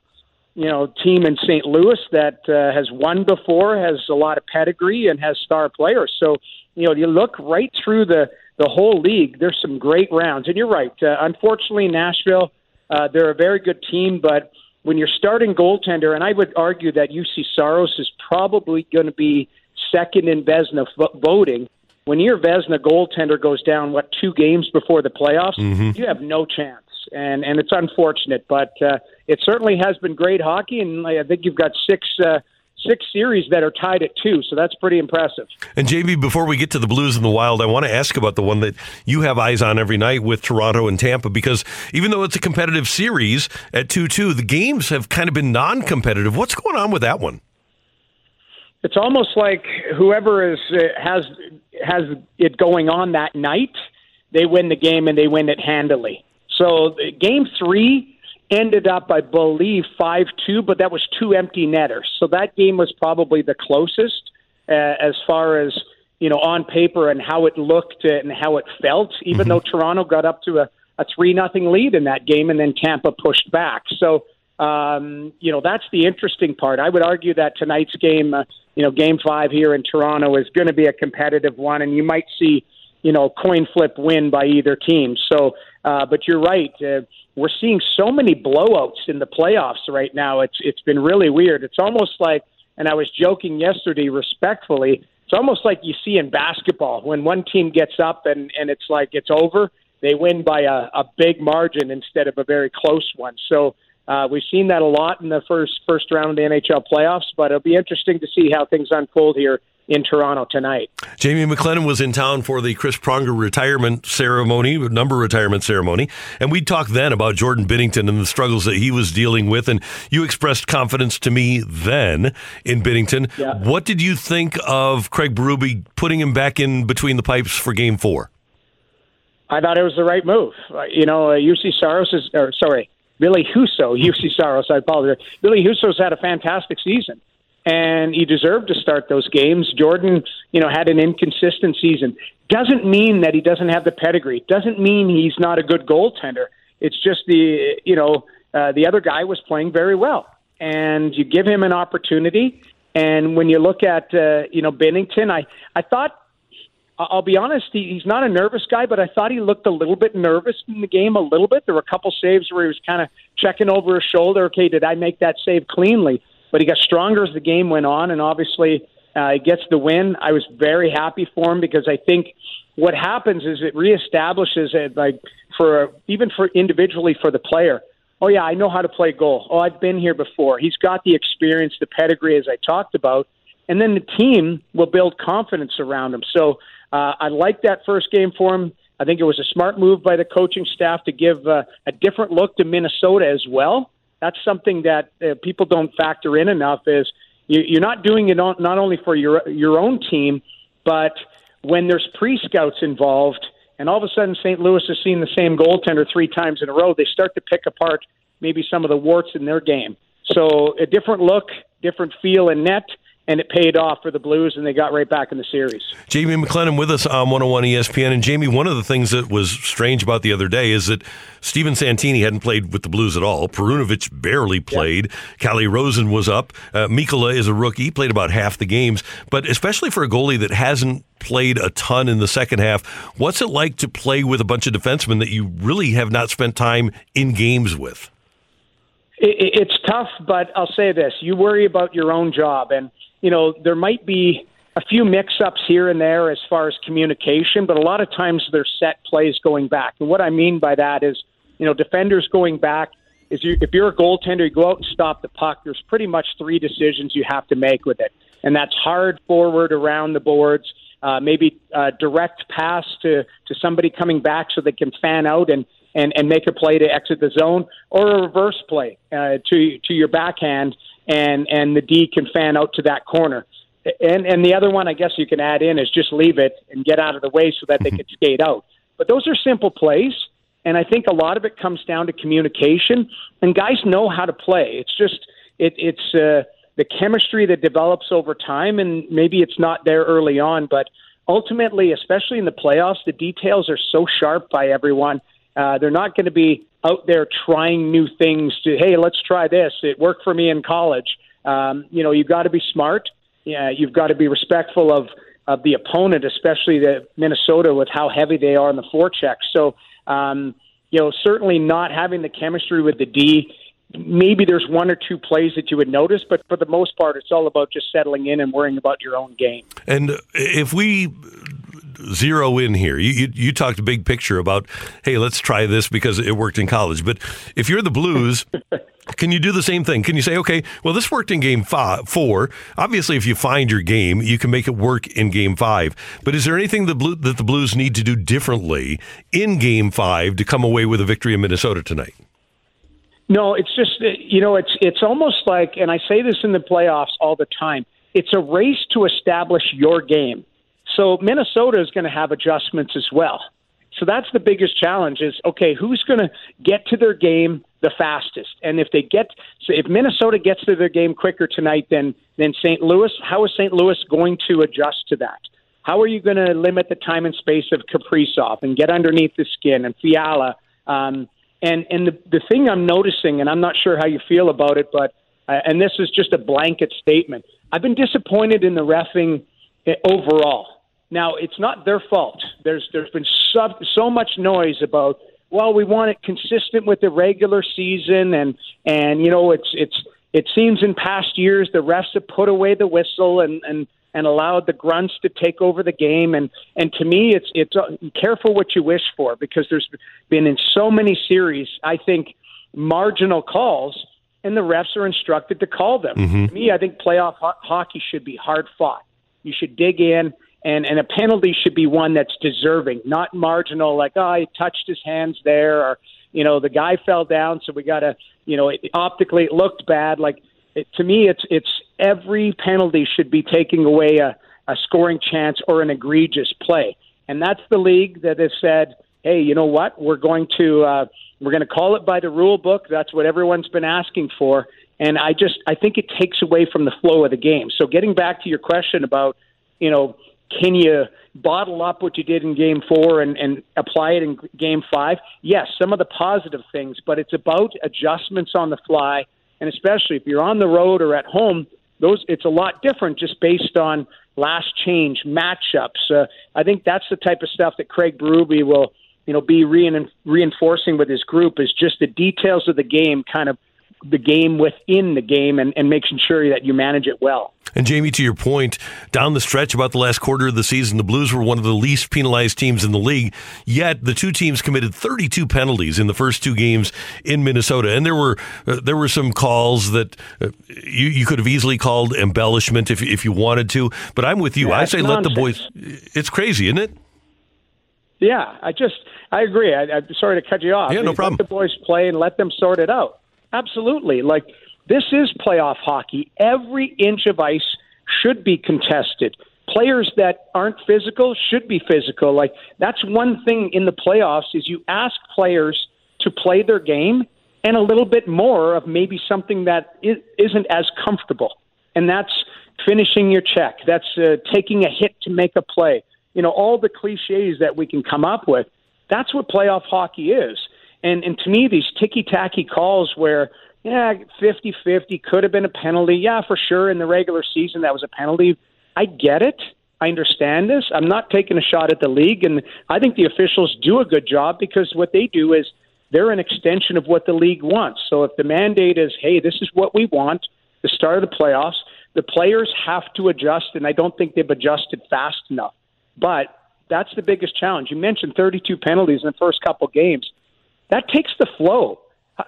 [SPEAKER 15] you know team in St. Louis that uh, has won before, has a lot of pedigree, and has star players. So you know you look right through the the whole league. There's some great rounds, and you're right. Uh, unfortunately, Nashville, uh, they're a very good team, but when you're starting goaltender, and I would argue that Juuse Saros is probably going to be second in Vezina vo- voting. When your Vezina goaltender goes down, what two games before the playoffs,
[SPEAKER 1] Mhm.
[SPEAKER 15] you have no chance, and and it's unfortunate, but uh, it certainly has been great hockey, and I think you've got six uh, six series that are tied at two, so that's pretty impressive.
[SPEAKER 1] And JB, before we get to the Blues and the Wild, I want to ask about the one that you have eyes on every night with Toronto and Tampa, because even though it's a competitive series at two-two, the games have kind of been non-competitive. What's going on with that one?
[SPEAKER 15] It's almost like whoever is uh, has has it going on that night, they win the game and they win it handily. So game three ended up, I believe, five two, but that was two empty netters. So that game was probably the closest uh, as far as you know on paper and how it looked and how it felt. Even though Toronto got up to a, a three nothing lead in that game, and then Tampa pushed back. So um, you know that's the interesting part. I would argue that tonight's game, uh, you know, Game Five here in Toronto is going to be a competitive one, and you might see, you know, coin flip win by either team. So, uh, but you're right. Uh, we're seeing so many blowouts in the playoffs right now. It's it's been really weird. It's almost like, and I was joking yesterday, respectfully. It's almost like you see in basketball when one team gets up and and it's like it's over. They win by a, a big margin instead of a very close one. So Uh, we've seen that a lot in the first first round of the NHL playoffs, but it'll be interesting to see how things unfold here in Toronto tonight.
[SPEAKER 1] Jamie McLennan was in town for the Chris Pronger retirement ceremony, number retirement ceremony, and we talked then about Jordan Binnington and the struggles that he was dealing with. And you expressed confidence to me then in Binnington.
[SPEAKER 15] Yeah.
[SPEAKER 1] What did you think of Craig Berube putting him back in between the pipes for Game Four?
[SPEAKER 15] I thought it was the right move. Uh, you know, uh, Juuse Saros is, or sorry, Ville Husso, [LAUGHS] Juuse Saros, I apologize. Ville Husso's had a fantastic season, and he deserved to start those games. Jordan, you know, had an inconsistent season. Doesn't mean that he doesn't have the pedigree. Doesn't mean he's not a good goaltender. It's just the, you know, uh, the other guy was playing very well, and you give him an opportunity. And when you look at, uh, you know, Binnington, I, I thought I'll be honest, he, he's not a nervous guy, but I thought he looked a little bit nervous in the game, a little bit. There were a couple saves where he was kind of checking over his shoulder. Okay, did I make that save cleanly? But he got stronger as the game went on, and obviously uh, he gets the win. I was very happy for him because I think what happens is it reestablishes it, like for even for individually for the player. Oh yeah, I know how to play goal. Oh, I've been here before. He's got the experience, the pedigree, as I talked about, and then the team will build confidence around him. So uh, I like that first game for him. I think it was a smart move by the coaching staff to give uh, a different look to Minnesota as well. That's something that uh, people don't factor in enough. Is you, you're not doing it on, not only for your your own team, but when there's pre scouts involved, and all of a sudden St. Louis has seen the same goaltender three times in a row, they start to pick apart maybe some of the warts in their game. So a different look, different feel and net and it paid off for the Blues, and they got right back in the series.
[SPEAKER 1] Jamie McLennan with us on 101 ESPN. And Jamie, one of the things that was strange about the other day is that Steven Santini hadn't played with the Blues at all. Perunovich barely played. Yeah. Calle Rosen was up. Uh, Mikkola is a rookie, played about half the games. But especially for a goalie that hasn't played a ton in the second half, what's it like to play with a bunch of defensemen that you really have not spent time in games with?
[SPEAKER 15] It's tough, but I'll say this: you worry about your own job, and you know, there might be a few mix ups here and there as far as communication, but a lot of times they're set plays going back. And what I mean by that is, you know, defenders going back is you, if you're a goaltender, you go out and stop the puck. There's pretty much three decisions you have to make with it, and that's hard forward around the boards, uh, maybe uh, direct pass to to somebody coming back so they can fan out and and and make a play to exit the zone, or a reverse play uh, to to your backhand and and the D can fan out to that corner. And and the other one, I guess you can add in is just leave it and get out of the way so that they can [LAUGHS] skate out. But those are simple plays, and I think a lot of it comes down to communication. And guys know how to play. It's just it, it's uh, the chemistry that develops over time, and maybe it's not there early on, but ultimately, especially in the playoffs, the details are so sharp by everyone. Uh, they're not going to be out there trying new things to hey let's try this. It worked for me in college. Um, you know you've got to be smart. Yeah you've got to be respectful of of the opponent especially the minnesota with how heavy they are on the forecheck. So um, you know certainly not having the chemistry with the d maybe there's one or two plays that you would notice but for the most part it's all about just settling in and worrying about your own game.
[SPEAKER 1] And if we zero in here. You, you, you talked a big picture about, hey, let's try this because it worked in college. But if you're the Blues, [LAUGHS] can you do the same thing? Can you say, okay, well, this worked in game five, four. Obviously, if you find your game, you can make it work in game five. But is there anything the Blue, that the Blues need to do differently in game five to come away with a victory in Minnesota tonight?
[SPEAKER 15] No, it's just uh, you know it's it's almost like, and I say this in the playoffs all the time. It's a race to establish your game. So Minnesota is going to have adjustments as well. So that's the biggest challenge is okay, who's going to get to their game the fastest? And if they get so if Minnesota gets to their game quicker tonight than than St. Louis, how is St. Louis going to adjust to that? How are you going to limit the time and space of Kaprizov and get underneath the skin and Fiala? Um, and and the the thing I'm noticing, and I'm not sure how you feel about it, but uh, and this is just a blanket statement. I've been disappointed in the refing eh, overall. Now, it's not their fault. There's there's been so, so much noise about well, we want it consistent with the regular season, and and you know it's it's it seems in past years the refs have put away the whistle and and and allowed the grunts to take over the game, and and to me it's it's uh, careful what you wish for because there's been in so many series I think marginal calls, and the refs are instructed to call them.
[SPEAKER 16] Mhm.
[SPEAKER 15] To me, I think playoff ho- hockey should be hard fought. You should dig in, and, and a penalty should be one that's deserving, not marginal, like, oh, he touched his hands there, or, you know, the guy fell down, so we got to, you know, it, optically it looked bad. Like, it, to me, it's it's every penalty should be taking away a, a scoring chance or an egregious play, and that's the league that has said, hey, you know what, we're going to uh, we're going to call it by the rule book. That's what everyone's been asking for, and I just I think it takes away from the flow of the game. So getting back to your question about, you know, can you bottle up what you did in game four and, and apply it in game five? Yes, some of the positive things, but it's about adjustments on the fly, and especially if you're on the road or at home, those it's a lot different just based on last change matchups. Uh, I think that's the type of stuff that Craig Berube will, you know, be rein- reinforcing with his group is just the details of the game, kind of the game within the game, and, and making sure that you manage it well.
[SPEAKER 1] And Jamie, to your point, down the stretch about the last quarter of the season, the Blues were one of the least penalized teams in the league. Yet the two teams committed 32 penalties in the first two games in Minnesota, and there were uh, there were some calls that uh, you you could have easily called embellishment if if you wanted to. But I'm with you.
[SPEAKER 15] Yeah,
[SPEAKER 1] I say let the boys. It's crazy, isn't it?
[SPEAKER 15] Yeah, I just I agree. I, I'm sorry to cut you off.
[SPEAKER 1] Yeah, no
[SPEAKER 15] Let
[SPEAKER 1] problem.
[SPEAKER 15] the boys play and let them sort it out. Absolutely. Like this is playoff hockey. Every inch of ice should be contested. Players that aren't physical should be physical. Like that's one thing in the playoffs is you ask players to play their game and a little bit more of maybe something that isn't as comfortable. And that's finishing your check. That's uh, taking a hit to make a play. You know, all the cliches that we can come up with. That's what playoff hockey is. And and to me, these ticky tacky calls where yeah, 50-50 could have been a penalty. Yeah, for sure. In the regular season, that was a penalty. I get it. I understand this. I'm not taking a shot at the league, and I think the officials do a good job because what they do is they're an extension of what the league wants. So if the mandate is, hey, this is what we want, the start of the playoffs, the players have to adjust, and I don't think they've adjusted fast enough. But that's the biggest challenge. You mentioned 32 penalties in the first couple games. That takes the flow.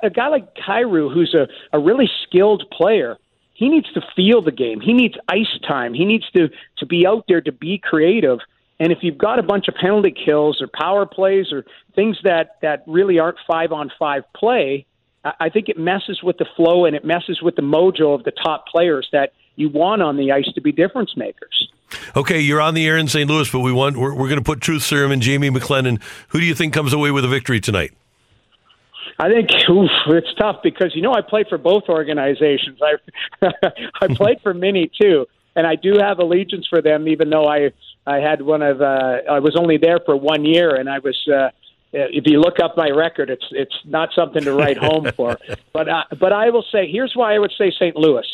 [SPEAKER 15] A guy like Kyrou, who's a, a really skilled player, he needs to feel the game. He needs ice time. He needs to, to be out there to be creative. And if you've got a bunch of penalty kills or power plays or things that, that really aren't five on five play, I I think it messes with the flow and it messes with the mojo of the top players that you want on the ice to be difference makers.
[SPEAKER 1] Okay, you're on the air in St. Louis, but we want we're, we're going to put Truth Serum and Jamie McLennan. Who do you think comes away with a victory tonight?
[SPEAKER 15] I think oof, it's tough because you know I played for both organizations. I [LAUGHS] I played for Mini too, and I do have allegiance for them, even though I I had one of uh, I was only there for one year, and I was. Uh, if you look up my record, it's it's not something to write home for. [LAUGHS] But uh, but I will say here's why I would say St. Louis.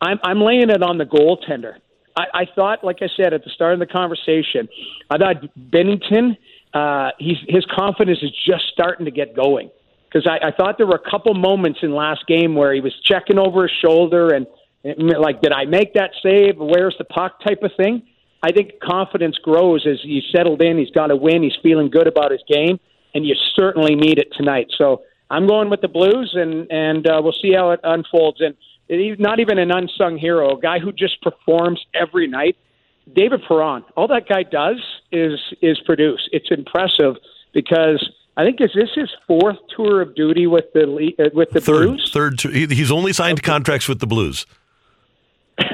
[SPEAKER 15] I'm I'm laying it on the goaltender. I, I thought, like I said at the start of the conversation, I thought Binnington, uh, he's his confidence is just starting to get going because I, I thought there were a couple moments in last game where he was checking over his shoulder and, like, did I make that save? Where's the puck? Type of thing. I think confidence grows as he's settled in. He's got a win. He's feeling good about his game, and you certainly need it tonight. So I'm going with the Blues, and and uh, we'll see how it unfolds. And he's not even an unsung hero, a guy who just performs every night. David Perron, all that guy does is is produce. It's impressive because I think is this his fourth tour of duty with the uh, with the
[SPEAKER 1] Third,
[SPEAKER 15] Blues.
[SPEAKER 1] third. He's only signed contracts with the Blues. [LAUGHS]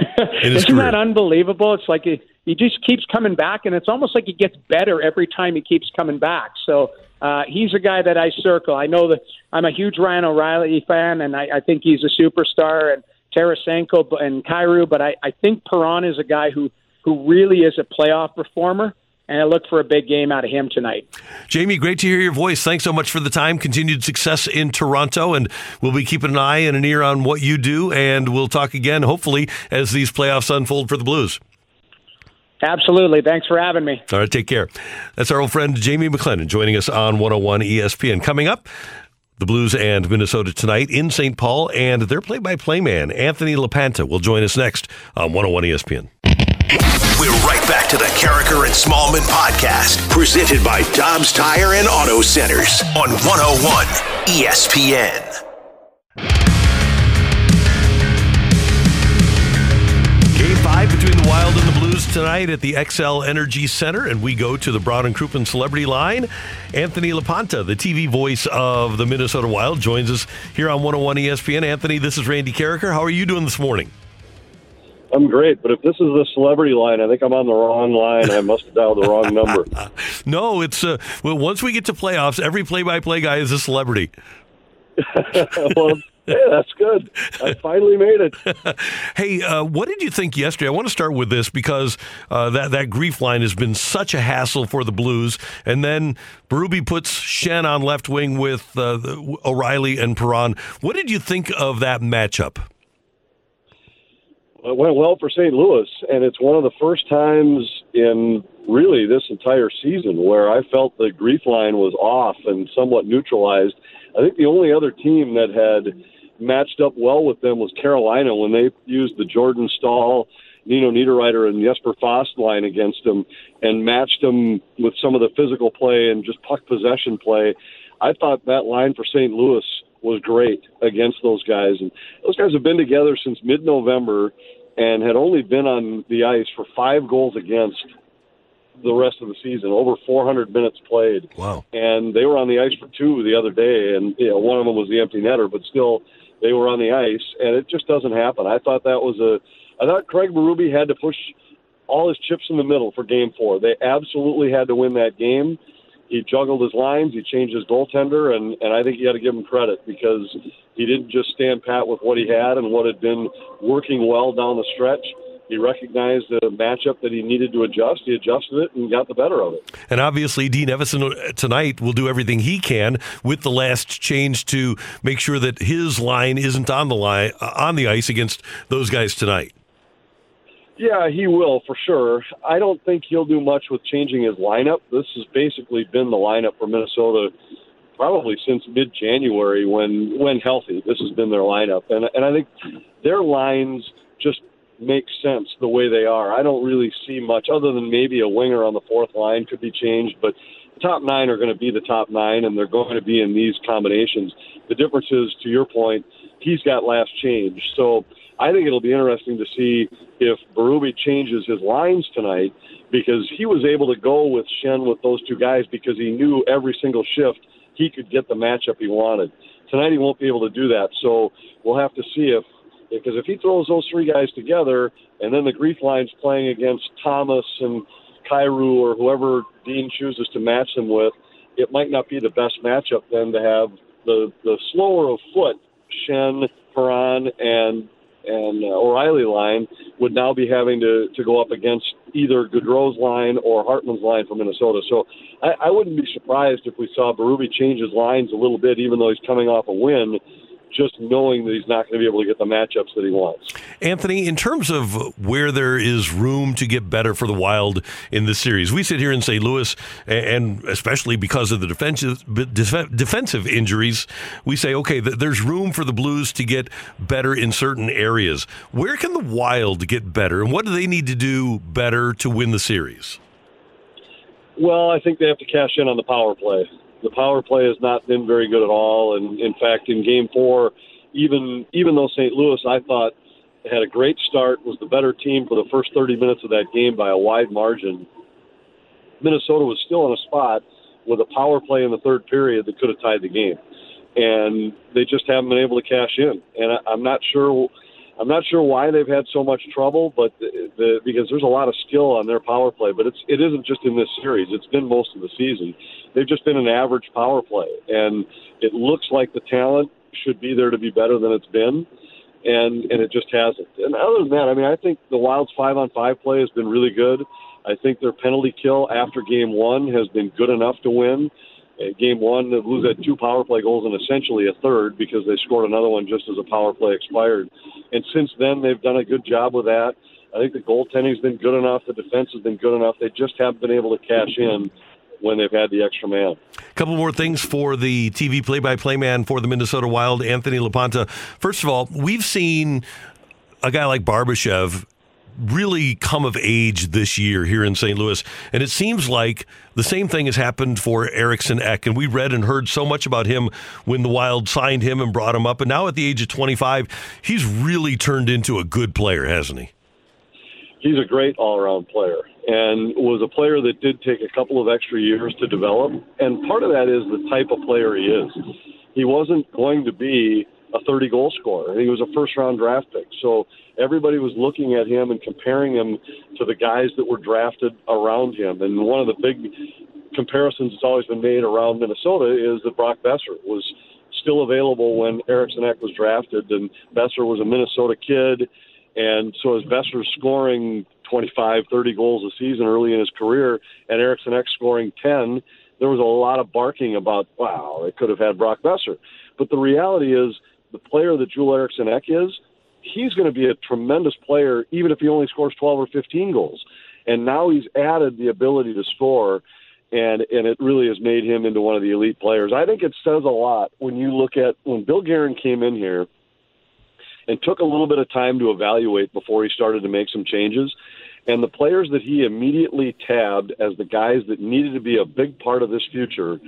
[SPEAKER 15] Isn't
[SPEAKER 1] career.
[SPEAKER 15] that unbelievable? It's like he, he just keeps coming back, and it's almost like he gets better every time he keeps coming back. So uh, he's a guy that I circle. I know that I'm a huge Ryan O'Reilly fan, and I, I think he's a superstar, and Tarasenko and Kyrou, but I, I think Perron is a guy who, who really is a playoff performer, and I look for a big game out of him tonight.
[SPEAKER 1] Jamie, great to hear your voice. Thanks so much for the time. Continued success in Toronto, and we'll be keeping an eye and an ear on what you do, and we'll talk again, hopefully, as these playoffs unfold for the Blues.
[SPEAKER 15] Absolutely. Thanks for having me.
[SPEAKER 1] All right, take care. That's our old friend Jamie McLennan joining us on 101 ESPN. Coming up, the Blues and Minnesota tonight in St. Paul, and their play by play man, Anthony LaPanta, will join us next on 101 ESPN.
[SPEAKER 4] We're right back to the Karraker and Smallmon podcast, presented by Dobbs Tire and Auto Centers on 101 ESPN.
[SPEAKER 1] Game five between the Wild and the Blues tonight at the Xcel Energy Center, and we go to the Brown and Crouppen Celebrity Line. Anthony LaPanta, the TV voice of the Minnesota Wild, joins us here on 101 ESPN. Anthony, this is Randy Karraker. How are you doing this morning?
[SPEAKER 16] I'm great, but if this is the celebrity line, I think I'm on the wrong line. I must have dialed the wrong number. [LAUGHS]
[SPEAKER 1] No, it's uh, well. Once we get to playoffs, every play-by-play guy is a celebrity. [LAUGHS]
[SPEAKER 16] well, hey, that's good. I finally made it. [LAUGHS]
[SPEAKER 1] hey, uh, what did you think yesterday? I want to start with this because uh, that that grief line has been such a hassle for the Blues, and then Berube puts Schenn on left wing with uh, the- O'Reilly and Perron. What did you think of that matchup?
[SPEAKER 16] It went well for St. Louis, and it's one of the first times in really this entire season where I felt the grief line was off and somewhat neutralized. I think the only other team that had matched up well with them was Carolina when they used the Jordan Staal, Nino Niederreiter, and Jesper Fast line against them and matched them with some of the physical play and just puck possession play. I thought that line for St. Louis was great against those guys. And those guys have been together since mid November and had only been on the ice for five goals against the rest of the season, over 400 minutes played.
[SPEAKER 1] Wow.
[SPEAKER 16] And they were on the ice for two the other day, and you know, one of them was the empty netter, but still, they were on the ice, and it just doesn't happen. I thought that was a, I thought Craig Berube had to push all his chips in the middle for game four. They absolutely had to win that game. He juggled his lines, he changed his goaltender, and, and I think you got to give him credit because he didn't just stand pat with what he had and what had been working well down the stretch. He recognized the matchup that he needed to adjust. He adjusted it and got the better of it.
[SPEAKER 1] And obviously, Dean Evason uh, tonight will do everything he can with the last change to make sure that his line isn't on the line uh, on the ice against those guys tonight.
[SPEAKER 16] Yeah, he will for sure. I don't think he'll do much with changing his lineup. This has basically been the lineup for Minnesota probably since mid-January when when healthy. This has been their lineup, and and I think their lines just make sense the way they are. I don't really see much other than maybe a winger on the fourth line could be changed, but the top nine are going to be the top nine, and they're going to be in these combinations. The difference is, to your point, he's got last change, so. I think it'll be interesting to see if Berube changes his lines tonight because he was able to go with Schenn with those two guys because he knew every single shift he could get the matchup he wanted. Tonight he won't be able to do that, so we'll have to see if because if he throws those three guys together and then the grief line's playing against Thomas and Kyrou or whoever Dean chooses to match them with, it might not be the best matchup then to have the the slower of foot Schenn, Perron, and and uh, O'Reilly line would now be having to, to go up against either Gaudreau's line or Hartman's line from Minnesota. So I, I wouldn't be surprised if we saw Berube change his lines a little bit, even though he's coming off a win, just knowing that he's not going to be able to get the matchups that he wants.
[SPEAKER 1] Anthony, in terms of where there is room to get better for the Wild in this series, we sit here in St. Louis, and especially because of the defensive defensive injuries, we say, okay, there's room for the Blues to get better in certain areas. Where can the Wild get better, and what do they need to do better to win the series?
[SPEAKER 16] Well, I think they have to cash in on the power play. The power play has not been very good at all, and in fact, in Game Four, even even though St. Louis, I thought had a great start, was the better team for the first 30 minutes of that game by a wide margin. Minnesota was still in a spot with a power play in the third period that could have tied the game, and they just haven't been able to cash in. And I, I'm not sure. I'm not sure why they've had so much trouble, but the, the, because there's a lot of skill on their power play. But it's it isn't just in this series; it's been most of the season. They've just been an average power play, and it looks like the talent should be there to be better than it's been, and and it just hasn't. And other than that, I mean, I think the Wild's five on five play has been really good. I think their penalty kill after game one has been good enough to win. Uh, game one, the Blues had two power play goals and essentially a third because they scored another one just as a power play expired. And since then, they've done a good job with that. I think the goaltending's been good enough. The defense has been good enough. They just haven't been able to cash in when they've had the extra man.
[SPEAKER 1] A couple more things for the TV play-by-play man for the Minnesota Wild, Anthony LaPanta. First of all, we've seen a guy like Barbashev really come of age this year here in St. Louis. And it seems like the same thing has happened for Eriksson Ek. And we read and heard so much about him when the Wild signed him and brought him up. And now at the age of 25, he's really turned into a good player, hasn't he?
[SPEAKER 16] He's a great all around player and was a player that did take a couple of extra years to develop. And part of that is the type of player he is. He wasn't going to be a 30 goal scorer. He was a first round draft pick. So everybody was looking at him and comparing him to the guys that were drafted around him. And one of the big comparisons that's always been made around Minnesota is that Brock Boeser was still available when Eriksson Ek was drafted, and Boeser was a Minnesota kid. And so as Boeser's scoring 25, 30 goals a season early in his career, and Eriksson Ek scoring 10, there was a lot of barking about, wow, they could have had Brock Boeser. But the reality is, the player that Joel Eriksson Ek is, he's going to be a tremendous player, even if he only scores 12 or 15 goals. And now he's added the ability to score, and and it really has made him into one of the elite players. I think it says a lot when you look at when Bill Guerin came in here and took a little bit of time to evaluate before he started to make some changes. And the players that he immediately tabbed as the guys that needed to be a big part of this future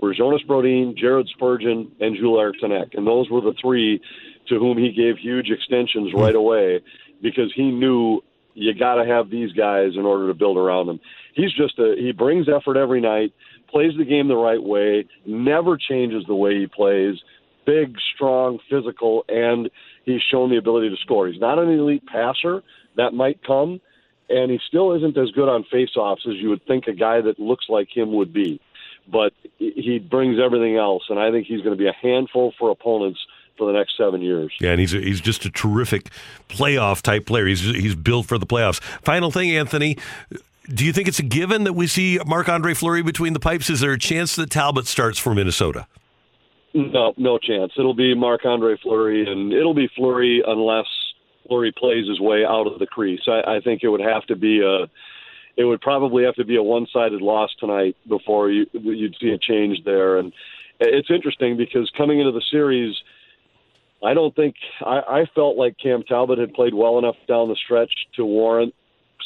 [SPEAKER 16] were Jonas Brodin, Jared Spurgeon, and Joel Eriksson And those were the three to whom he gave huge extensions right away because he knew you got to have these guys in order to build around him. He's just a he brings effort every night, plays the game the right way, never changes the way he plays. Big, strong, physical, and he's shown the ability to score. He's not an elite passer. That might come, and he still isn't as good on faceoffs as you would think a guy that looks like him would be. But he brings everything else, and I think he's going to be a handful for opponents for the next seven years.
[SPEAKER 1] Yeah, and he's a, he's just a terrific playoff type player. He's he's built for the playoffs. Final thing, Anthony. Do you think it's a given that we see Marc Andre Fleury between the pipes? Is there a chance that Talbot starts for Minnesota?
[SPEAKER 16] No, no chance. It'll be Marc Andre Fleury, and it'll be Fleury unless Fleury plays his way out of the crease. I, I think it would have to be a. It would probably have to be a one-sided loss tonight before you, you'd see a change there. And it's interesting because coming into the series, I don't think I, I felt like Cam Talbot had played well enough down the stretch to warrant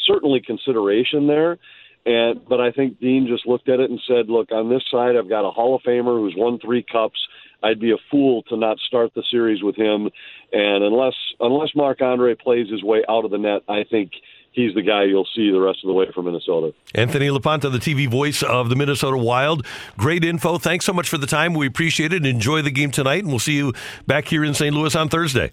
[SPEAKER 16] certainly consideration there. And but I think Dean just looked at it and said, "Look, on this side, I've got a Hall of Famer who's won three cups. I'd be a fool to not start the series with him. And unless unless Marc Andre plays his way out of the net, I think he's the guy you'll see the rest of the way for Minnesota.
[SPEAKER 1] Anthony LaPanta, the TV voice of the Minnesota Wild. Great info. Thanks so much for the time. We appreciate it. Enjoy the game tonight, and we'll see you back here in St. Louis on Thursday.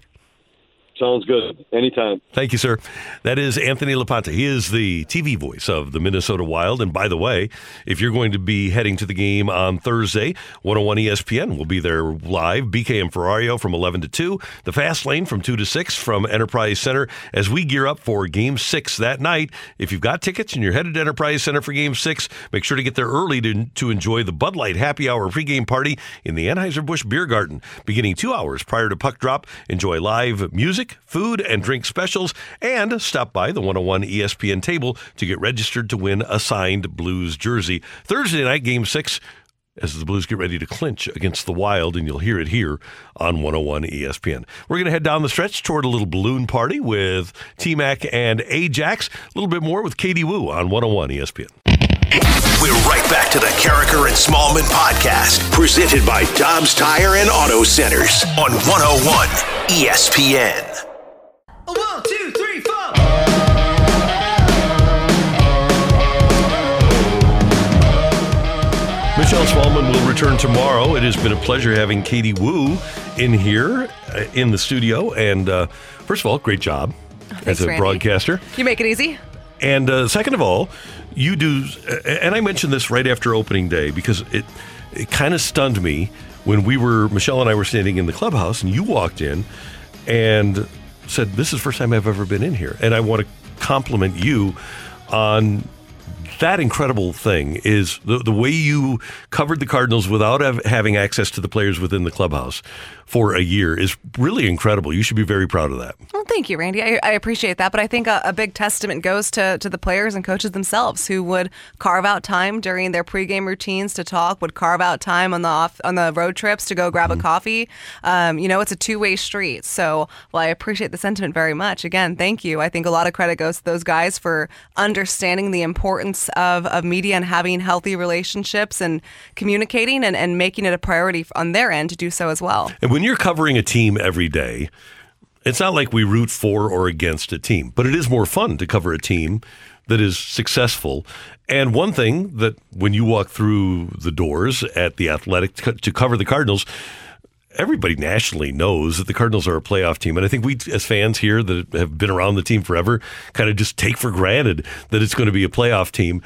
[SPEAKER 16] Sounds good. Anytime.
[SPEAKER 1] Thank you, sir. That is Anthony LaPanta. He is the TV voice of the Minnesota Wild. And by the way, if you're going to be heading to the game on Thursday, 101 ESPN will be there live. BK and Ferrario from 11 to 2. The Fast Lane from 2 to 6 from Enterprise Center as we gear up for Game 6 that night. If you've got tickets and you're headed to Enterprise Center for Game 6, make sure to get there early to, to enjoy the Bud Light Happy Hour pregame party in the Anheuser-Busch Beer Garden. Beginning two hours prior to puck drop, enjoy live music food, and drink specials, and stop by the 101 ESPN table to get registered to win a signed Blues jersey. Thursday night, Game 6 as the Blues get ready to clinch against the Wild, and you'll hear it here on 101 ESPN. We're going to head down the stretch toward a little balloon party with T Mac and Ajax. A little bit more with Katie Woo on 101 ESPN.
[SPEAKER 4] We're right back to the Karraker and Smallmon podcast, presented by Dobbs Tire and Auto Centers on 101 ESPN.
[SPEAKER 17] One, two, three, four.
[SPEAKER 1] Michelle Smallmon will return tomorrow. It has been a pleasure having Katie Woo in here uh, in the studio. And uh, first of all, great job as a
[SPEAKER 2] Randy.
[SPEAKER 1] broadcaster.
[SPEAKER 2] You make it easy.
[SPEAKER 1] And uh, second of all, you do, and I mentioned this right after opening day because it it kind of stunned me when we were Michelle and I were standing in the clubhouse and you walked in and said, "This is the first time I've ever been in here," and I want to compliment you on that incredible thing is the, the way you covered the Cardinals without having access to the players within the clubhouse for a year is really incredible. You should be very proud of that.
[SPEAKER 2] Well, thank you, Randy. I, I appreciate that. But I think a, a big testament goes to, to the players and coaches themselves who would carve out time during their pregame routines to talk, would carve out time on the off on the road trips to go grab a coffee. Um, you know, it's a two way street. So while I appreciate the sentiment very much, again, thank you. I think a lot of credit goes to those guys for understanding the importance of, of media and having healthy relationships and communicating and, and making it a priority on their end to do so as well.
[SPEAKER 1] And when you're covering a team every day, it's not like we root for or against a team, but it is more fun to cover a team that is successful. And one thing that when you walk through the doors at the Athletic to cover the Cardinals, everybody nationally knows that the Cardinals are a playoff team. And I think we, as fans here that have been around the team forever, kind of just take for granted that it's going to be a playoff team.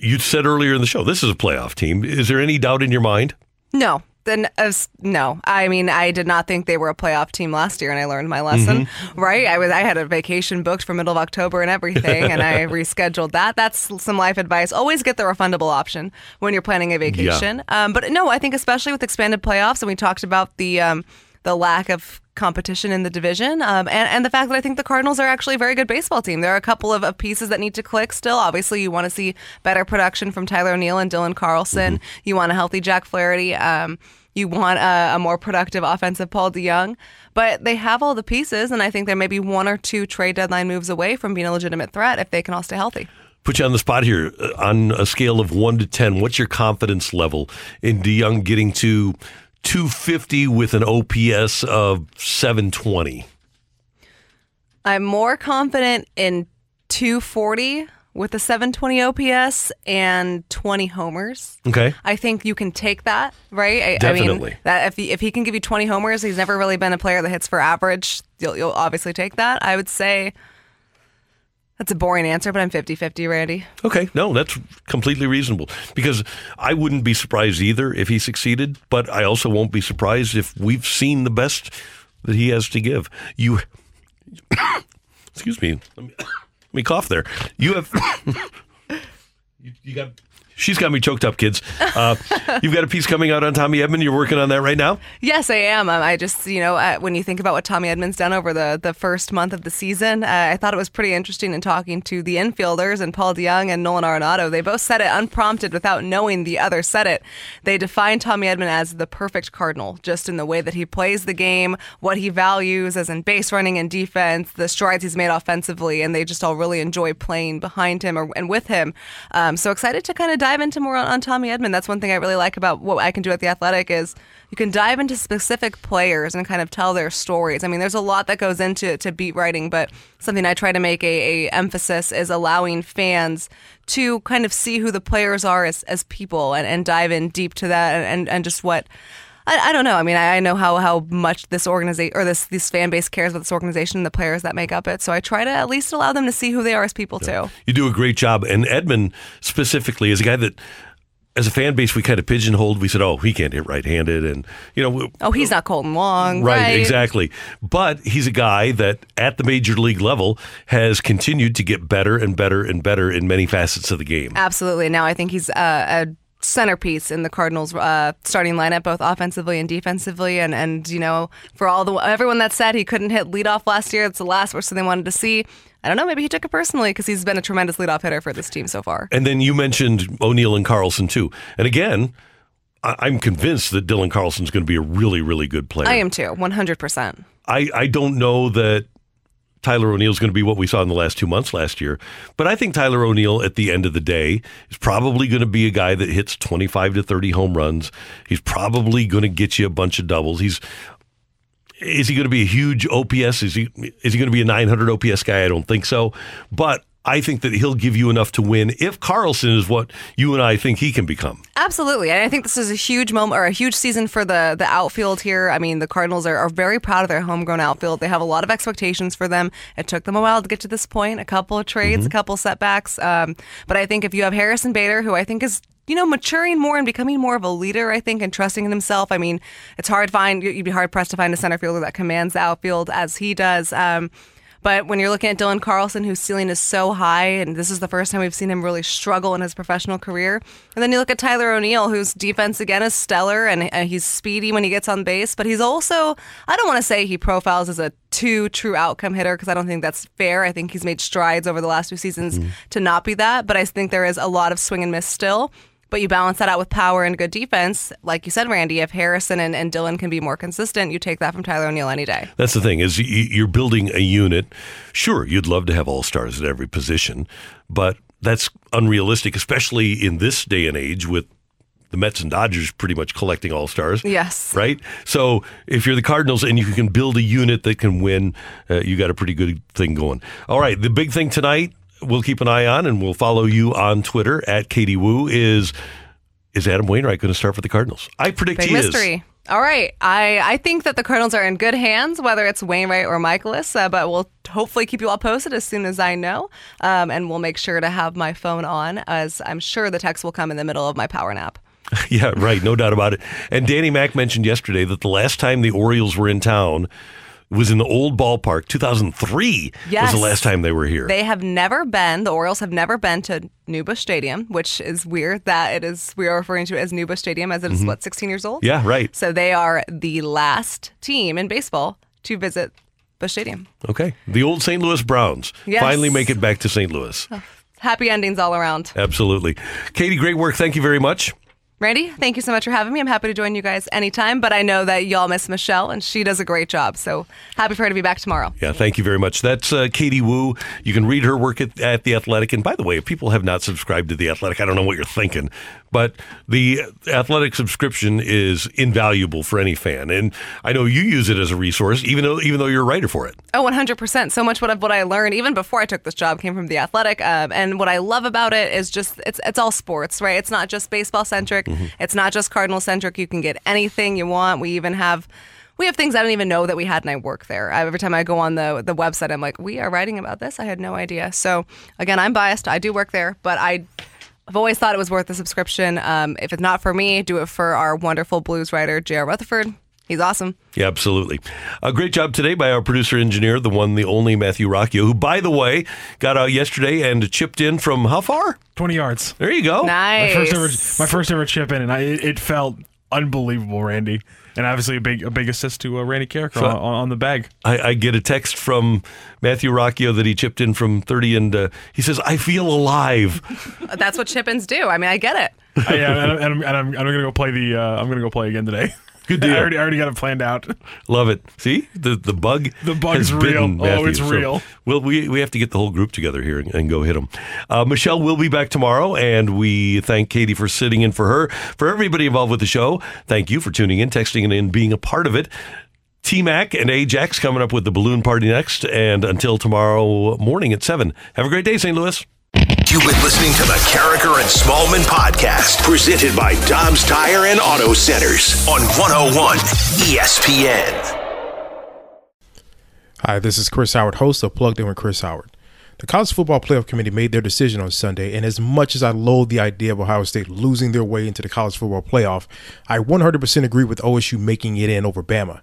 [SPEAKER 1] You said earlier in the show, this is a playoff team. Is there any doubt in your mind?
[SPEAKER 2] No. Then as no, I mean I did not think they were a playoff team last year, and I learned my lesson. Right, I was I had a vacation booked for middle of October and everything, and I [LAUGHS] rescheduled that. That's some life advice. Always get the refundable option when you're planning a vacation. Um, but no, I think especially with expanded playoffs, and we talked about the um, the lack of competition in the division, um, and, and the fact that I think the Cardinals are actually a very good baseball team. There are a couple of, of pieces that need to click still. Obviously, you want to see better production from Tyler O'Neill and Dylan Carlson. You want a healthy Jack Flaherty. Um, you want a, a more productive offensive Paul DeJong. But they have all the pieces, and I think they're maybe one or two trade deadline moves away from being a legitimate threat if they can all stay healthy.
[SPEAKER 1] Put you on the spot here. Uh, On a scale of one to 10, what's your confidence level in DeJong getting to 250 with an OPS of 720?
[SPEAKER 2] I'm more confident in 240 with a 720 OPS and 20 homers.
[SPEAKER 1] Okay.
[SPEAKER 2] I think you can take that, right? I, I
[SPEAKER 1] Definitely.
[SPEAKER 2] mean, that if he, if he can give you 20 homers, he's never really been a player that hits for average. You'll, you'll obviously take that. I would say that's a boring answer, but I'm 50 50, Randy.
[SPEAKER 1] Okay, no, that's completely reasonable because I wouldn't be surprised either if he succeeded, but I also won't be surprised if we've seen the best that he has to give. You, [COUGHS] excuse me, let me, [COUGHS] let me cough there. You have, [COUGHS] you, you got. She's got me choked up, kids. Uh, [LAUGHS] you've got a piece coming out on Tommy Edman. You're working on that right now.
[SPEAKER 2] Yes, I am. Um, I just, you know, uh, when you think about what Tommy Edman's done over the, the first month of the season, uh, I thought it was pretty interesting in talking to the infielders and Paul DeJong and Nolan Arenado. They both said it unprompted without knowing the other said it. They defined Tommy Edman as the perfect Cardinal, just in the way that he plays the game, what he values as in base running and defense, the strides he's made offensively, and they just all really enjoy playing behind him or, and with him. Um, so excited to kind of dive into more on, on Tommy Edman. That's one thing I really like about what I can do at the Athletic is you can dive into specific players and kind of tell their stories. I mean, there's a lot that goes into to beat writing, but something I try to make a, a emphasis is allowing fans to kind of see who the players are as, as people and, and dive in deep to that and, and, and just what I, I don't know. I mean, I, I know how, how much this organization or this this fan base cares about this organization and the players that make up it. So I try to at least allow them to see who they are as people too.
[SPEAKER 1] You do a great job. And Edman specifically is a guy that, as a fan base, we kind of pigeonholed. We said, oh, he can't hit right handed. And, you know,
[SPEAKER 2] Oh, he's not Kolten Wong,
[SPEAKER 1] Right,
[SPEAKER 2] right?
[SPEAKER 1] exactly. But he's a guy that at the major league level has continued to get better and better and better in many facets of the game.
[SPEAKER 2] Absolutely. Now I think he's uh, a centerpiece in the Cardinals' uh, starting lineup, both offensively and defensively. And and you know, for all the everyone that said he couldn't hit leadoff last year, it's the last person they wanted to see. I don't know. Maybe he took it personally because he's been a tremendous leadoff hitter for this team so far.
[SPEAKER 1] And then you mentioned O'Neill and Carlson too. And again, I- I'm convinced that Dylan Carlson's going to be a really, really good player.
[SPEAKER 2] I am too, one hundred percent.
[SPEAKER 1] I, I don't know that Tyler O'Neill's going to be what we saw in the last two months last year, but I think Tyler O'Neill at the end of the day is probably going to be a guy that hits 25 to 30 home runs. He's probably going to get you a bunch of doubles. He's is he going to be a huge OPS? Is he is he going to be a 900 OPS guy? I don't think so, but I think that he'll give you enough to win if Carlson is what you and I think he can become.
[SPEAKER 2] Absolutely, and I think this is a huge moment or a huge season for the the outfield here. I mean, the Cardinals are, are very proud of their homegrown outfield. They have a lot of expectations for them. It took them a while to get to this point, a couple of trades, a couple setbacks, um, but I think if you have Harrison Bader, who I think is you know, maturing more and becoming more of a leader, I think, and trusting in himself. I mean, it's hard to find, you'd be hard pressed to find a center fielder that commands the outfield as he does. Um, But when you're looking at Dylan Carlson, whose ceiling is so high, and this is the first time we've seen him really struggle in his professional career. And then you look at Tyler O'Neill, whose defense again is stellar, and he's speedy when he gets on base. But he's also, I don't want to say he profiles as a two true outcome hitter because I don't think that's fair. I think he's made strides over the last two seasons hmm. to not be that. But I think there is a lot of swing and miss still. But you balance that out with power and good defense. Like you said, Randy, if Harrison and, and Dylan can be more consistent, you take that from Tyler O'Neill any day.
[SPEAKER 1] That's the thing is you're building a unit. Sure, you'd love to have all stars at every position, but that's unrealistic, especially in this day and age with the Mets and Dodgers pretty much collecting all stars.
[SPEAKER 2] Yes.
[SPEAKER 1] Right. So if you're the Cardinals and you can build a unit that can win, uh, you got a pretty good thing going. All right. The big thing tonight. We'll keep an eye on, and we'll follow you on Twitter at Katie Woo. Is is Adam Wainwright going to start for the Cardinals? I predict
[SPEAKER 2] Big
[SPEAKER 1] he is.
[SPEAKER 2] mystery. All right. I, I think that the Cardinals are in good hands, whether it's Wainwright or Mikolas, uh, but we'll hopefully keep you all posted as soon as I know. Um, and we'll make sure to have my phone on, as I'm sure the text will come in the middle of my power nap. [LAUGHS]
[SPEAKER 1] Yeah, right. No doubt about it. And Danny Mack mentioned yesterday that the last time the Orioles were in town was in the old ballpark. 2003 was the last time they were here.
[SPEAKER 2] They have never been, the Orioles have never been to New Busch Stadium, which is weird that it is, we are referring to it as New Busch Stadium as it is,
[SPEAKER 1] Mhm.
[SPEAKER 2] what, 16 years old?
[SPEAKER 1] Yeah, right.
[SPEAKER 2] So they are the last team in baseball to visit Busch Stadium.
[SPEAKER 1] okay. The old St. Louis Browns
[SPEAKER 2] Yes.
[SPEAKER 1] finally make it back to St. Louis.
[SPEAKER 2] Happy endings all around.
[SPEAKER 1] Absolutely. Katie, great work. Thank you very much.
[SPEAKER 2] Randy, thank you so much for having me. I'm happy to join you guys anytime, but I know that y'all miss Michelle and she does a great job. So happy for her to be back tomorrow.
[SPEAKER 1] Yeah, thank you very much. That's uh, Katie Woo. You can read her work at, at The Athletic. And by the way, if people have not subscribed to The Athletic, I don't know what you're thinking, but the Athletic subscription is invaluable for any fan. And I know you use it as a resource, even though even though you're a writer for it.
[SPEAKER 2] Oh, 100%. So much what, I- what I learned even before I took this job came from The Athletic. Um, and what I love about it is just it's, it's all sports, right? It's not just baseball centric, it's not just Cardinal centric. You can get anything you want. We even have. We have things I don't even know that we had, and I work there. I, every time I go on the the website, I'm like, "We are writing about this." I had no idea. So again, I'm biased. I do work there, but I I've always thought it was worth the subscription. Um, if it's not for me, do it for our wonderful blues writer, J.R. Rutherford. He's awesome.
[SPEAKER 1] Yeah, absolutely. A great job today by our producer engineer, the one, the only Matthew Rocchio, who, by the way, got out yesterday and chipped in from how far?
[SPEAKER 8] 20 yards.
[SPEAKER 1] There you go.
[SPEAKER 8] My first ever, my first ever chip in, and I, it it felt unbelievable, Randy. And obviously a big a big assist to uh, Randy Karraker
[SPEAKER 1] So-
[SPEAKER 8] on, on the bag.
[SPEAKER 1] I, I get a text from Matthew Rocchio that he chipped in from 30, and uh, he says, I feel alive. [LAUGHS]
[SPEAKER 2] That's what chip-ins do. I mean, I get it.
[SPEAKER 8] I, yeah, and, I'm, and, I'm, and I'm, I'm gonna go play the. Uh, I'm gonna go play again today. [LAUGHS]
[SPEAKER 1] Good deal.
[SPEAKER 8] I already, I already got it planned out.
[SPEAKER 1] Love it. See the the bug.
[SPEAKER 8] The bug's real. Oh,
[SPEAKER 1] Matthew.
[SPEAKER 8] it's
[SPEAKER 1] So,
[SPEAKER 8] real.
[SPEAKER 1] well, we we have to get the whole group together here and, and go hit them. Uh, Michelle will be back tomorrow, and we thank Katie for sitting in for her. For everybody involved with the show, thank you for tuning in, texting, and in being a part of it. T Mac and Ajax coming up with the balloon party next, and until tomorrow morning at seven. Have a great day, St. Louis.
[SPEAKER 4] You've been listening to the Karraker and Smallmon podcast, presented by Dobbs Tire and Auto Centers on 101 ESPN.
[SPEAKER 18] Hi, this is Chris Howard, host of Plugged In with Chris Howard. The College Football Playoff Committee made their decision on Sunday, and as much as I loathe the idea of Ohio State losing their way into the College Football Playoff, I 100% agree with OSU making it in over Bama.